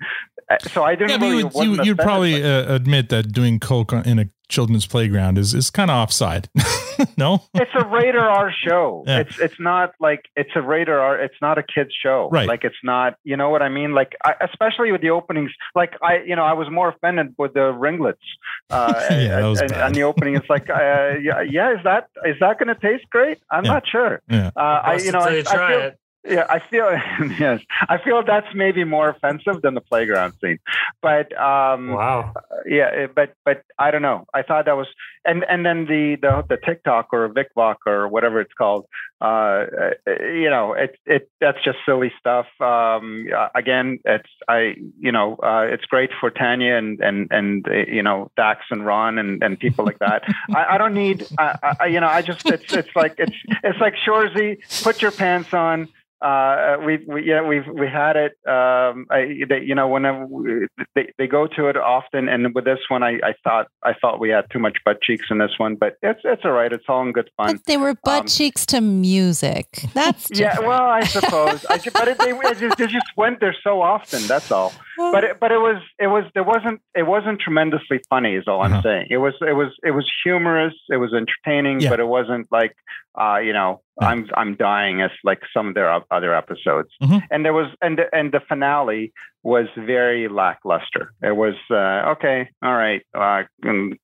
Uh, so I didn't Yeah, really you would, you, you'd offended, probably uh, admit that doing coke in a children's playground is is kind of offside. no, it's a rated R show. Yeah. It's it's not like it's a rated R. It's not a kids show. Right. Like it's not. You know what I mean? Like I, especially with the openings. Like I, you know, I was more offended with the ringlets. Uh, Yeah, that was and, bad. and the opening, it's like, uh, yeah, yeah. Is that is that going to taste great? I'm Yeah. not sure. Yeah. Uh, I, you know, I, you I try feel, it. Yeah, I feel yes, I feel that's maybe more offensive than the playground scene. But um, wow, yeah, but but I don't know. I thought that was and and then the the the TikTok or VidVok or whatever it's called. Uh, you know, it it that's just silly stuff. Um, again, it's I you know uh, it's great for Tanya and and and uh, you know Dax and Ron and and people like that. I, I don't need I, I you know I just it's it's like it's it's like Shoresy, put your pants on uh, we, we yeah we've we had it um, I, they, you know whenever we, they, they go to it often and with this one I, I thought I thought we had too much butt cheeks in this one but it's it's all right. It's all in good fun. But they were butt Um, cheeks to music. That's yeah well I suppose. I, but it, they, it just, they just went there so often that's all. But it, but it was it was there wasn't it wasn't tremendously funny is all I'm saying. It was it was it was humorous it was entertaining Yeah. but it wasn't like uh, you know I'm I'm dying as like some of their other episodes Mhm. and there was and the, and the finale was very lackluster it was uh, okay all right uh,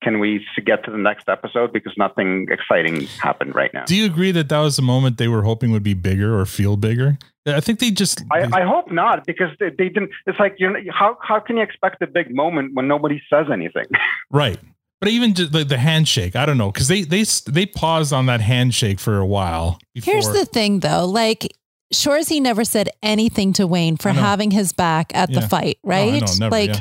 can we get to the next episode because nothing exciting happened right now Do you agree that that was the moment they were hoping would be bigger or feel bigger? I think they just I, I hope not because they, they didn't. It's like you know how how can you expect a big moment when nobody says anything? right. But even just the, the handshake, I don't know, because they they they paused on that handshake for a while. Before. Here's the thing though, like Shoresy never said anything to Wayne for having his back at Yeah. the fight, right? know, never, like yeah.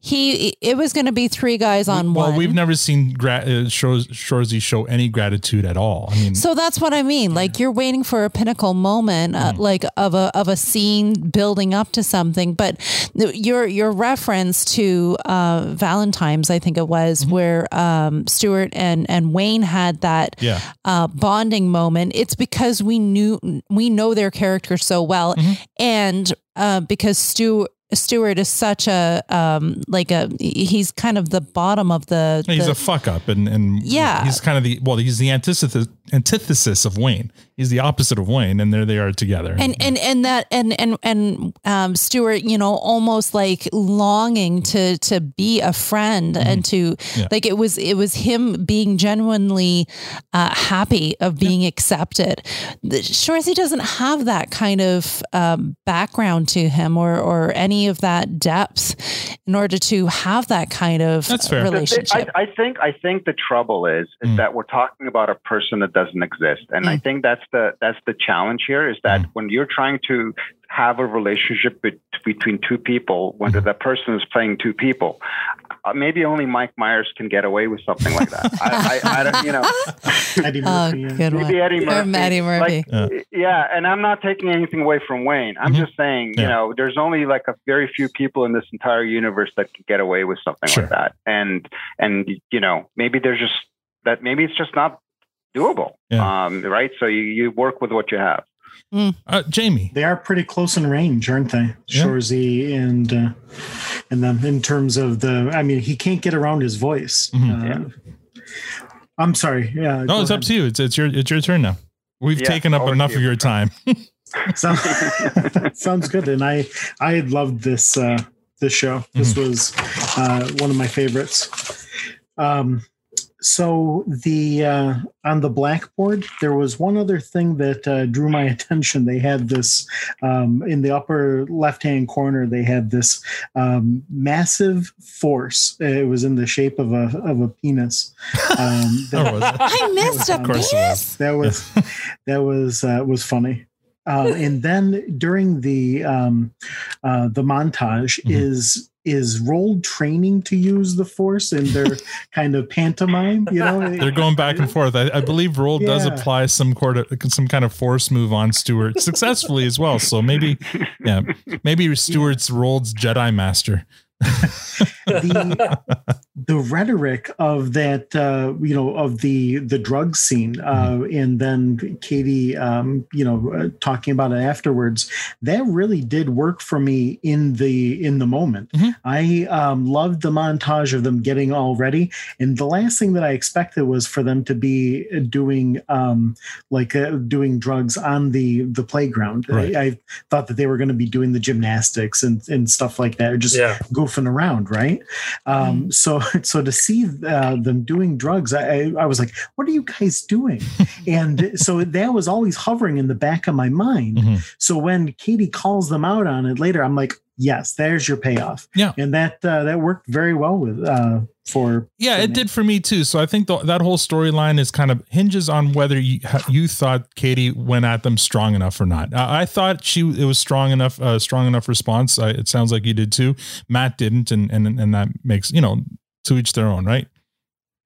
he it was going to be three guys on well, one. Well, we've never seen gra- uh, Shoresy show any gratitude at all. I mean, So that's what I mean. Like you're waiting for a pinnacle moment, uh, Mm. like of a of a scene building up to something. But your your reference to uh, Valentine's, I think it was, Mm-hmm. where um, Stewart and and Wayne had that Yeah. uh, bonding moment. It's because we knew we know their character so well, Mm-hmm. and uh, because Stu. Stewart is such a um like a he's kind of the bottom of the, he's the a fuck up, and and Yeah. he's kind of the well, he's the antithesis antithesis of Wayne. He's the opposite of Wayne, and there they are together. and and and that and and and um Stewart, you know, almost like longing to to be a friend and to Yeah. like it was it was him being genuinely uh, happy of being accepted. The, Shoresy doesn't have that kind of um, background to him or or any of that depth in order to have that kind of relationship. I, I think I think the trouble is is Mm. that we're talking about a person that doesn't exist, and Mm. I think that's the that's the challenge here is Mm. that when you're trying to have a relationship bet- between two people, when Mm-hmm. the person is playing two people, maybe only Mike Myers can get away with something like that. I, I, I don't, you know, Eddie Oh, Murphy. yeah. good one. maybe Eddie Or Murphy, Maddie Murphy. Like, yeah, and I'm not taking anything away from Wayne. I'm just saying, you Mm-hmm. Know, there's only like a very few people in this entire universe that can get away with something Sure. like that. And and you know, maybe there's just that maybe it's just not doable. Yeah. Um, right? So you you work with what you have. Uh, Jamie, They are pretty close in range, aren't they? Yeah. Shoresy and uh, and them in terms of the. I mean, he can't get around his voice. Mhm. Uh, I'm sorry. Yeah. no, it's up to you. It's it's your it's your turn now. We've Yeah, taken up enough you. of your time. Sounds, sounds good. And I I loved this uh, this show. This was uh, one of my favorites. Um, so the uh, on the blackboard there was one other thing that uh, drew my attention. They had this um, in the upper left hand corner. They had this um, massive force. It was in the shape of a of a penis. Um, was it? I missed a Of course it was. that was that was uh, was funny. Uh, and then during the um, uh, the montage Mm-hmm. is is Roald training to use the force in their kind of pantomime. You know, They're going back and forth. I, I believe Roald does apply some sort of some kind of force move on Stewart successfully as well. So maybe, yeah, maybe Stewart's Roald's Jedi Master. the the rhetoric of that uh you know of the the drug scene uh and then katy um you know uh, talking about it afterwards that really did work for me in the in the moment i um loved the montage of them getting all ready and the last thing that i expected was for them to be doing um like uh, doing drugs on the the playground Right. I, I thought that they were going to be doing the gymnastics and and stuff like that or just Yeah. goofing around, right? Um, so so to see uh, them doing drugs, I, I I was like, "What are you guys doing?" and so that was always hovering in the back of my mind. Mm-hmm. So when Katy calls them out on it later, I'm like, "Yes, there's your payoff." Yeah, and that uh, that worked very well with uh, for Yeah, it did for me too. So I think the, that whole storyline is kind of hinges on whether you you thought Katy went at them strong enough or not. I, I thought she it was strong enough, uh, strong enough response. I, it sounds like you did too. Matt didn't, and and and that makes you know to each their own, right?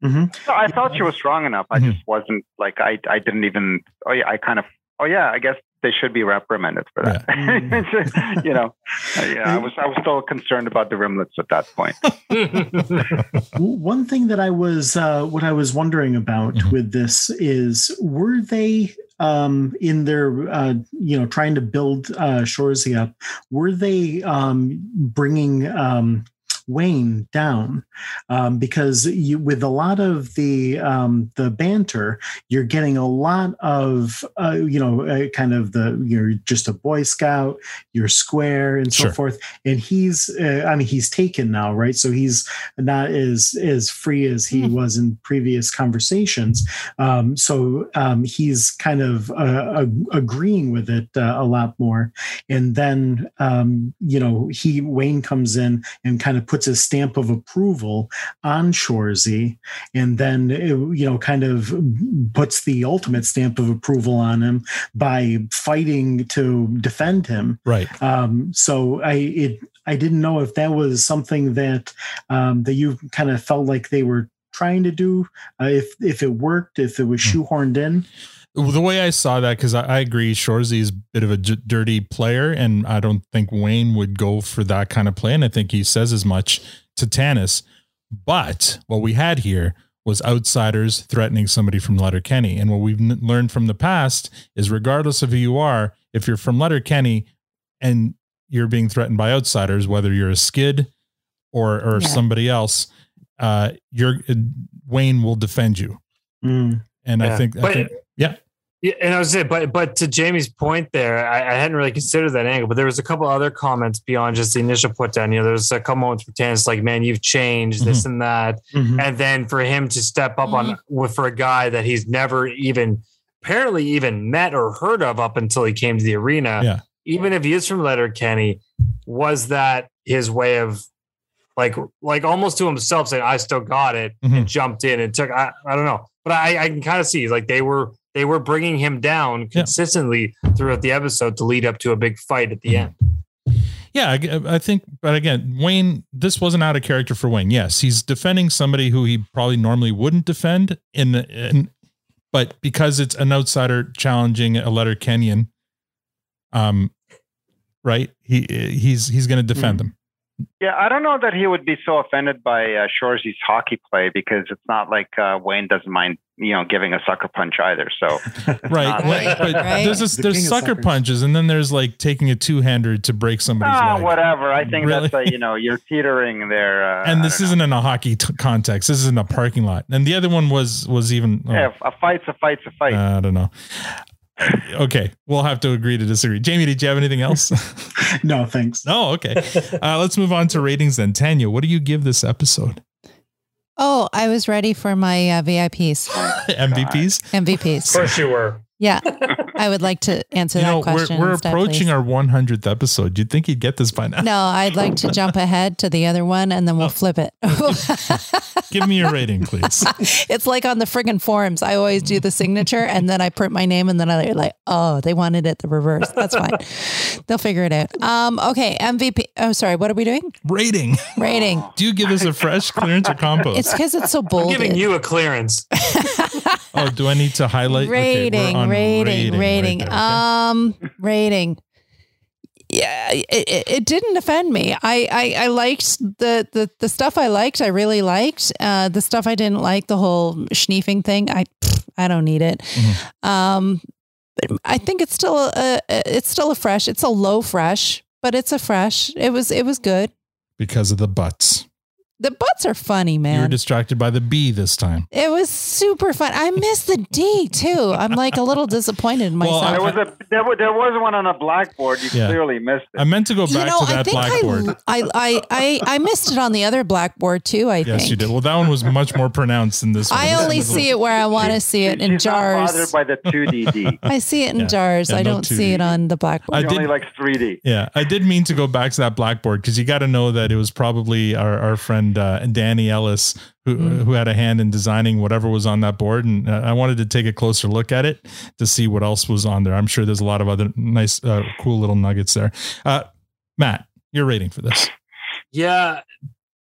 Mm-hmm. So I thought she was strong enough. I just wasn't like I. I didn't even. Oh yeah, I kind of. Oh yeah, I guess they should be reprimanded for that. you know, yeah, I was. I was still concerned about the rimlets at that point. One thing that I was, uh, what I was wondering about Mm-hmm. with this is, were they um, in their, uh, you know, trying to build uh, Shoresy up? Were they um, bringing um, Wayne down? Um, because you, with a lot of the um, the banter, you're getting a lot of, uh, you know, uh, kind of the you're just a Boy Scout, you're square, and so Sure. forth. And he's, uh, I mean, he's taken now, right? So he's not as as free as he was in previous conversations. Um, so um, he's kind of uh, ag- agreeing with it uh, a lot more. And then um, you know he Wayne comes in and kind of puts a stamp of approval on Shoresy, and then it, you know kind of puts the ultimate stamp of approval on him by fighting to defend him. Right. Um, so I it I didn't know if that was something that um, that you kind of felt like they were trying to do. Uh, if if it worked, if it was shoehorned in. The way I saw that, because I, I agree, Shoresy is a bit of a j- dirty player, and I don't think Wayne would go for that kind of play. And I think he says as much to Tanis. But what we had here was outsiders threatening somebody from Letterkenny. And what we've n- learned from the past is regardless of who you are, if you're from Letterkenny and you're being threatened by outsiders, whether you're a skid or or Yeah. somebody else, uh, you're Wayne will defend you. Mm. And I think, I But- think yeah. Yeah, and I was saying, but but to Jamie's point there, I, I hadn't really considered that angle. But there was a couple other comments beyond just the initial put down. You know, there's a couple moments for Tanis like, "Man, you've changed this mm-hmm. and that," Mhm. and then for him to step up on mm-hmm. with for a guy that he's never even apparently even met or heard of up until he came to the arena. Yeah. Even if he is from Letterkenny, was that his way of like like almost to himself saying, "I still got it," and mm-hmm. jumped in and took. I, I don't know, but I, I can kind of see like they were they were bringing him down consistently throughout the episode to lead up to a big fight at the end. Yeah, I, I think, but again, Wayne, this wasn't out of character for Wayne. Yes, he's defending somebody who he probably normally wouldn't defend in, in but because it's an outsider challenging a letter Kenyan, um, right? He he's he's going to defend them. Yeah, I don't know that he would be so offended by uh, Shoresy's hockey play because it's not like uh, Wayne doesn't mind, you know, giving a sucker punch either. So Right, not Wayne- like- but there's this, there's king of sucker suckers. punches, and then there's like taking a two hander to break somebody's Ah, leg. whatever. I think Really? that's a, you know you're teetering there. Uh, and this isn't in a hockey t- context. This is in a parking lot. And the other one was was even. oh, yeah, a fight's a fight's a fight. I don't know. Okay, we'll have to agree to disagree. Jamie, did you have anything else? no, thanks. Oh, okay. Uh, let's move on to ratings then. Tanya, what do you give this episode? Oh, I was ready for my uh, VIPs, MVPs? MVPs. Of course you were. Yeah, I would like to answer You that know, we're, question. we're instead, approaching please. our 100th episode. Do You'd think you'd get this by now. No, I'd like to jump ahead to the other one and then Oh. we'll flip it. Give me your rating, please. it's like on the friggin' forums. I always do the signature and then I print my name and then I like, oh, they wanted it the reverse. That's fine. They'll figure it out. Um, okay, MVP. Oh, sorry. What are we doing? Rating. Rating. Do you give us a fresh clearance or compost? It's because it's so bold. I'm bold. giving you a clearance. Oh, do I need to highlight? Okay, we're rating, rating, rating, right there, okay. um, rating. Yeah, it, it, it didn't offend me. I, I, I liked the, the, the stuff I liked. I really liked uh, the stuff I didn't like. The whole schneefing thing. I, I don't need it. Um, but I think it's still a, it's still a fresh. It's a low fresh, but it's a fresh. It was, it was good. because of the butts. The butts are funny, man. You were man. distracted by the B this time. It was super fun. I missed the D too. I'm like a little disappointed in myself. there was a there, wa- there was one on a blackboard. You Yeah. clearly missed it. I meant to go you back know, to I that think blackboard. I, I, I, I, I missed it on the other blackboard too. I yes, think. you did. Well, that one was much more pronounced than this one. I This only one was a see it where I want to see it in She's not jars. bothered by the 2DD. I see it in Yeah. jars. Yeah, I no don't see it on the blackboard. I She did- only likes 3D. Yeah, I did mean to go back to that blackboard because you got to know that it was probably our, our friend uh, Danny Ellis who Mm. who had a hand in designing whatever was on that board, and uh, I wanted to take a closer look at it to see what else was on there. I'm sure there's a lot of other nice, uh, cool little nuggets there. Uh, Matt, your rating for this? Yeah,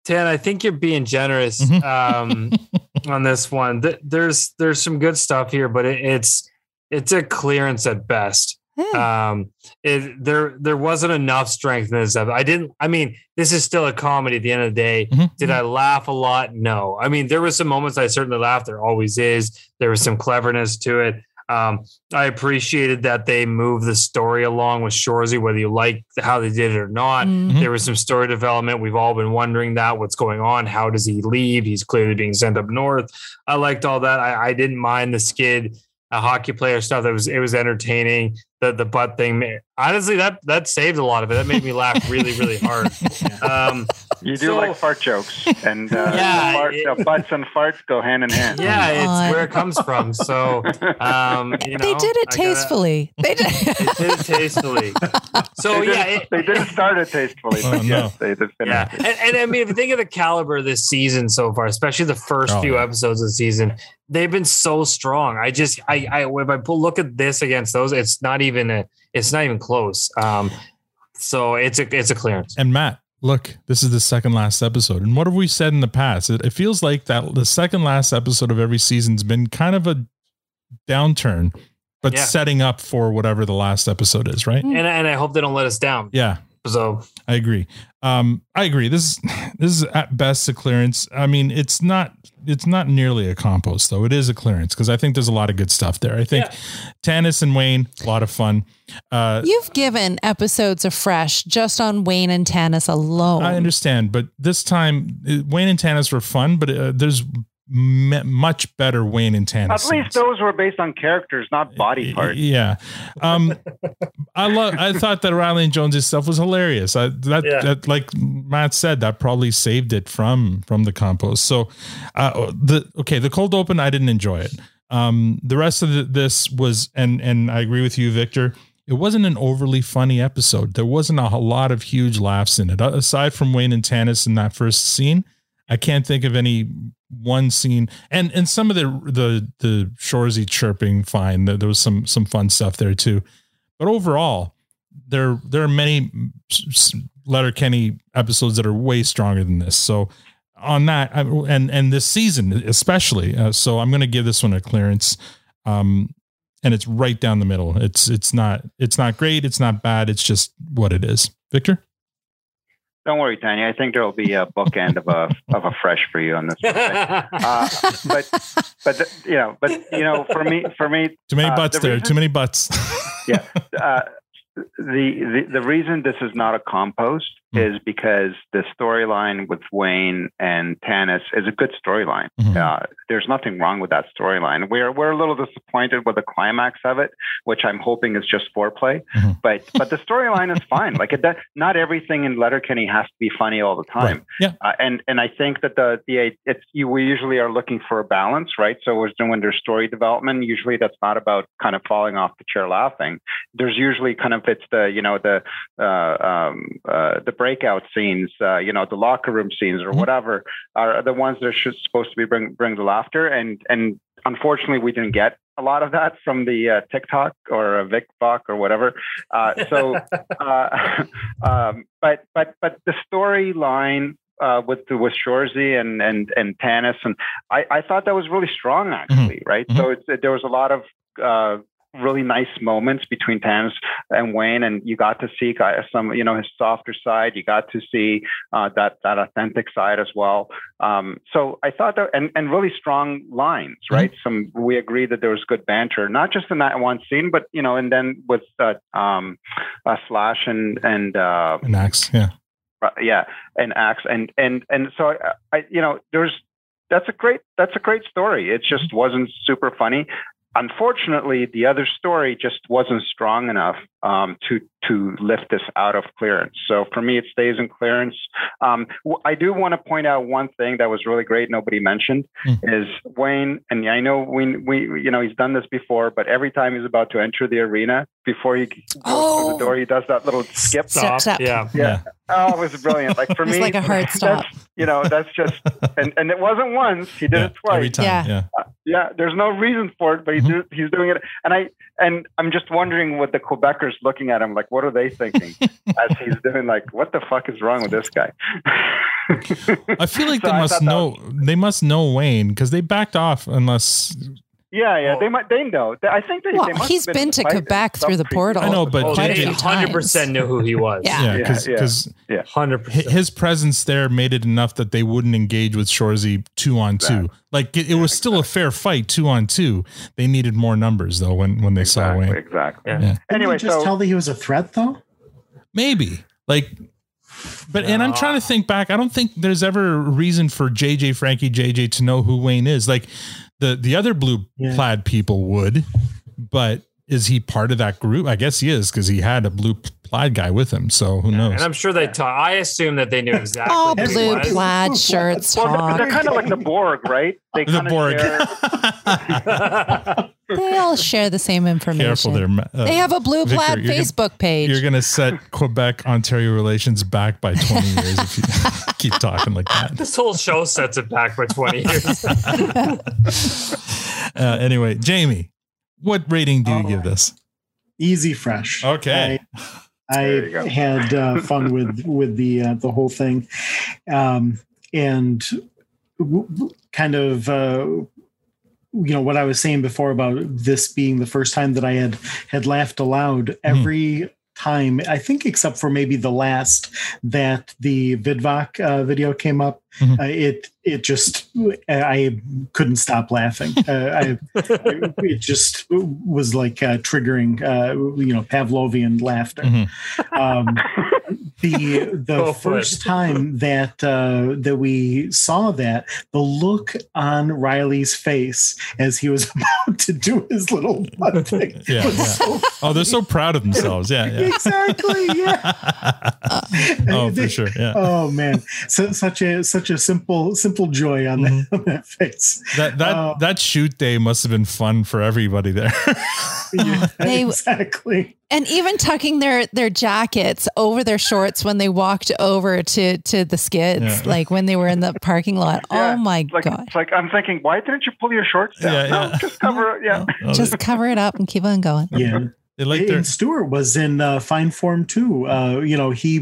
Dan, I think you're being generous um, on this one. There's there's some good stuff here, but it, it's it's a clearance at best. Um, it, there there wasn't enough strength in this. episode. I didn't. I mean, this is still a comedy. At the end of the day, did I laugh a lot? No. I mean, there were some moments I certainly laughed. There always is. There was some cleverness to it. Um, I appreciated that they moved the story along with Shoresy, whether you like how they did it or not. Mm-hmm. There was some story development. We've all been wondering that what's going on. How does he leave? He's clearly being sent up north. I liked all that. I, I didn't mind the skid, uh, hockey player stuff. That was it was entertaining. The the butt thing, honestly, that that saved a lot of it. That made me laugh really really hard. Um, You do So- like fart jokes, and uh, Yeah, fart, it- uh, butts and farts go hand in hand. yeah, it's where it comes from. So um, you know, they did it I gotta- tastefully. They did. They did it tastefully. So they yeah, it- they didn't start it tastefully, Oh, but no. yes, they did finish. Yeah, it. and, and I mean, if you think of the caliber of this season so far, especially the first Oh, few yeah. episodes of the season, they've been so strong. I just, I, I, if I pull, look at this against those, it's not even a, it's not even close. Um, so it's a, it's a clearance. And Matt, look, this is the second last episode. And what have we said in the past? It, it feels like that the second last episode of every season's been kind of a downturn, but Yeah. setting up for whatever the last episode is, right? And, and I hope they don't let us down. Yeah. So I agree. Um, I agree. This is this is at best a clearance. I mean, it's not it's not nearly a compost though. It is a clearance because I think there's a lot of good stuff there. I think Tanis and Wayne, a lot of fun. Uh, You've given episodes of Fresh just on Wayne and Tanis alone. I understand, but this time uh, Wayne and Tanis were fun, but uh, there's m- much better Wayne and Tanis. At least those were based on characters, not body parts. Yeah. Um I love I thought that Reilly and Jones's stuff was hilarious. I that, Yeah. that like Matt said, that probably saved it from from the compost. So uh the okay, the cold open I didn't enjoy it. Um the rest of the, this was and and I agree with you, Victor. It wasn't an overly funny episode. There wasn't a lot of huge laughs in it. Uh, Aside from Wayne and Tanis in that first scene, I can't think of any one scene. And and some of the the the Shoresy chirping fine there, was some some fun stuff there too. But overall there there are many Letterkenny episodes that are way stronger than this. So on that and and this season especially uh, so I'm going to give this one a clearance um and it's right down the middle. It's it's not it's not great it's not bad it's just what it is. Victor Don't worry, Tanya. I think there will be a bookend of a of a fresh for you on this. Uh, but but the, you know, but you know, for me, for me, too many uh, butts the there reason- too many butts yeah. Uh, the, the the reason this is not a compost is because the storyline with Wayne and Tanis is a good storyline. Uh, there's nothing wrong with that storyline. We're we're a little disappointed with the climax of it, which I'm hoping is just foreplay. But but the storyline is fine. Like it, does- not everything in Letterkenny has to be funny all the time. Yeah. Uh, and and I think that the the it's you we usually are looking for a balance, right? So when there's story development, usually that's not about kind of falling off the chair laughing. There's usually kind of it's the you know the uh, um, uh, the breakout scenes, uh, you know the locker room scenes or whatever are the ones that are should, supposed to be bring bring the laughter. And and unfortunately, we didn't get a lot of that from the uh, TikTok or uh, VidVok or whatever. Uh, so, uh, um, but but but the storyline uh, with the, with Shoresy and and and Tanis and I, I thought that was really strong actually, right? So it's, there was a lot of uh, really nice moments between Tanis and Wayne, and you got to see some you know his softer side. You got to see uh, that that authentic side as well. Um, so I thought that and and really strong lines, right? Some we agreed that there was good banter, not just in that one scene, but you know, and then with uh, um, uh, Slash and and uh, axe, yeah yeah, and axe, and and and so I, I you know there's that's a great that's a great story. It just wasn't super funny. Unfortunately, the other story just wasn't strong enough um, to to lift this out of clearance. So for me, it stays in clearance. Um, w- I do want to point out one thing that was really great. Nobody mentioned is Wayne, and I know we we you know he's done this before, but every time he's about to enter the arena, before he goes through the door, he does that little skip Step, step. Yeah. yeah. Oh, it was brilliant. Like for It's me, like a hard stop. That's, you know, that's just, and, and it wasn't once. He did it twice. Every time. Yeah. Yeah. Uh, yeah, there's no reason for it, but he's do, he's doing it, and I and I'm just wondering what the Quebecers looking at him like. What are they thinking as he's doing? Like, what the fuck is wrong with this guy? I feel like So they I must know. They must know Wayne because they backed off unless. Yeah, yeah, they might. They know. I think they. Well, they must he's have been to Quebec through the portal. I know, but quite a they few 100% knew who he was. Yeah. Yeah, Yeah, because yeah. Yeah. 100%. his presence there made it enough that they wouldn't engage with Shoresy two on two. Like it, it was still a fair fight two on two. They needed more numbers though when when they saw Wayne. exactly. Yeah. Yeah. Didn't Anyway, just so- tell that he was a threat, though. Maybe like. But and I'm trying to think back. I don't think there's ever a reason for JJ Frankie JJ to know who Wayne is. Like the the other blue Yeah. plaid people would, but is he part of that group? I guess he is because he had a blue plaid guy with him. So who knows? And I'm sure they taught. I assume that they knew exactly. All who he blue was. plaid shirts, Well, they're, they're kind of like the Borg, right? They The kinda Borg. share- They all share the same information. Careful there. Uh, they have a blue Victor, plaid you're gonna- Facebook page. You're going to set Quebec Ontario relations back by 20 years if you keep talking like that. This whole show sets it back by 20 years. Uh, anyway, Jamie, what rating do you give this? Easy fresh. Okay. I, I had uh, fun with with the uh, the whole thing, um, and w- w- kind of. Uh, you know what I was saying before about this being the first time that I had had laughed aloud. Every time, I think, except for maybe the last that the VidVok uh, video came up, Mhm. uh, it it just I couldn't stop laughing. Uh, I, it just was like uh, triggering, uh, you know, Pavlovian laughter. Mhm. Um, the the Go for it. first time that uh, that we saw that, the look on Reilly's face as he was about to do his little butt thing Yeah, was yeah. so Oh, they're so proud of themselves. Yeah, yeah. exactly yeah. oh, for sure. Yeah. Oh man, so, such a such a simple simple joy on that on that face. That that Uh, that shoot day must have been fun for everybody there. Yeah, They- exactly. And even tucking their their jackets over their shorts when they walked over to to the skids, Yeah. like when they were in the parking lot. Yeah, oh my like, god! It's like I'm thinking, why didn't you pull your shorts down? Yeah, no, yeah. just cover it. Yeah. Oh, Just cover it up and keep on going. Yeah. They like their and Stewart was in uh, fine form too. Uh, you know, he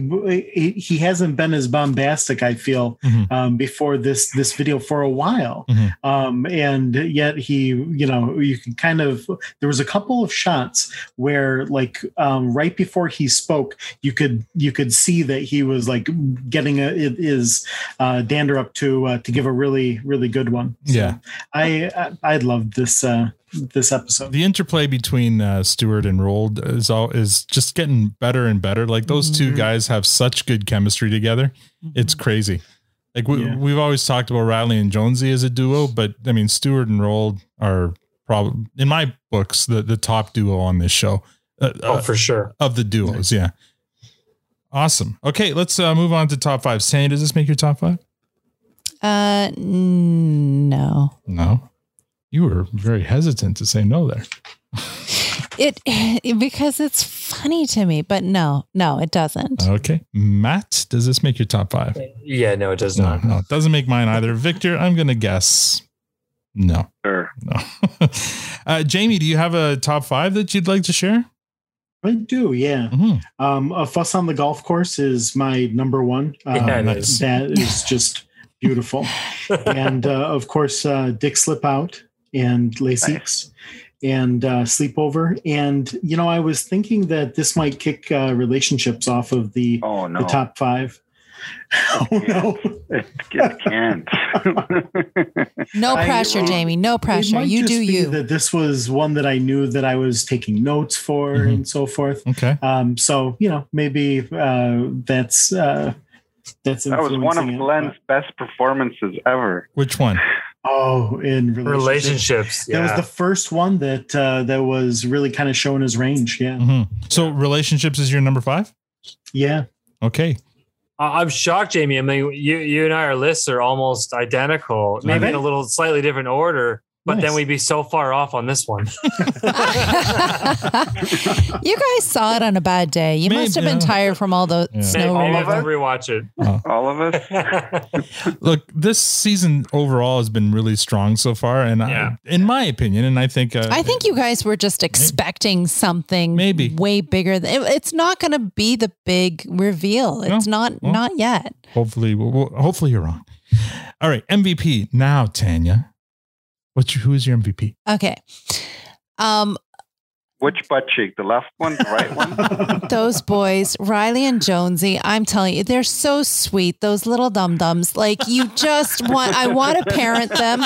he hasn't been as bombastic. I feel Mhm. um, before this this video for a while, Mhm. um, and yet he, you know, you can kind of. There was a couple of shots where, like, um, right before he spoke, you could you could see that he was like getting a, it is uh, dander up to uh, to give a really really good one. So Yeah. I I, I loved this uh, this episode. the interplay between uh, Stewart and Roald is all is just getting better and better. Like those two Mm-hmm. guys have such good chemistry together. It's crazy. Like we, Yeah. we've always talked about Reilly and Jonesy as a duo, but I mean Stewart and Roald are probably in my books the the top duo on this show. Uh, oh, uh, for sure. of the duos, yeah. Awesome. Okay, let's uh, move on to top five. Sandy, does this make your top five? Uh, no. No. You were very hesitant to say no there. It because it's funny to me, but no, no, it doesn't. Okay. Matt, does this make your top five? Yeah, no, it does No, not. no, it doesn't make mine either. Victor, I'm going to guess no. Sure. No. uh, Jamie, do you have a top five that you'd like to share? I do, yeah. Mhm. Um, a fuss on the golf course is my number one. Um, Yeah, nice. That is just beautiful. and uh, of course, uh, Dyck Slip Out and Lacey's and uh, Sleepover. And, you know, I was thinking that this might kick uh, relationships off of the, Oh no. the top five. oh, no. It, it can't. No I- pressure, Jamie. No pressure. You do you. That this was one that I knew that I was taking notes for Mhm. and so forth. Okay. Um, so you know, maybe uh, that's uh, That's That was one of influencing it. Glenn's best performances ever. Which one? Oh, in relationships. Relationships, That was the first one that uh, that was really kind of showing his range. Yeah. Mhm. So relationships is your number five? Yeah. Okay. I- I'm shocked, Jamie. I mean, you you and I, our lists are almost identical, maybe in a little slightly different order, but then we'd be so far off on this one. You guys saw it on a bad day. You must have been yeah. tired from all the Yeah. snow Maybe I removal. have to rewatch it. All of us. Look, this season overall has been really strong so far, and I, in my opinion, and I think uh, I think you guys were just expecting something Maybe. way bigger. Than, it- it's not going to be the big reveal. It's not well. not yet. hopefully, we'll- we'll- hopefully you're wrong. All right, MVP now, Tanya. What's your, who is your MVP? Okay. Um, Which butt cheek? The left one, the right one? those boys, Reilly and Jonesy, I'm telling you, they're so sweet. Those little dum dums. Like you just want, I want to parent them.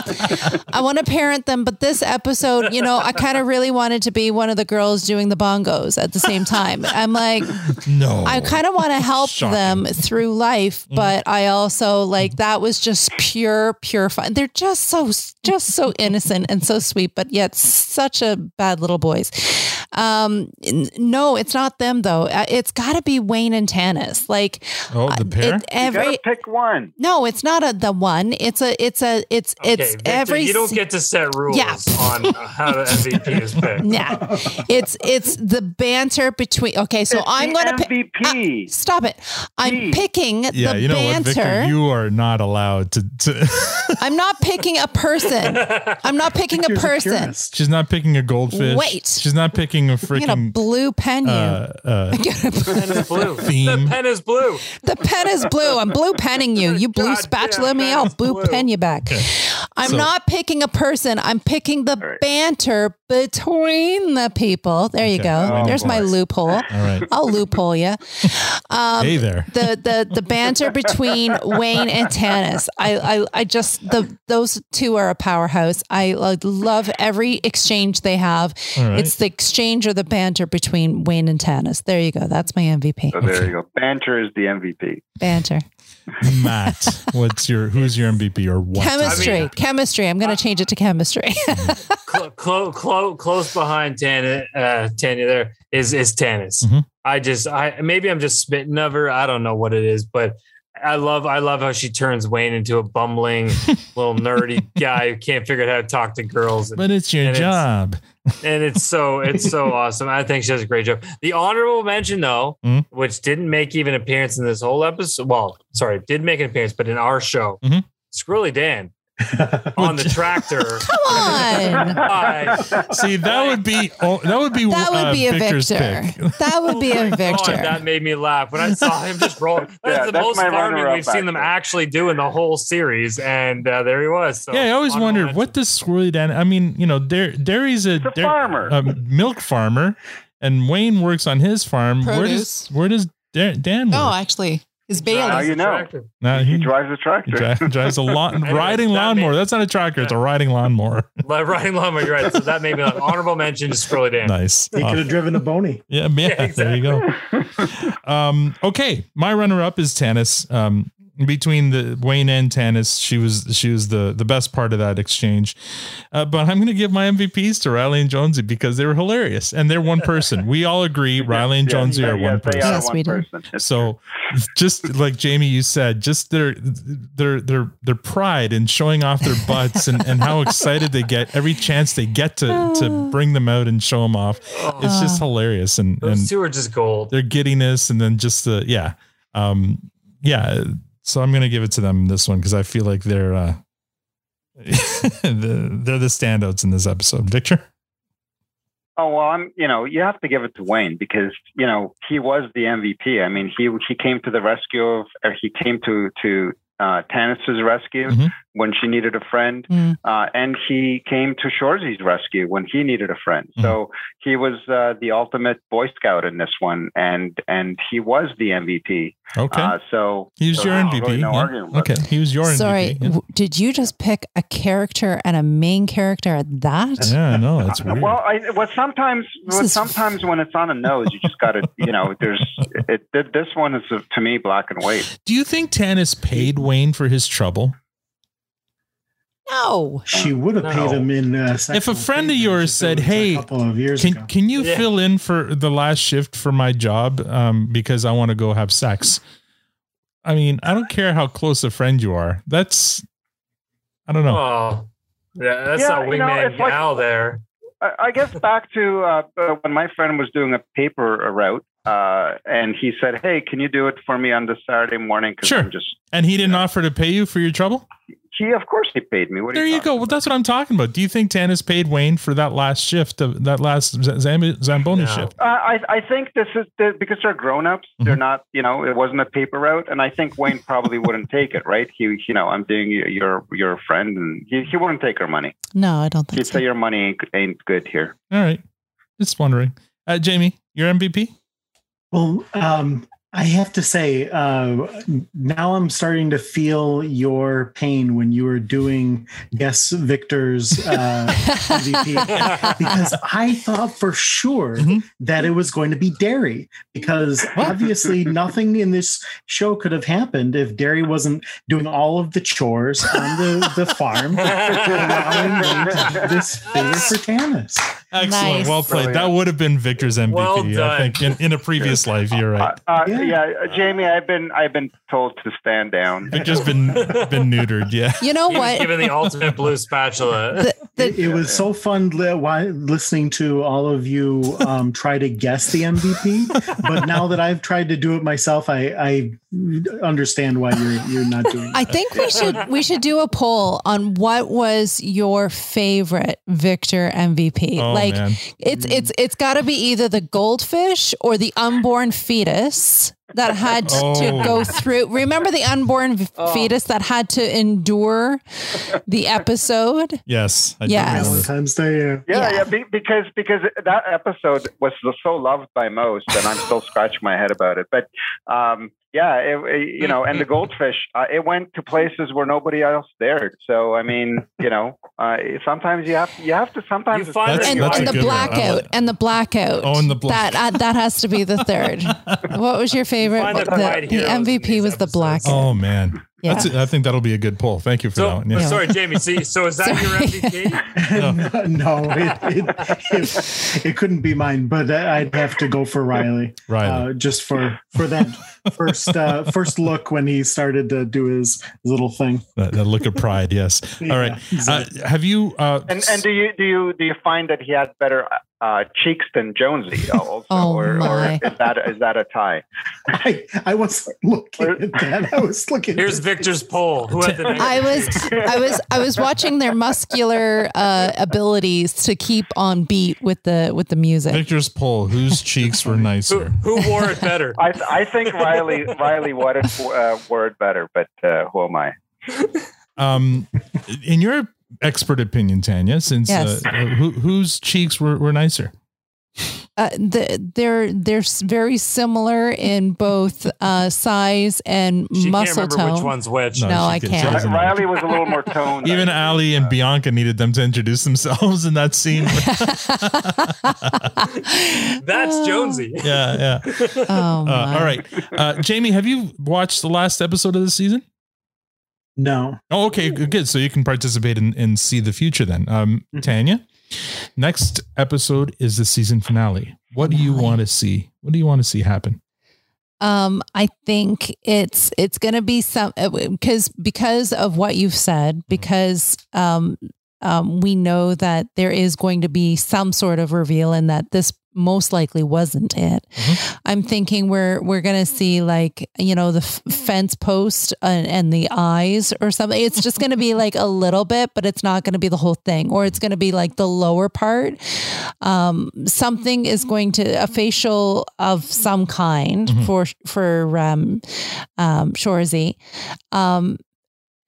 I want to parent them. But this episode, you know, I kind of really wanted to be one of the girls doing the bongos at the same time. I'm like, No, I kind of want to help Shocking. them through life, mm. but I also like that was just pure, pure fun. They're just so, just so innocent and so sweet, but yet such a bad little boys. Um, n- no, it's not them though. Uh, It's got to be Wayne and Tanis. Like, Oh, the uh, pair? it- every you pick one. no, it's not a the one. It's a, it's a, it's, it's Victor, every. you don't get to set rules Yeah. on how the MVP is picked. Yeah, it's it's the banter between. Okay, so It's I'm going to pick. MVP. Stop it! I'm picking Yeah, the you know what. Victor? You are not allowed to. to I'm not picking a person. I'm not picking a Victor's a person. purist. She's not picking a goldfish. Wait. she's not picking a I'm gonna freaking blue pen you. uh, uh, Pen is blue. Theme. The pen is blue. the pen is blue. I'm blue penning you. You blue Goddamn spatula me. I'll is blue blue. pen you back. I'm So- not picking a person. I'm picking the right. banter between the people. There you go. Oh, There's my loophole. all right. I'll loophole you. Um, hey there. the the the banter between Wayne and Tanis. I I, I just the those two are a powerhouse. I, I love every exchange they have. All right. It's the exchange or the banter between Wayne and Tanis. There you go. That's my MVP. So there you go. Banter is the MVP. Banter. Matt, what's your who's your MVP or what? Chemistry. I mean- chemistry. I'm going to change it to chemistry. Clo- clo- clo- close behind Tanya, uh, Tanya there is is Tanis. Mhm. I just I maybe I'm just spitting of her. I don't know what it is, but I love I love how she turns Wayne into a bumbling little nerdy guy who can't figure out how to talk to girls. And, But it's your and it's- job. and it's so it's so awesome. I think she does a great job. The honorable mention though, Mhm. which didn't make even appearance in this whole episode. Well, sorry, did make an appearance, but in our show, Mhm. Squirrely Dan on the tractor. Come on. See, that would be oh, that would be That would uh, be a Victor's victor. pick. That would be Oh a my God, victor. that made me laugh when I saw him just roll. That's Yeah, the that's most farming we've seen them actually do in the whole series, and uh, there he was. So yeah, I always wondered what does Squirrely Dan. I mean, you know, there Derry's a, a Dar- farmer. a milk farmer, and Wayne works on his farm. Where does where does Da- Dan work? No, actually, his Now Bailey. you know. Tractor. Nah, He he, drives a he tractor. dri- drives a lawn Anyway, riding that lawnmower. made- That's not a tractor; it's a riding lawnmower. Like, Riding lawnmower, you're right. So that made me like honorable mention to Squirrely Dan. nice. He Uh, could have driven a Boney. Yeah, yeah, Yeah, there you go. um, okay, my runner-up is Tanis. Um, between the Wayne and Tanis, she was she was the the best part of that exchange. Uh, but I'm going to give my MVPs to Reilly and Jonesy because they were hilarious and they're one person. We all agree Reilly and Yes, Jonesy yes, are one they person. are Yes, one we do. person. It's So just like Jamie, you said, just their their their their pride in showing off their butts and, and how excited they get every chance they get to to bring them out and show them off. It's just hilarious and Those and two are just gold. their giddiness and then just the yeah um yeah so i'm gonna give it to them this one because i feel like they're uh the, they're the standouts in this episode victor Oh well, I'm. You know, you have to give it to Wayne because you know he was the MVP. I mean, he he came to the rescue of, or he came to to uh, Tanis's rescue Mhm. When she needed a friend, Mm. uh, and he came to Shoresy's rescue when he needed a friend. Mm-hmm. So he was uh, the ultimate Boy Scout in this one, and and he was the MVP. Okay. Uh, so He was so your MVP. really no yeah. Okay, he was your Sorry, MVP. yeah. w- did you just pick a character and a main character at that? Yeah, I know that's weird. Well, I, well, sometimes, well, is- sometimes when it's on a nose, you just got to, you know, there's, it, it, this one is uh, to me black and white. Do you think Tanis paid Wayne for his trouble? No. She would have paid him in. Uh, If a friend of yours said, "Hey, couple of years can ago. can you Yeah. fill in for the last shift for my job um, because I want to go have sex?" I mean, I don't care how close a friend you are. That's I don't know. Oh, yeah, that's Yeah, not you know, wingman it's like- there. I, I guess back to uh, uh, when my friend was doing a paper route, uh, and he said, "Hey, can you do it for me on this Saturday morning?" Because Sure. I'm just And he didn't offer to pay you for your trouble. He, of course, he paid me. What There you you go. Well, that's what I'm talking about. Do you think Tanis paid Wayne for that last shift of that last Z- Zamb- Zamboni shift? Uh, I, I think this is the, because they're grown ups. They're Mm-hmm. not, you know, it wasn't a paper route, and I think Wayne probably wouldn't take it, right? He, you know, I'm being your your, your friend, and he, he wouldn't take her money. No, I don't think He'd so. say your money ain't, ain't good here. All right. Just wondering. Uh, Jamie, your MVP? Well, um, I have to say, uh, now I'm starting to feel your pain when you were doing Guess Victor's uh, MVP because I thought for sure Mm-hmm. that it was going to be Derry because obviously nothing in this show could have happened if Derry wasn't doing all of the chores on the, the farm, allowing me to do this favor for Tanis. Excellent. Nice. Well played. That would have been Victor's MVP, Well I think, in, in a previous life. You're right. Uh, yeah. uh, Jamie, I've been I've been told to stand down. Victor's been been neutered. Yeah. You know what? given the ultimate blue spatula. it, it was so fun li- why- listening to all of you um, try to guess the MVP. But now that I've tried to do it myself, I, I understand why you're you're not doing. It. I think we should we should do a poll on what was your favorite Victor MVP. Oh, like man. it's it's it's got to be either the goldfish or the unborn fetus that had to Oh. go through. Remember the unborn v- fetus that had to endure the episode? Yes. I Yes. remember. Valentine's Day. Yeah. Yeah, yeah, be, because because that episode was so loved by most, and I'm still scratching my head about it. But um, yeah, it, it- you know, and the goldfish, uh, it went to places where nobody else dared. So I mean, you know, uh, sometimes you have you have to sometimes it's find better And, that's and the good one. Blackout like- and the blackout. Oh, and the blackout. that uh, that has to be the third. what was your favorite? the The, the MVP was the blackout. Oh man. Yeah. That's I think that'll be a good poll. Thank you for that So, one. Yeah. sorry, Jamie. See, so is that your MVP? no, it, it, it, it couldn't be mine, but I'd have to go for Reilly. Reilly. Uh, just for for that first uh, first look when he started to do his little thing. That, that look of pride, yes. Yeah, All right. Uh, have you uh And and do you do you do you find that he had better uh, cheeks than Jonesy also, Oh, or, or is that is that a tie? I, I was looking at that. I was looking. Here's at Victor's poll. Who had the I was I was I was watching their muscular uh, abilities to keep on beat with the with the music. Victor's poll, whose cheeks were nicer? who wore it better? I I think Reilly Reilly worded uh, word better, but uh, who am I? Um in your expert opinion, Tanya, since Yes. uh, who, whose cheeks were, were nicer? Uh, the, they're they're very similar in both uh, size and She can't muscle remember tone. which one's which. No, No, I can- she can't. Reilly was a little more toned. Even Ali and Bianca needed them to introduce themselves in that scene. That's Jonesy. yeah, yeah. Oh, Uh, all right. Uh, Jamie, have you watched the last episode of the season? No. Oh, okay, good. good. So you can participate and, and see the future then. Um, Tanya, next episode is the season finale. What do you want to see? What do you want to see happen? Um, I think it's it's going to be some because because of what you've said because um um we know that there is going to be some sort of reveal and that this most likely wasn't it. I'm thinking we're we're going to see like you know the f- fence post and, and the eyes or something. It's just going to be like a little bit, but it's not going to be the whole thing, or it's going to be like the lower part. Um, something is going to a facial of some kind Mhm. for for um, um, Shoresy. Um,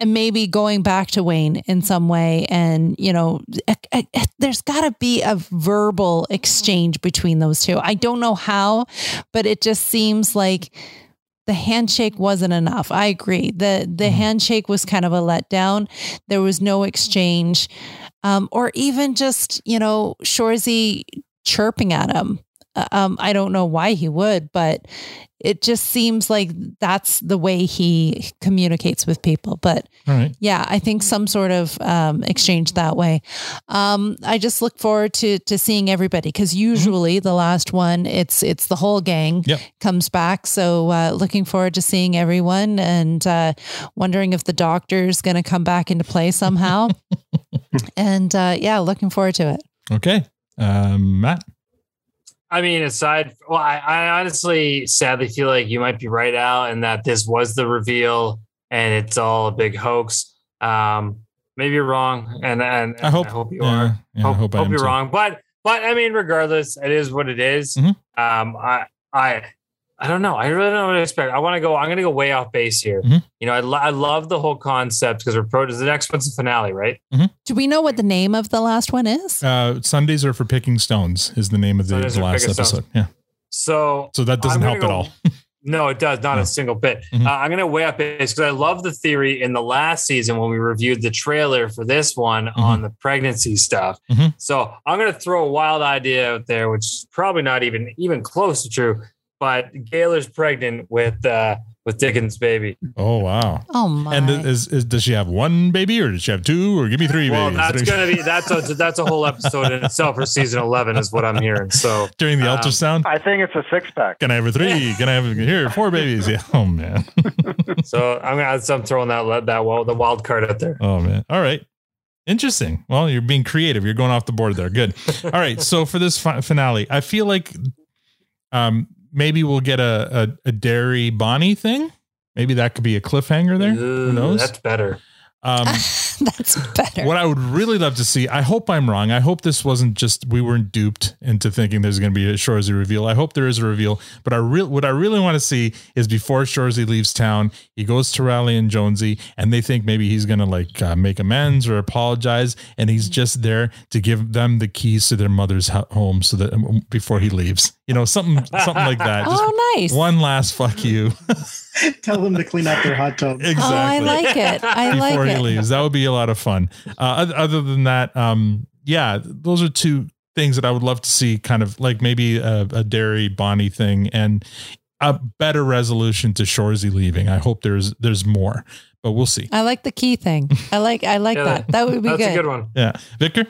and maybe going back to Wayne in some way. And, you know, eh, eh, eh, there's got to be a verbal exchange between those two. I don't know how, but it just seems like the handshake wasn't enough. I agree. The the handshake was kind of a letdown. There was no exchange. Um, or even just, you know, Shoresy chirping at him. Uh, Um, I don't know why he would, but it just seems like that's the way he communicates with people. But right. yeah, I think some sort of um, exchange that way. Um, I just look forward to to seeing everybody because usually the last one, it's it's the whole gang Yep. comes back. So uh, looking forward to seeing everyone and uh, wondering if the doctor's going to come back into play somehow. and uh, yeah, looking forward to it. Okay. Um, Matt. I mean, aside, well, I, I honestly sadly feel like you might be right out and that this was the reveal and it's all a big hoax. Um, maybe you're wrong, and and, and I hope- you yeah, are. yeah, I hope, hope I hope am you're too. wrong, but but I mean, regardless, it is what it is. Mhm. Um, I I I don't know. I really don't know what to expect. I want to go. I'm going to go way off base here. Mhm. You know, I, lo- I love the whole concept because we're pro. The next one's the finale, right? Do we know what the name of the last one is? Uh, Sundays are for picking stones is the name of the, the last picking stones. episode. Yeah. So So that doesn't help gonna at all. No, it does not a single bit. Mhm. Uh, I'm going to weigh up base because I love the theory in the last season when we reviewed the trailer for this one on the pregnancy stuff. Mhm. So I'm going to throw a wild idea out there, which is probably not even even close to true. But Gaylor's pregnant with uh, with Dickens' baby. Oh wow. Oh my! And is, is does she have one baby or does she have two or give me three Well, babies? that's going to be that's a that's a whole episode in itself for season 11 is what I'm hearing. So during the um, ultrasound. I think it's a six pack. Can I have a three? Can I have here four babies? Yeah. Oh man. so I'm gonna so I'm throwing that that well the wild card out there. Oh man. All right. Interesting. Well, you're being creative. You're going off the board there. Good. All right. So for this fi- finale, I feel like um maybe we'll get a a, a dairy Bonnie thing. Maybe that could be a cliffhanger there. Who knows? That's better. Um, That's better. What I would really love to see, I hope I'm wrong. I hope this wasn't just we weren't duped into thinking there's going to be a Shoresy reveal. I hope there is a reveal. But I real what I really want to see is before Shoresy leaves town, he goes to Reilly and Jonesy, and they think maybe he's going to like uh, make amends or apologize, and he's just there to give them the keys to their mother's home so that um, before he leaves, you know, something something like that. Just Oh, nice. One last fuck you. Tell them to clean out their hot tub. Exactly. Oh, I like it. I like it. before he leaves. That would be a lot of fun. Uh, other than that, um, yeah, those are two things that I would love to see. Kind of like maybe a, a Dairy Bonnie thing and a better resolution to Shoresy leaving. I hope there's there's more, but we'll see. I like the key thing. I like I like Yeah, that. That would be that's good. That's a good one. Yeah, Victor.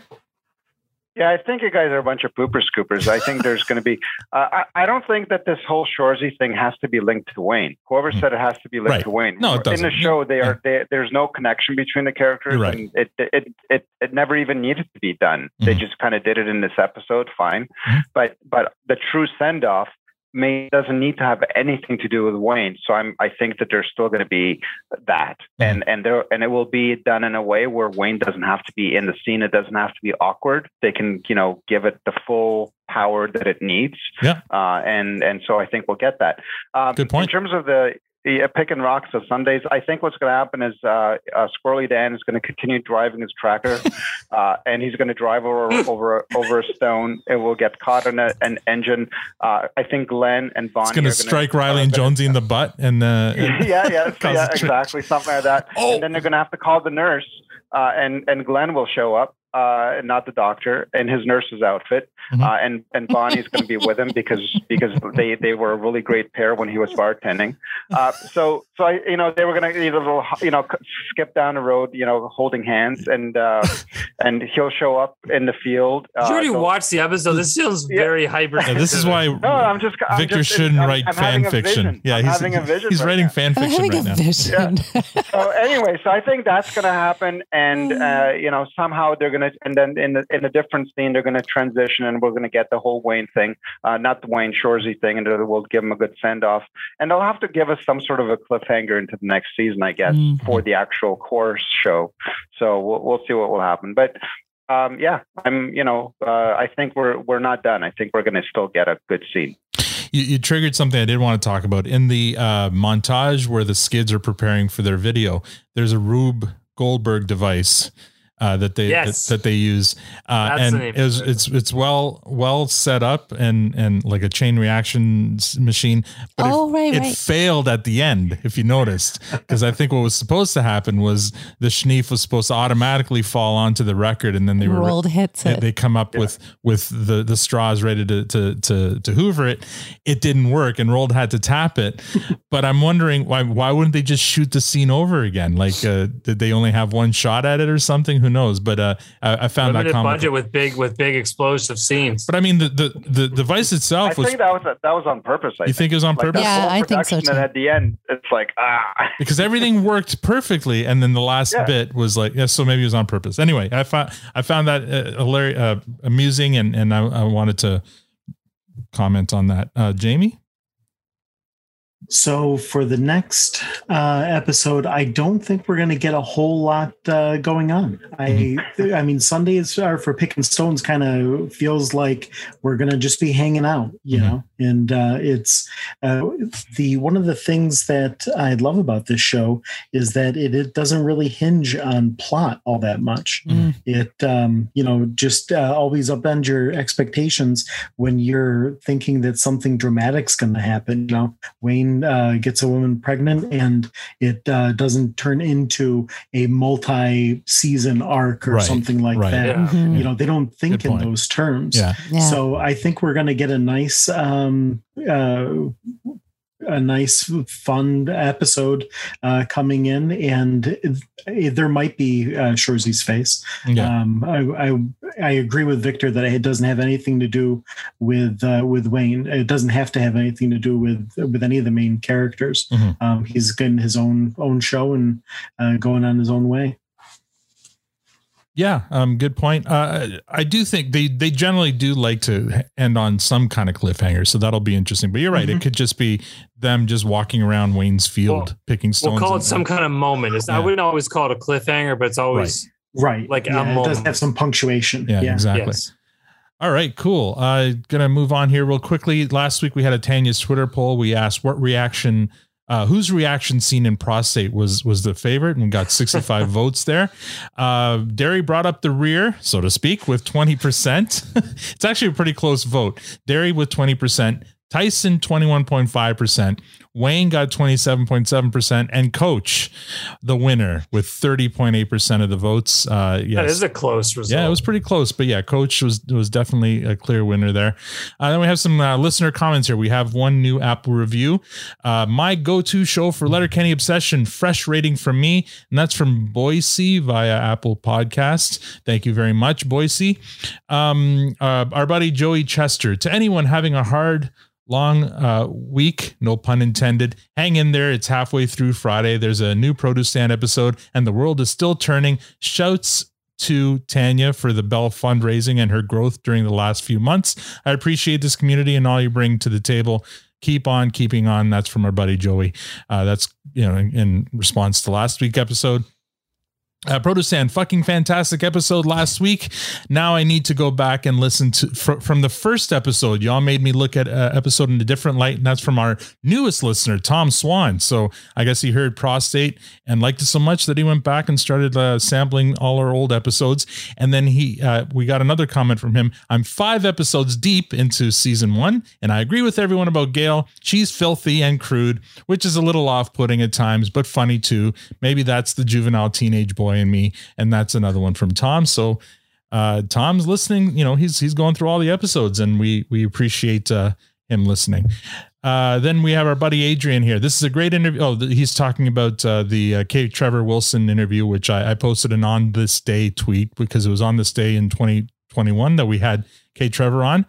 Yeah, I think you guys are a bunch of pooper scoopers. I think there's going to be. Uh, I, I don't think that this whole Shoresy thing has to be linked to Wayne. Whoever said it has to be linked. Right. to Wayne. No, it In doesn't. In the show, they are. They, there's no connection between the characters, right. and it, it it it never even needed to be done. They Mm-hmm. just kind of did it in this episode, fine. But but the true send off may doesn't need to have anything to do with Wayne. So I'm I think that there's still going to be that, and and there and it will be done in a way where Wayne doesn't have to be in the scene. It doesn't have to be awkward. They can you know give it the full power that it needs. Yeah. Uh, and and so I think we'll get that. Um, Good point. In terms of the the uh, pick and rocks of Sundays, I think what's going to happen is uh, uh, Squirrely Dan is going to continue driving his tractor, uh, and he's going to drive over over a, over a stone. It will get caught in a, an engine. Uh, I think Glenn and Bonnie It's going to strike Reilly and Jonesy in the butt, and uh, yeah, yeah, yeah, exactly, something like that. Oh. And then they're going to have to call the nurse, uh, and and Glenn will show up, uh, and not the doctor, in his nurse's outfit, Mm-hmm. uh, and and Bonnie's going to be with him because because they they were a really great pair when he was bartending. Uh, so so I you know they were going to you know you know skip down the road, you know, holding hands, and uh, and he'll show up in the field. Uh, you already so- watch the episode? This sounds very hyper. Yeah, this is why no, I'm just. I'm Victor just, shouldn't I'm, write I'm fan fiction. Yeah, he's having a vision. he's right writing now. fan fiction having right a now. vision. so anyway, so I think that's going to happen, and uh, you know somehow they're going to, and then in the in a different scene they're going to transition, and we're going to get the whole Wayne thing, uh, not the Wayne Shoresy thing, and we'll give him a good send off, and they'll have to give us some sort of a cliffhanger into the next season, I guess, for the actual course show. So we'll we'll see what will happen, but. Um, yeah, I'm. You know, uh, I think we're we're not done. I think we're going to still get a good scene. You, you triggered something I did want to talk about in the uh, montage where the skids are preparing for their video. There's a Rube Goldberg device uh, that they Yes. that, that they use, uh, That's and the name it was, it's it's well well set up and and like a chain reaction machine. But Oh, it, right, it right. failed at the end, if you noticed, because I think what was supposed to happen was the schneef was supposed to automatically fall onto the record, and then they were Roald hits they- it. They come up with with the the straws ready to to to to hoover it. It didn't work, and Roald had to tap it. but I'm wondering why why wouldn't they just shoot the scene over again? Like, uh, did they only have one shot at it or something? Who knows? But uh, I, I found that Limited comment. budget with big with big explosive scenes. But I mean, the the the device I itself was think that was that was on purpose. I You think it was on Like, purpose? that Yeah, I think so, production, And too. at the end, it's like ah. because everything worked perfectly, and then the last Yeah. bit was like, yeah, so maybe it was on purpose. Anyway, I found I found that uh, hilarious, uh, amusing, and and I, I wanted to comment on that. Uh, Jamie, So for the next uh, episode, I don't think we're going to get a whole lot uh, going on. I, I mean, Sundays are for picking stones. Kind of feels like we're going to just be hanging out, you Mhm. know. And uh, it's uh, the one of the things that I love about this show is that it, it doesn't really hinge on plot all that much. It, um, you know, just uh, always upend your expectations when you're thinking that something dramatic's going to happen. You know, Wayne uh, gets a woman pregnant, and it uh, doesn't turn into a multi-season arc or Right, something like right. that. Yeah. Mhm. You know, they don't think Good in point. those terms. yeah, Yeah. So I think we're going to get a nice, um, uh, a nice, fun episode uh, coming in, and it, there might be uh, Shoresy's face. yeah, Um, I, I I agree with Victor that it doesn't have anything to do with uh, with Wayne. It doesn't have to have anything to do with with any of the main characters. Mhm. Um, he's getting his own own show and uh, going on his own way. Yeah. Um, good point. Uh, I do think they they generally do like to end on some kind of cliffhanger, so that'll be interesting. But you're right; it could just be them just walking around Wayne's field Well, picking stones. We'll call it some kind of moment. It's, I wouldn't always call it a cliffhanger, but it's always Right. right. Like a yeah, it does have some punctuation. Yeah, exactly. yes. All right, cool. Uh, gonna move on here real quickly. Last week we had a Tanya's Twitter poll. We asked what reaction, uh, whose reaction scene in prostate was was the favorite, and got 65 votes there. Uh, Derry brought up the rear, so to speak, with 20 percent. it's actually a pretty close vote. Derry with 20 percent. Tyson 21.5 percent. Wayne got 27.7%, and Coach, the winner, with 30.8% of the votes. Uh, yes. That is a close result. Yeah, it was pretty close, but yeah, Coach was was definitely a clear winner there. Uh, then we have some uh, listener comments here. We have one new Apple review. Uh, my go-to show for Letterkenny Obsession, fresh rating from me, and that's from Boise via Apple Podcast. Thank you very much, Boise. Um, uh, our buddy Joey Chester. To anyone having a hard long uh, week, no pun intended. Hang in there. It's halfway through Friday. There's a new produce stand episode, and the world is still turning. Shouts to Tanya for the Bell fundraising and her growth during the last few months. I appreciate this community and all you bring to the table. Keep on keeping on. That's from our buddy Joey. Uh, that's you know in, in response to last week episode. Uh, Protestant, fucking fantastic episode last week. Now I need to go back and listen to fr- from the first episode. Y'all made me look at uh, episode in a different light, and that's from our newest listener, Tom Swan. So I guess he heard prostate and liked it so much that he went back and started uh, sampling all our old episodes. And then he, uh, we got another comment from him. I'm five episodes deep into season one, and I agree with everyone about Gail. She's filthy and crude, which is a little off-putting at times, but funny too. Maybe that's the juvenile teenage boy in me, and that's another one from Tom. So uh Tom's listening, you know, he's he's going through all the episodes and we we appreciate uh him listening. Uh then we have our buddy Adrian here. This is a great interview. Oh, he's talking about uh the uh, Kate Trevor Wilson interview which I, I posted an on this day tweet because it was on this day in 2021 that we had Kate Trevor on.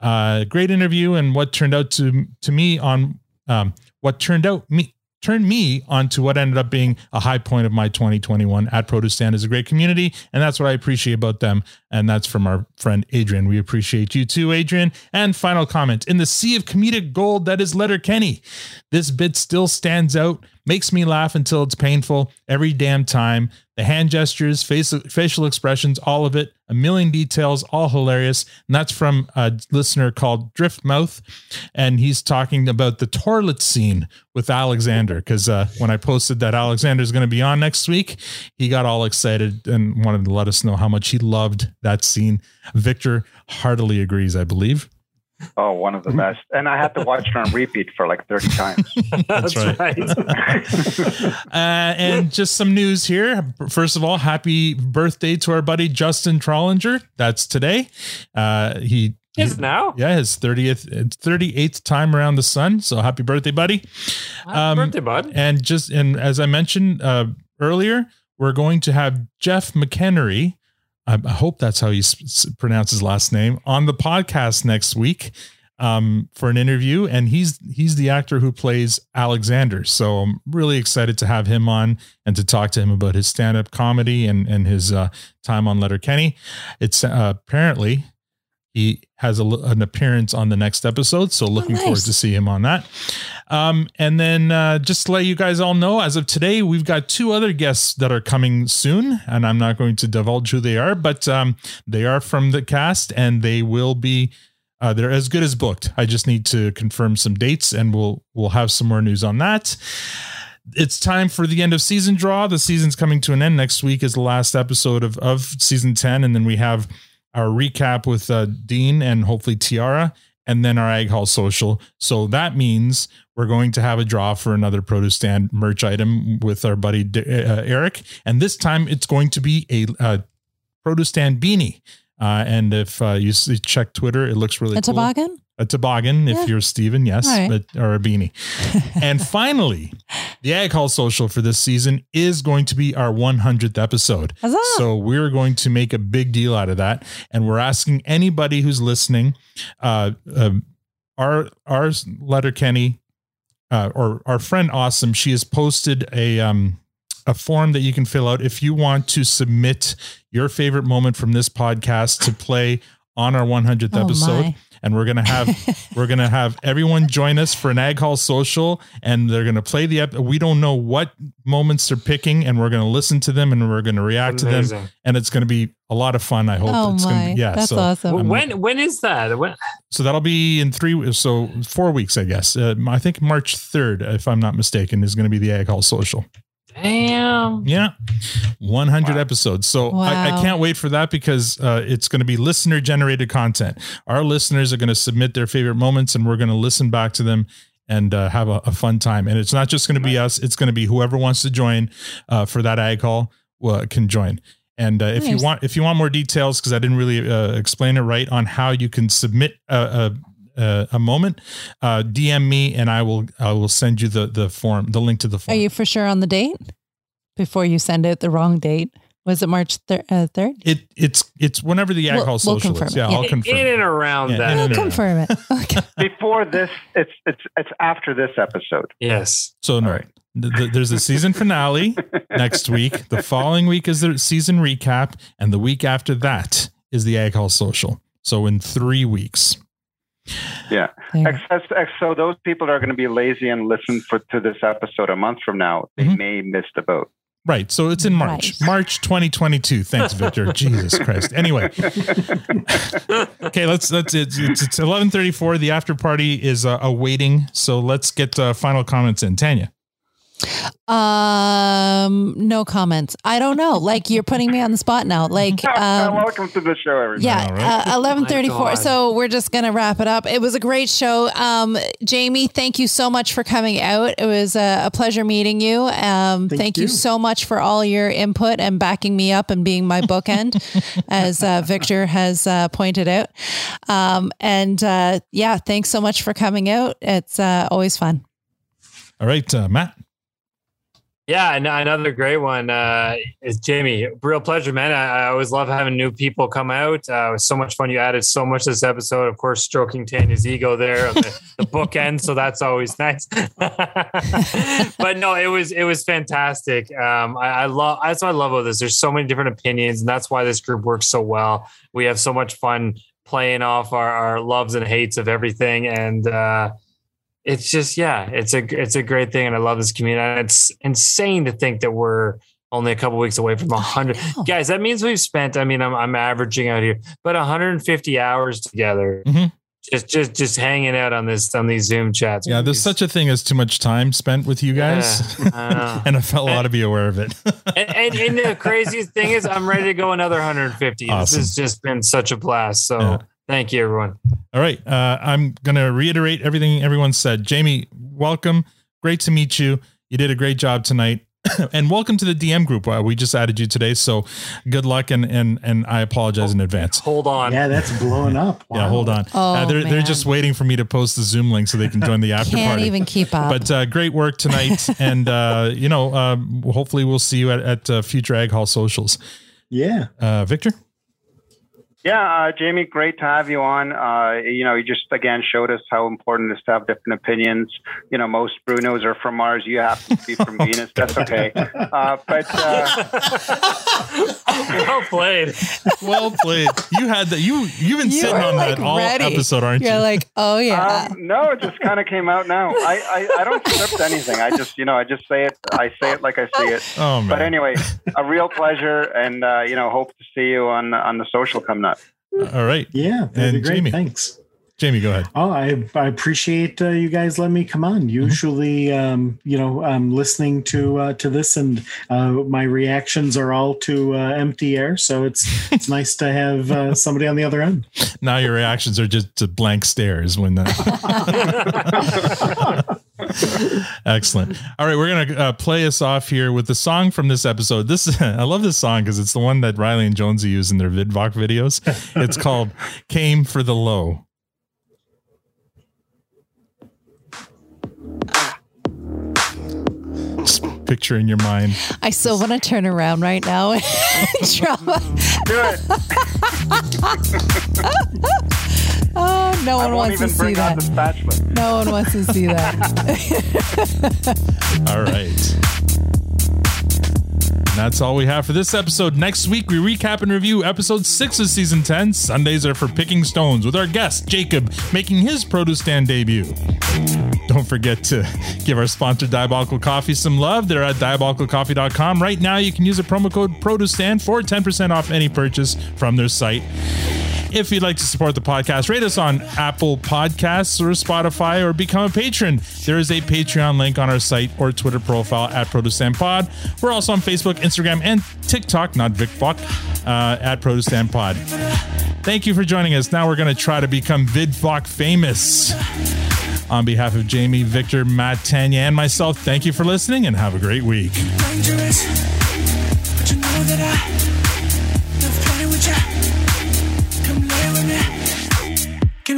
Uh great interview and what turned out to to me on um what turned out me turned me onto what ended up being a high point of my 2021 at Produce Stand is a great community, and that's what I appreciate about them. And that's from our friend Adrian. We appreciate you too, Adrian. And final comment in the sea of comedic gold that is Letterkenny. This bit still stands out, makes me laugh until it's painful every damn time. The hand gestures, face, facial expressions, all of it, a million details, all hilarious. And that's from a listener called Driftmouth. And he's talking about the toilet scene with Alexander. Because uh, when I posted that Alexander is going to be on next week, he got all excited and wanted to let us know how much he loved that scene. Victor heartily agrees, I believe. Oh, one of the best. And I had to watch it on repeat for like 30 times. That's right. uh, and just some news here. First of all, happy birthday to our buddy Justin Trollinger. That's today. Uh, he Is now? Yeah, his 30th, 38th time around the sun. So happy birthday, buddy. Happy birthday, bud. And just, and as I mentioned uh, earlier, we're going to have Jeff McHenry. I I hope that's how you s- s- pronounce his last name on the podcast next week um, for an interview. And he's he's the actor who plays Alexander. So I'm really excited to have him on and to talk to him about his stand up comedy and and his uh, time on Letterkenny. It's uh, apparently he has a, an appearance on the next episode. So looking forward nice. to see him on that. Um, and then uh, just to let you guys all know, as of today, we've got two other guests that are coming soon, and I'm not going to divulge who they are, but um, they are from the cast, and they will be. Uh, they're as good as booked. I just need to confirm some dates, and we'll we'll have some more news on that. It's time for the end of season draw. The season's coming to an end. Next week is the last episode of of season ten, and then we have our recap with uh, Dean and hopefully Tiara, and then our Ag Hall social. So that means we're going to have a draw for another produce stand merch item with our buddy D- uh, Eric, and this time it's going to be a uh, produce stand beanie. Uh, and if uh, you s- check Twitter, it looks really A cool. toboggan? A toboggan, if Yeah. you're Steven, yes, right. but or a beanie. and finally, the Ag Hall social for this season is going to be our 100th episode. Huzzah! So we're going to make a big deal out of that, and we're asking anybody who's listening, uh, um, our our letter Kenny, uh, or our friend Awesome, she has posted a um a form that you can fill out if you want to submit your favorite moment from this podcast to play on our 100th Oh, episode my. And we're gonna have we're gonna have everyone join us for an ag hall social and they're gonna play the ep- we don't know what moments they're picking and we're gonna listen to them and we're gonna react to them. And it's gonna be a lot of fun i hope. Oh it's gonna my, be yeah that's so awesome. I'm- When when is that? When, so that'll be in three so four weeks i guess. Uh, i think march 3rd if i'm not mistaken is gonna be the ag hall social damn. yeah. 100 episodes. So I, I can't wait for that because uh, it's going to be listener generated content. Our listeners are going to submit their favorite moments and we're going to listen back to them and uh, have a, a fun time. And it's not just going to be us it's going to be whoever wants to join uh, for that ag call uh, can join. And uh, if you want if you want more details because i didn't really uh, explain it right on how you can submit a, a a, a moment uh dm me and i will i will send you the the form the link to the form Are you for sure on the date? Before you send out the wrong date. Was it March thir- uh, 3rd? It it's it's whenever the ag We'll- hall we'll social confirm is. it, Yeah, yeah. I'll confirm. In and around Yeah, that. in We'll and around. confirm it. Okay. Before this, it's it's it's after this episode. Yes. So no, th- th- there's a season finale next week. The following week is the season recap, and the week after that is the ag hall social. So in three weeks. Yeah. There. Ex- ex- so those people are going to be lazy and listen for to this episode a month from now. They Mhm. may miss the boat. Right. So it's in March, Right. March 2022. Thanks, Victor. Jesus Christ. Anyway. okay, let's let's it's it's, it's 11:34. The after party is uh, awaiting. So let's get uh, final comments in. Tanya. Um, no comments. I don't know. Like you're putting me on the spot now. Like, um, Welcome to the show, everybody. yeah, All right. uh, eleven thirty My four. God. So we're just gonna wrap it up. It was a great show. Um, Jamie, thank you so much for coming out. It was a, a pleasure meeting you. Um, thank, you. you. so much for all your input and backing me up and being my bookend, as uh, Victor has uh, pointed out. Um, and uh, yeah, thanks so much for coming out. It's uh, always fun. All right, uh, Mat. Yeah, and another great one uh, is Jamie. Real pleasure, man. I, I always love having new people come out. Uh, it was so much fun. You added so much to this episode. Of course, stroking Tanya's ego there on the, the bookend, so that's always nice. but no, it was it was fantastic. Um, I, I love that's what I love about this. There's so many different opinions, and that's why this group works so well. We have so much fun playing off our, our loves and hates of everything, and uh, it's just yeah, it's a it's a great thing, and I love this community. It's insane to think that we're only a couple weeks away from 100 guys. That means we've spent. I mean, I'm I'm averaging out here, but 150 hours together. Mm-hmm. Just, just, just hanging out on this on these Zoom chats. Yeah, there's such a thing as too much time spent with you guys, Yeah, and I felt a lot to be aware of it. and, and, and the craziest thing is, I'm ready to go another 150. Awesome. This has just been such a blast. So thank you, everyone. All right. Uh, I'm going to reiterate everything everyone said. Jamie, welcome. Great to meet you. You did a great job tonight. and welcome to the DM group. Uh, we just added you today. So good luck. And, and, and I apologize in advance. Hold on. Yeah, that's blowing up. Yeah, hold on. Oh, uh, they're, they're just waiting for me to post the Zoom link so they can join the after Can't party. even keep up. But uh, great work tonight. and, uh, you know, um, hopefully we'll see you at, at uh, future Ag Hall socials. Yeah. Uh, Victor? Yeah, uh, Jamie, great to have you on. Uh, you know, you just again showed us how important it is to have different opinions. You know, most Brunos are from Mars. You happen to be from Venus. That's okay. Uh, but uh, well played. Well played. You had that. You you've been You sitting on like, that all ready. episode, aren't You're you? like, oh yeah. Um, no, it just kind of came out now. I, I, I don't script anything. I just, you know, I just say it. I say it like I see it. Oh, man. But anyway, a real pleasure, and uh, you know, hope to see you on on the social coming up. All right. Yeah, that'd be And great. Jamie. Thanks. Jamie, go ahead. Oh, I, I appreciate uh, you guys letting me come Mm-hmm. on. Usually, um, you know, I'm listening to uh, to this, and uh, my reactions are all to uh, empty air. So it's it's nice to have uh, somebody on the other end. Now your reactions are just to blank stares when that. Excellent. All right, we're gonna uh, play us off here with the song from this episode. This I love this song because it's the one that Reilly and Jonesy use in their VidVok videos. It's called "Came for the Low." Just picture in your mind. I still want to turn around right now and drama. Oh, no one wants to see that. No one wants to see that. All right. And that's all we have for this episode. Next week, we recap and review episode six of season 10. Sundays are for picking stones with our guest, Jacob, making his produce stand debut. Don't forget to give our sponsor, Diabolical Coffee, some love. They're at diabolicalcoffee.com. Right now, you can use a promo code produce stand for 10% off any purchase from their site. If you'd like to support the podcast, rate us on Apple Podcasts or Spotify or become a patron. There is a Patreon link on our site or Twitter profile at Pod. We're also on Facebook, Instagram, and TikTok, not VidVok, uh, at Pod. Thank you for joining us. Now we're going to try to become VidVok famous. On behalf of Jamie, Victor, Mat, Tanya, and myself, thank you for listening and have a great week.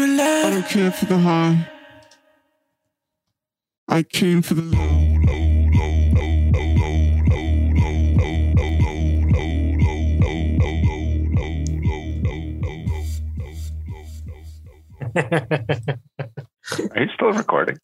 Love. I don't care for the high. I came for the low. Are you still recording?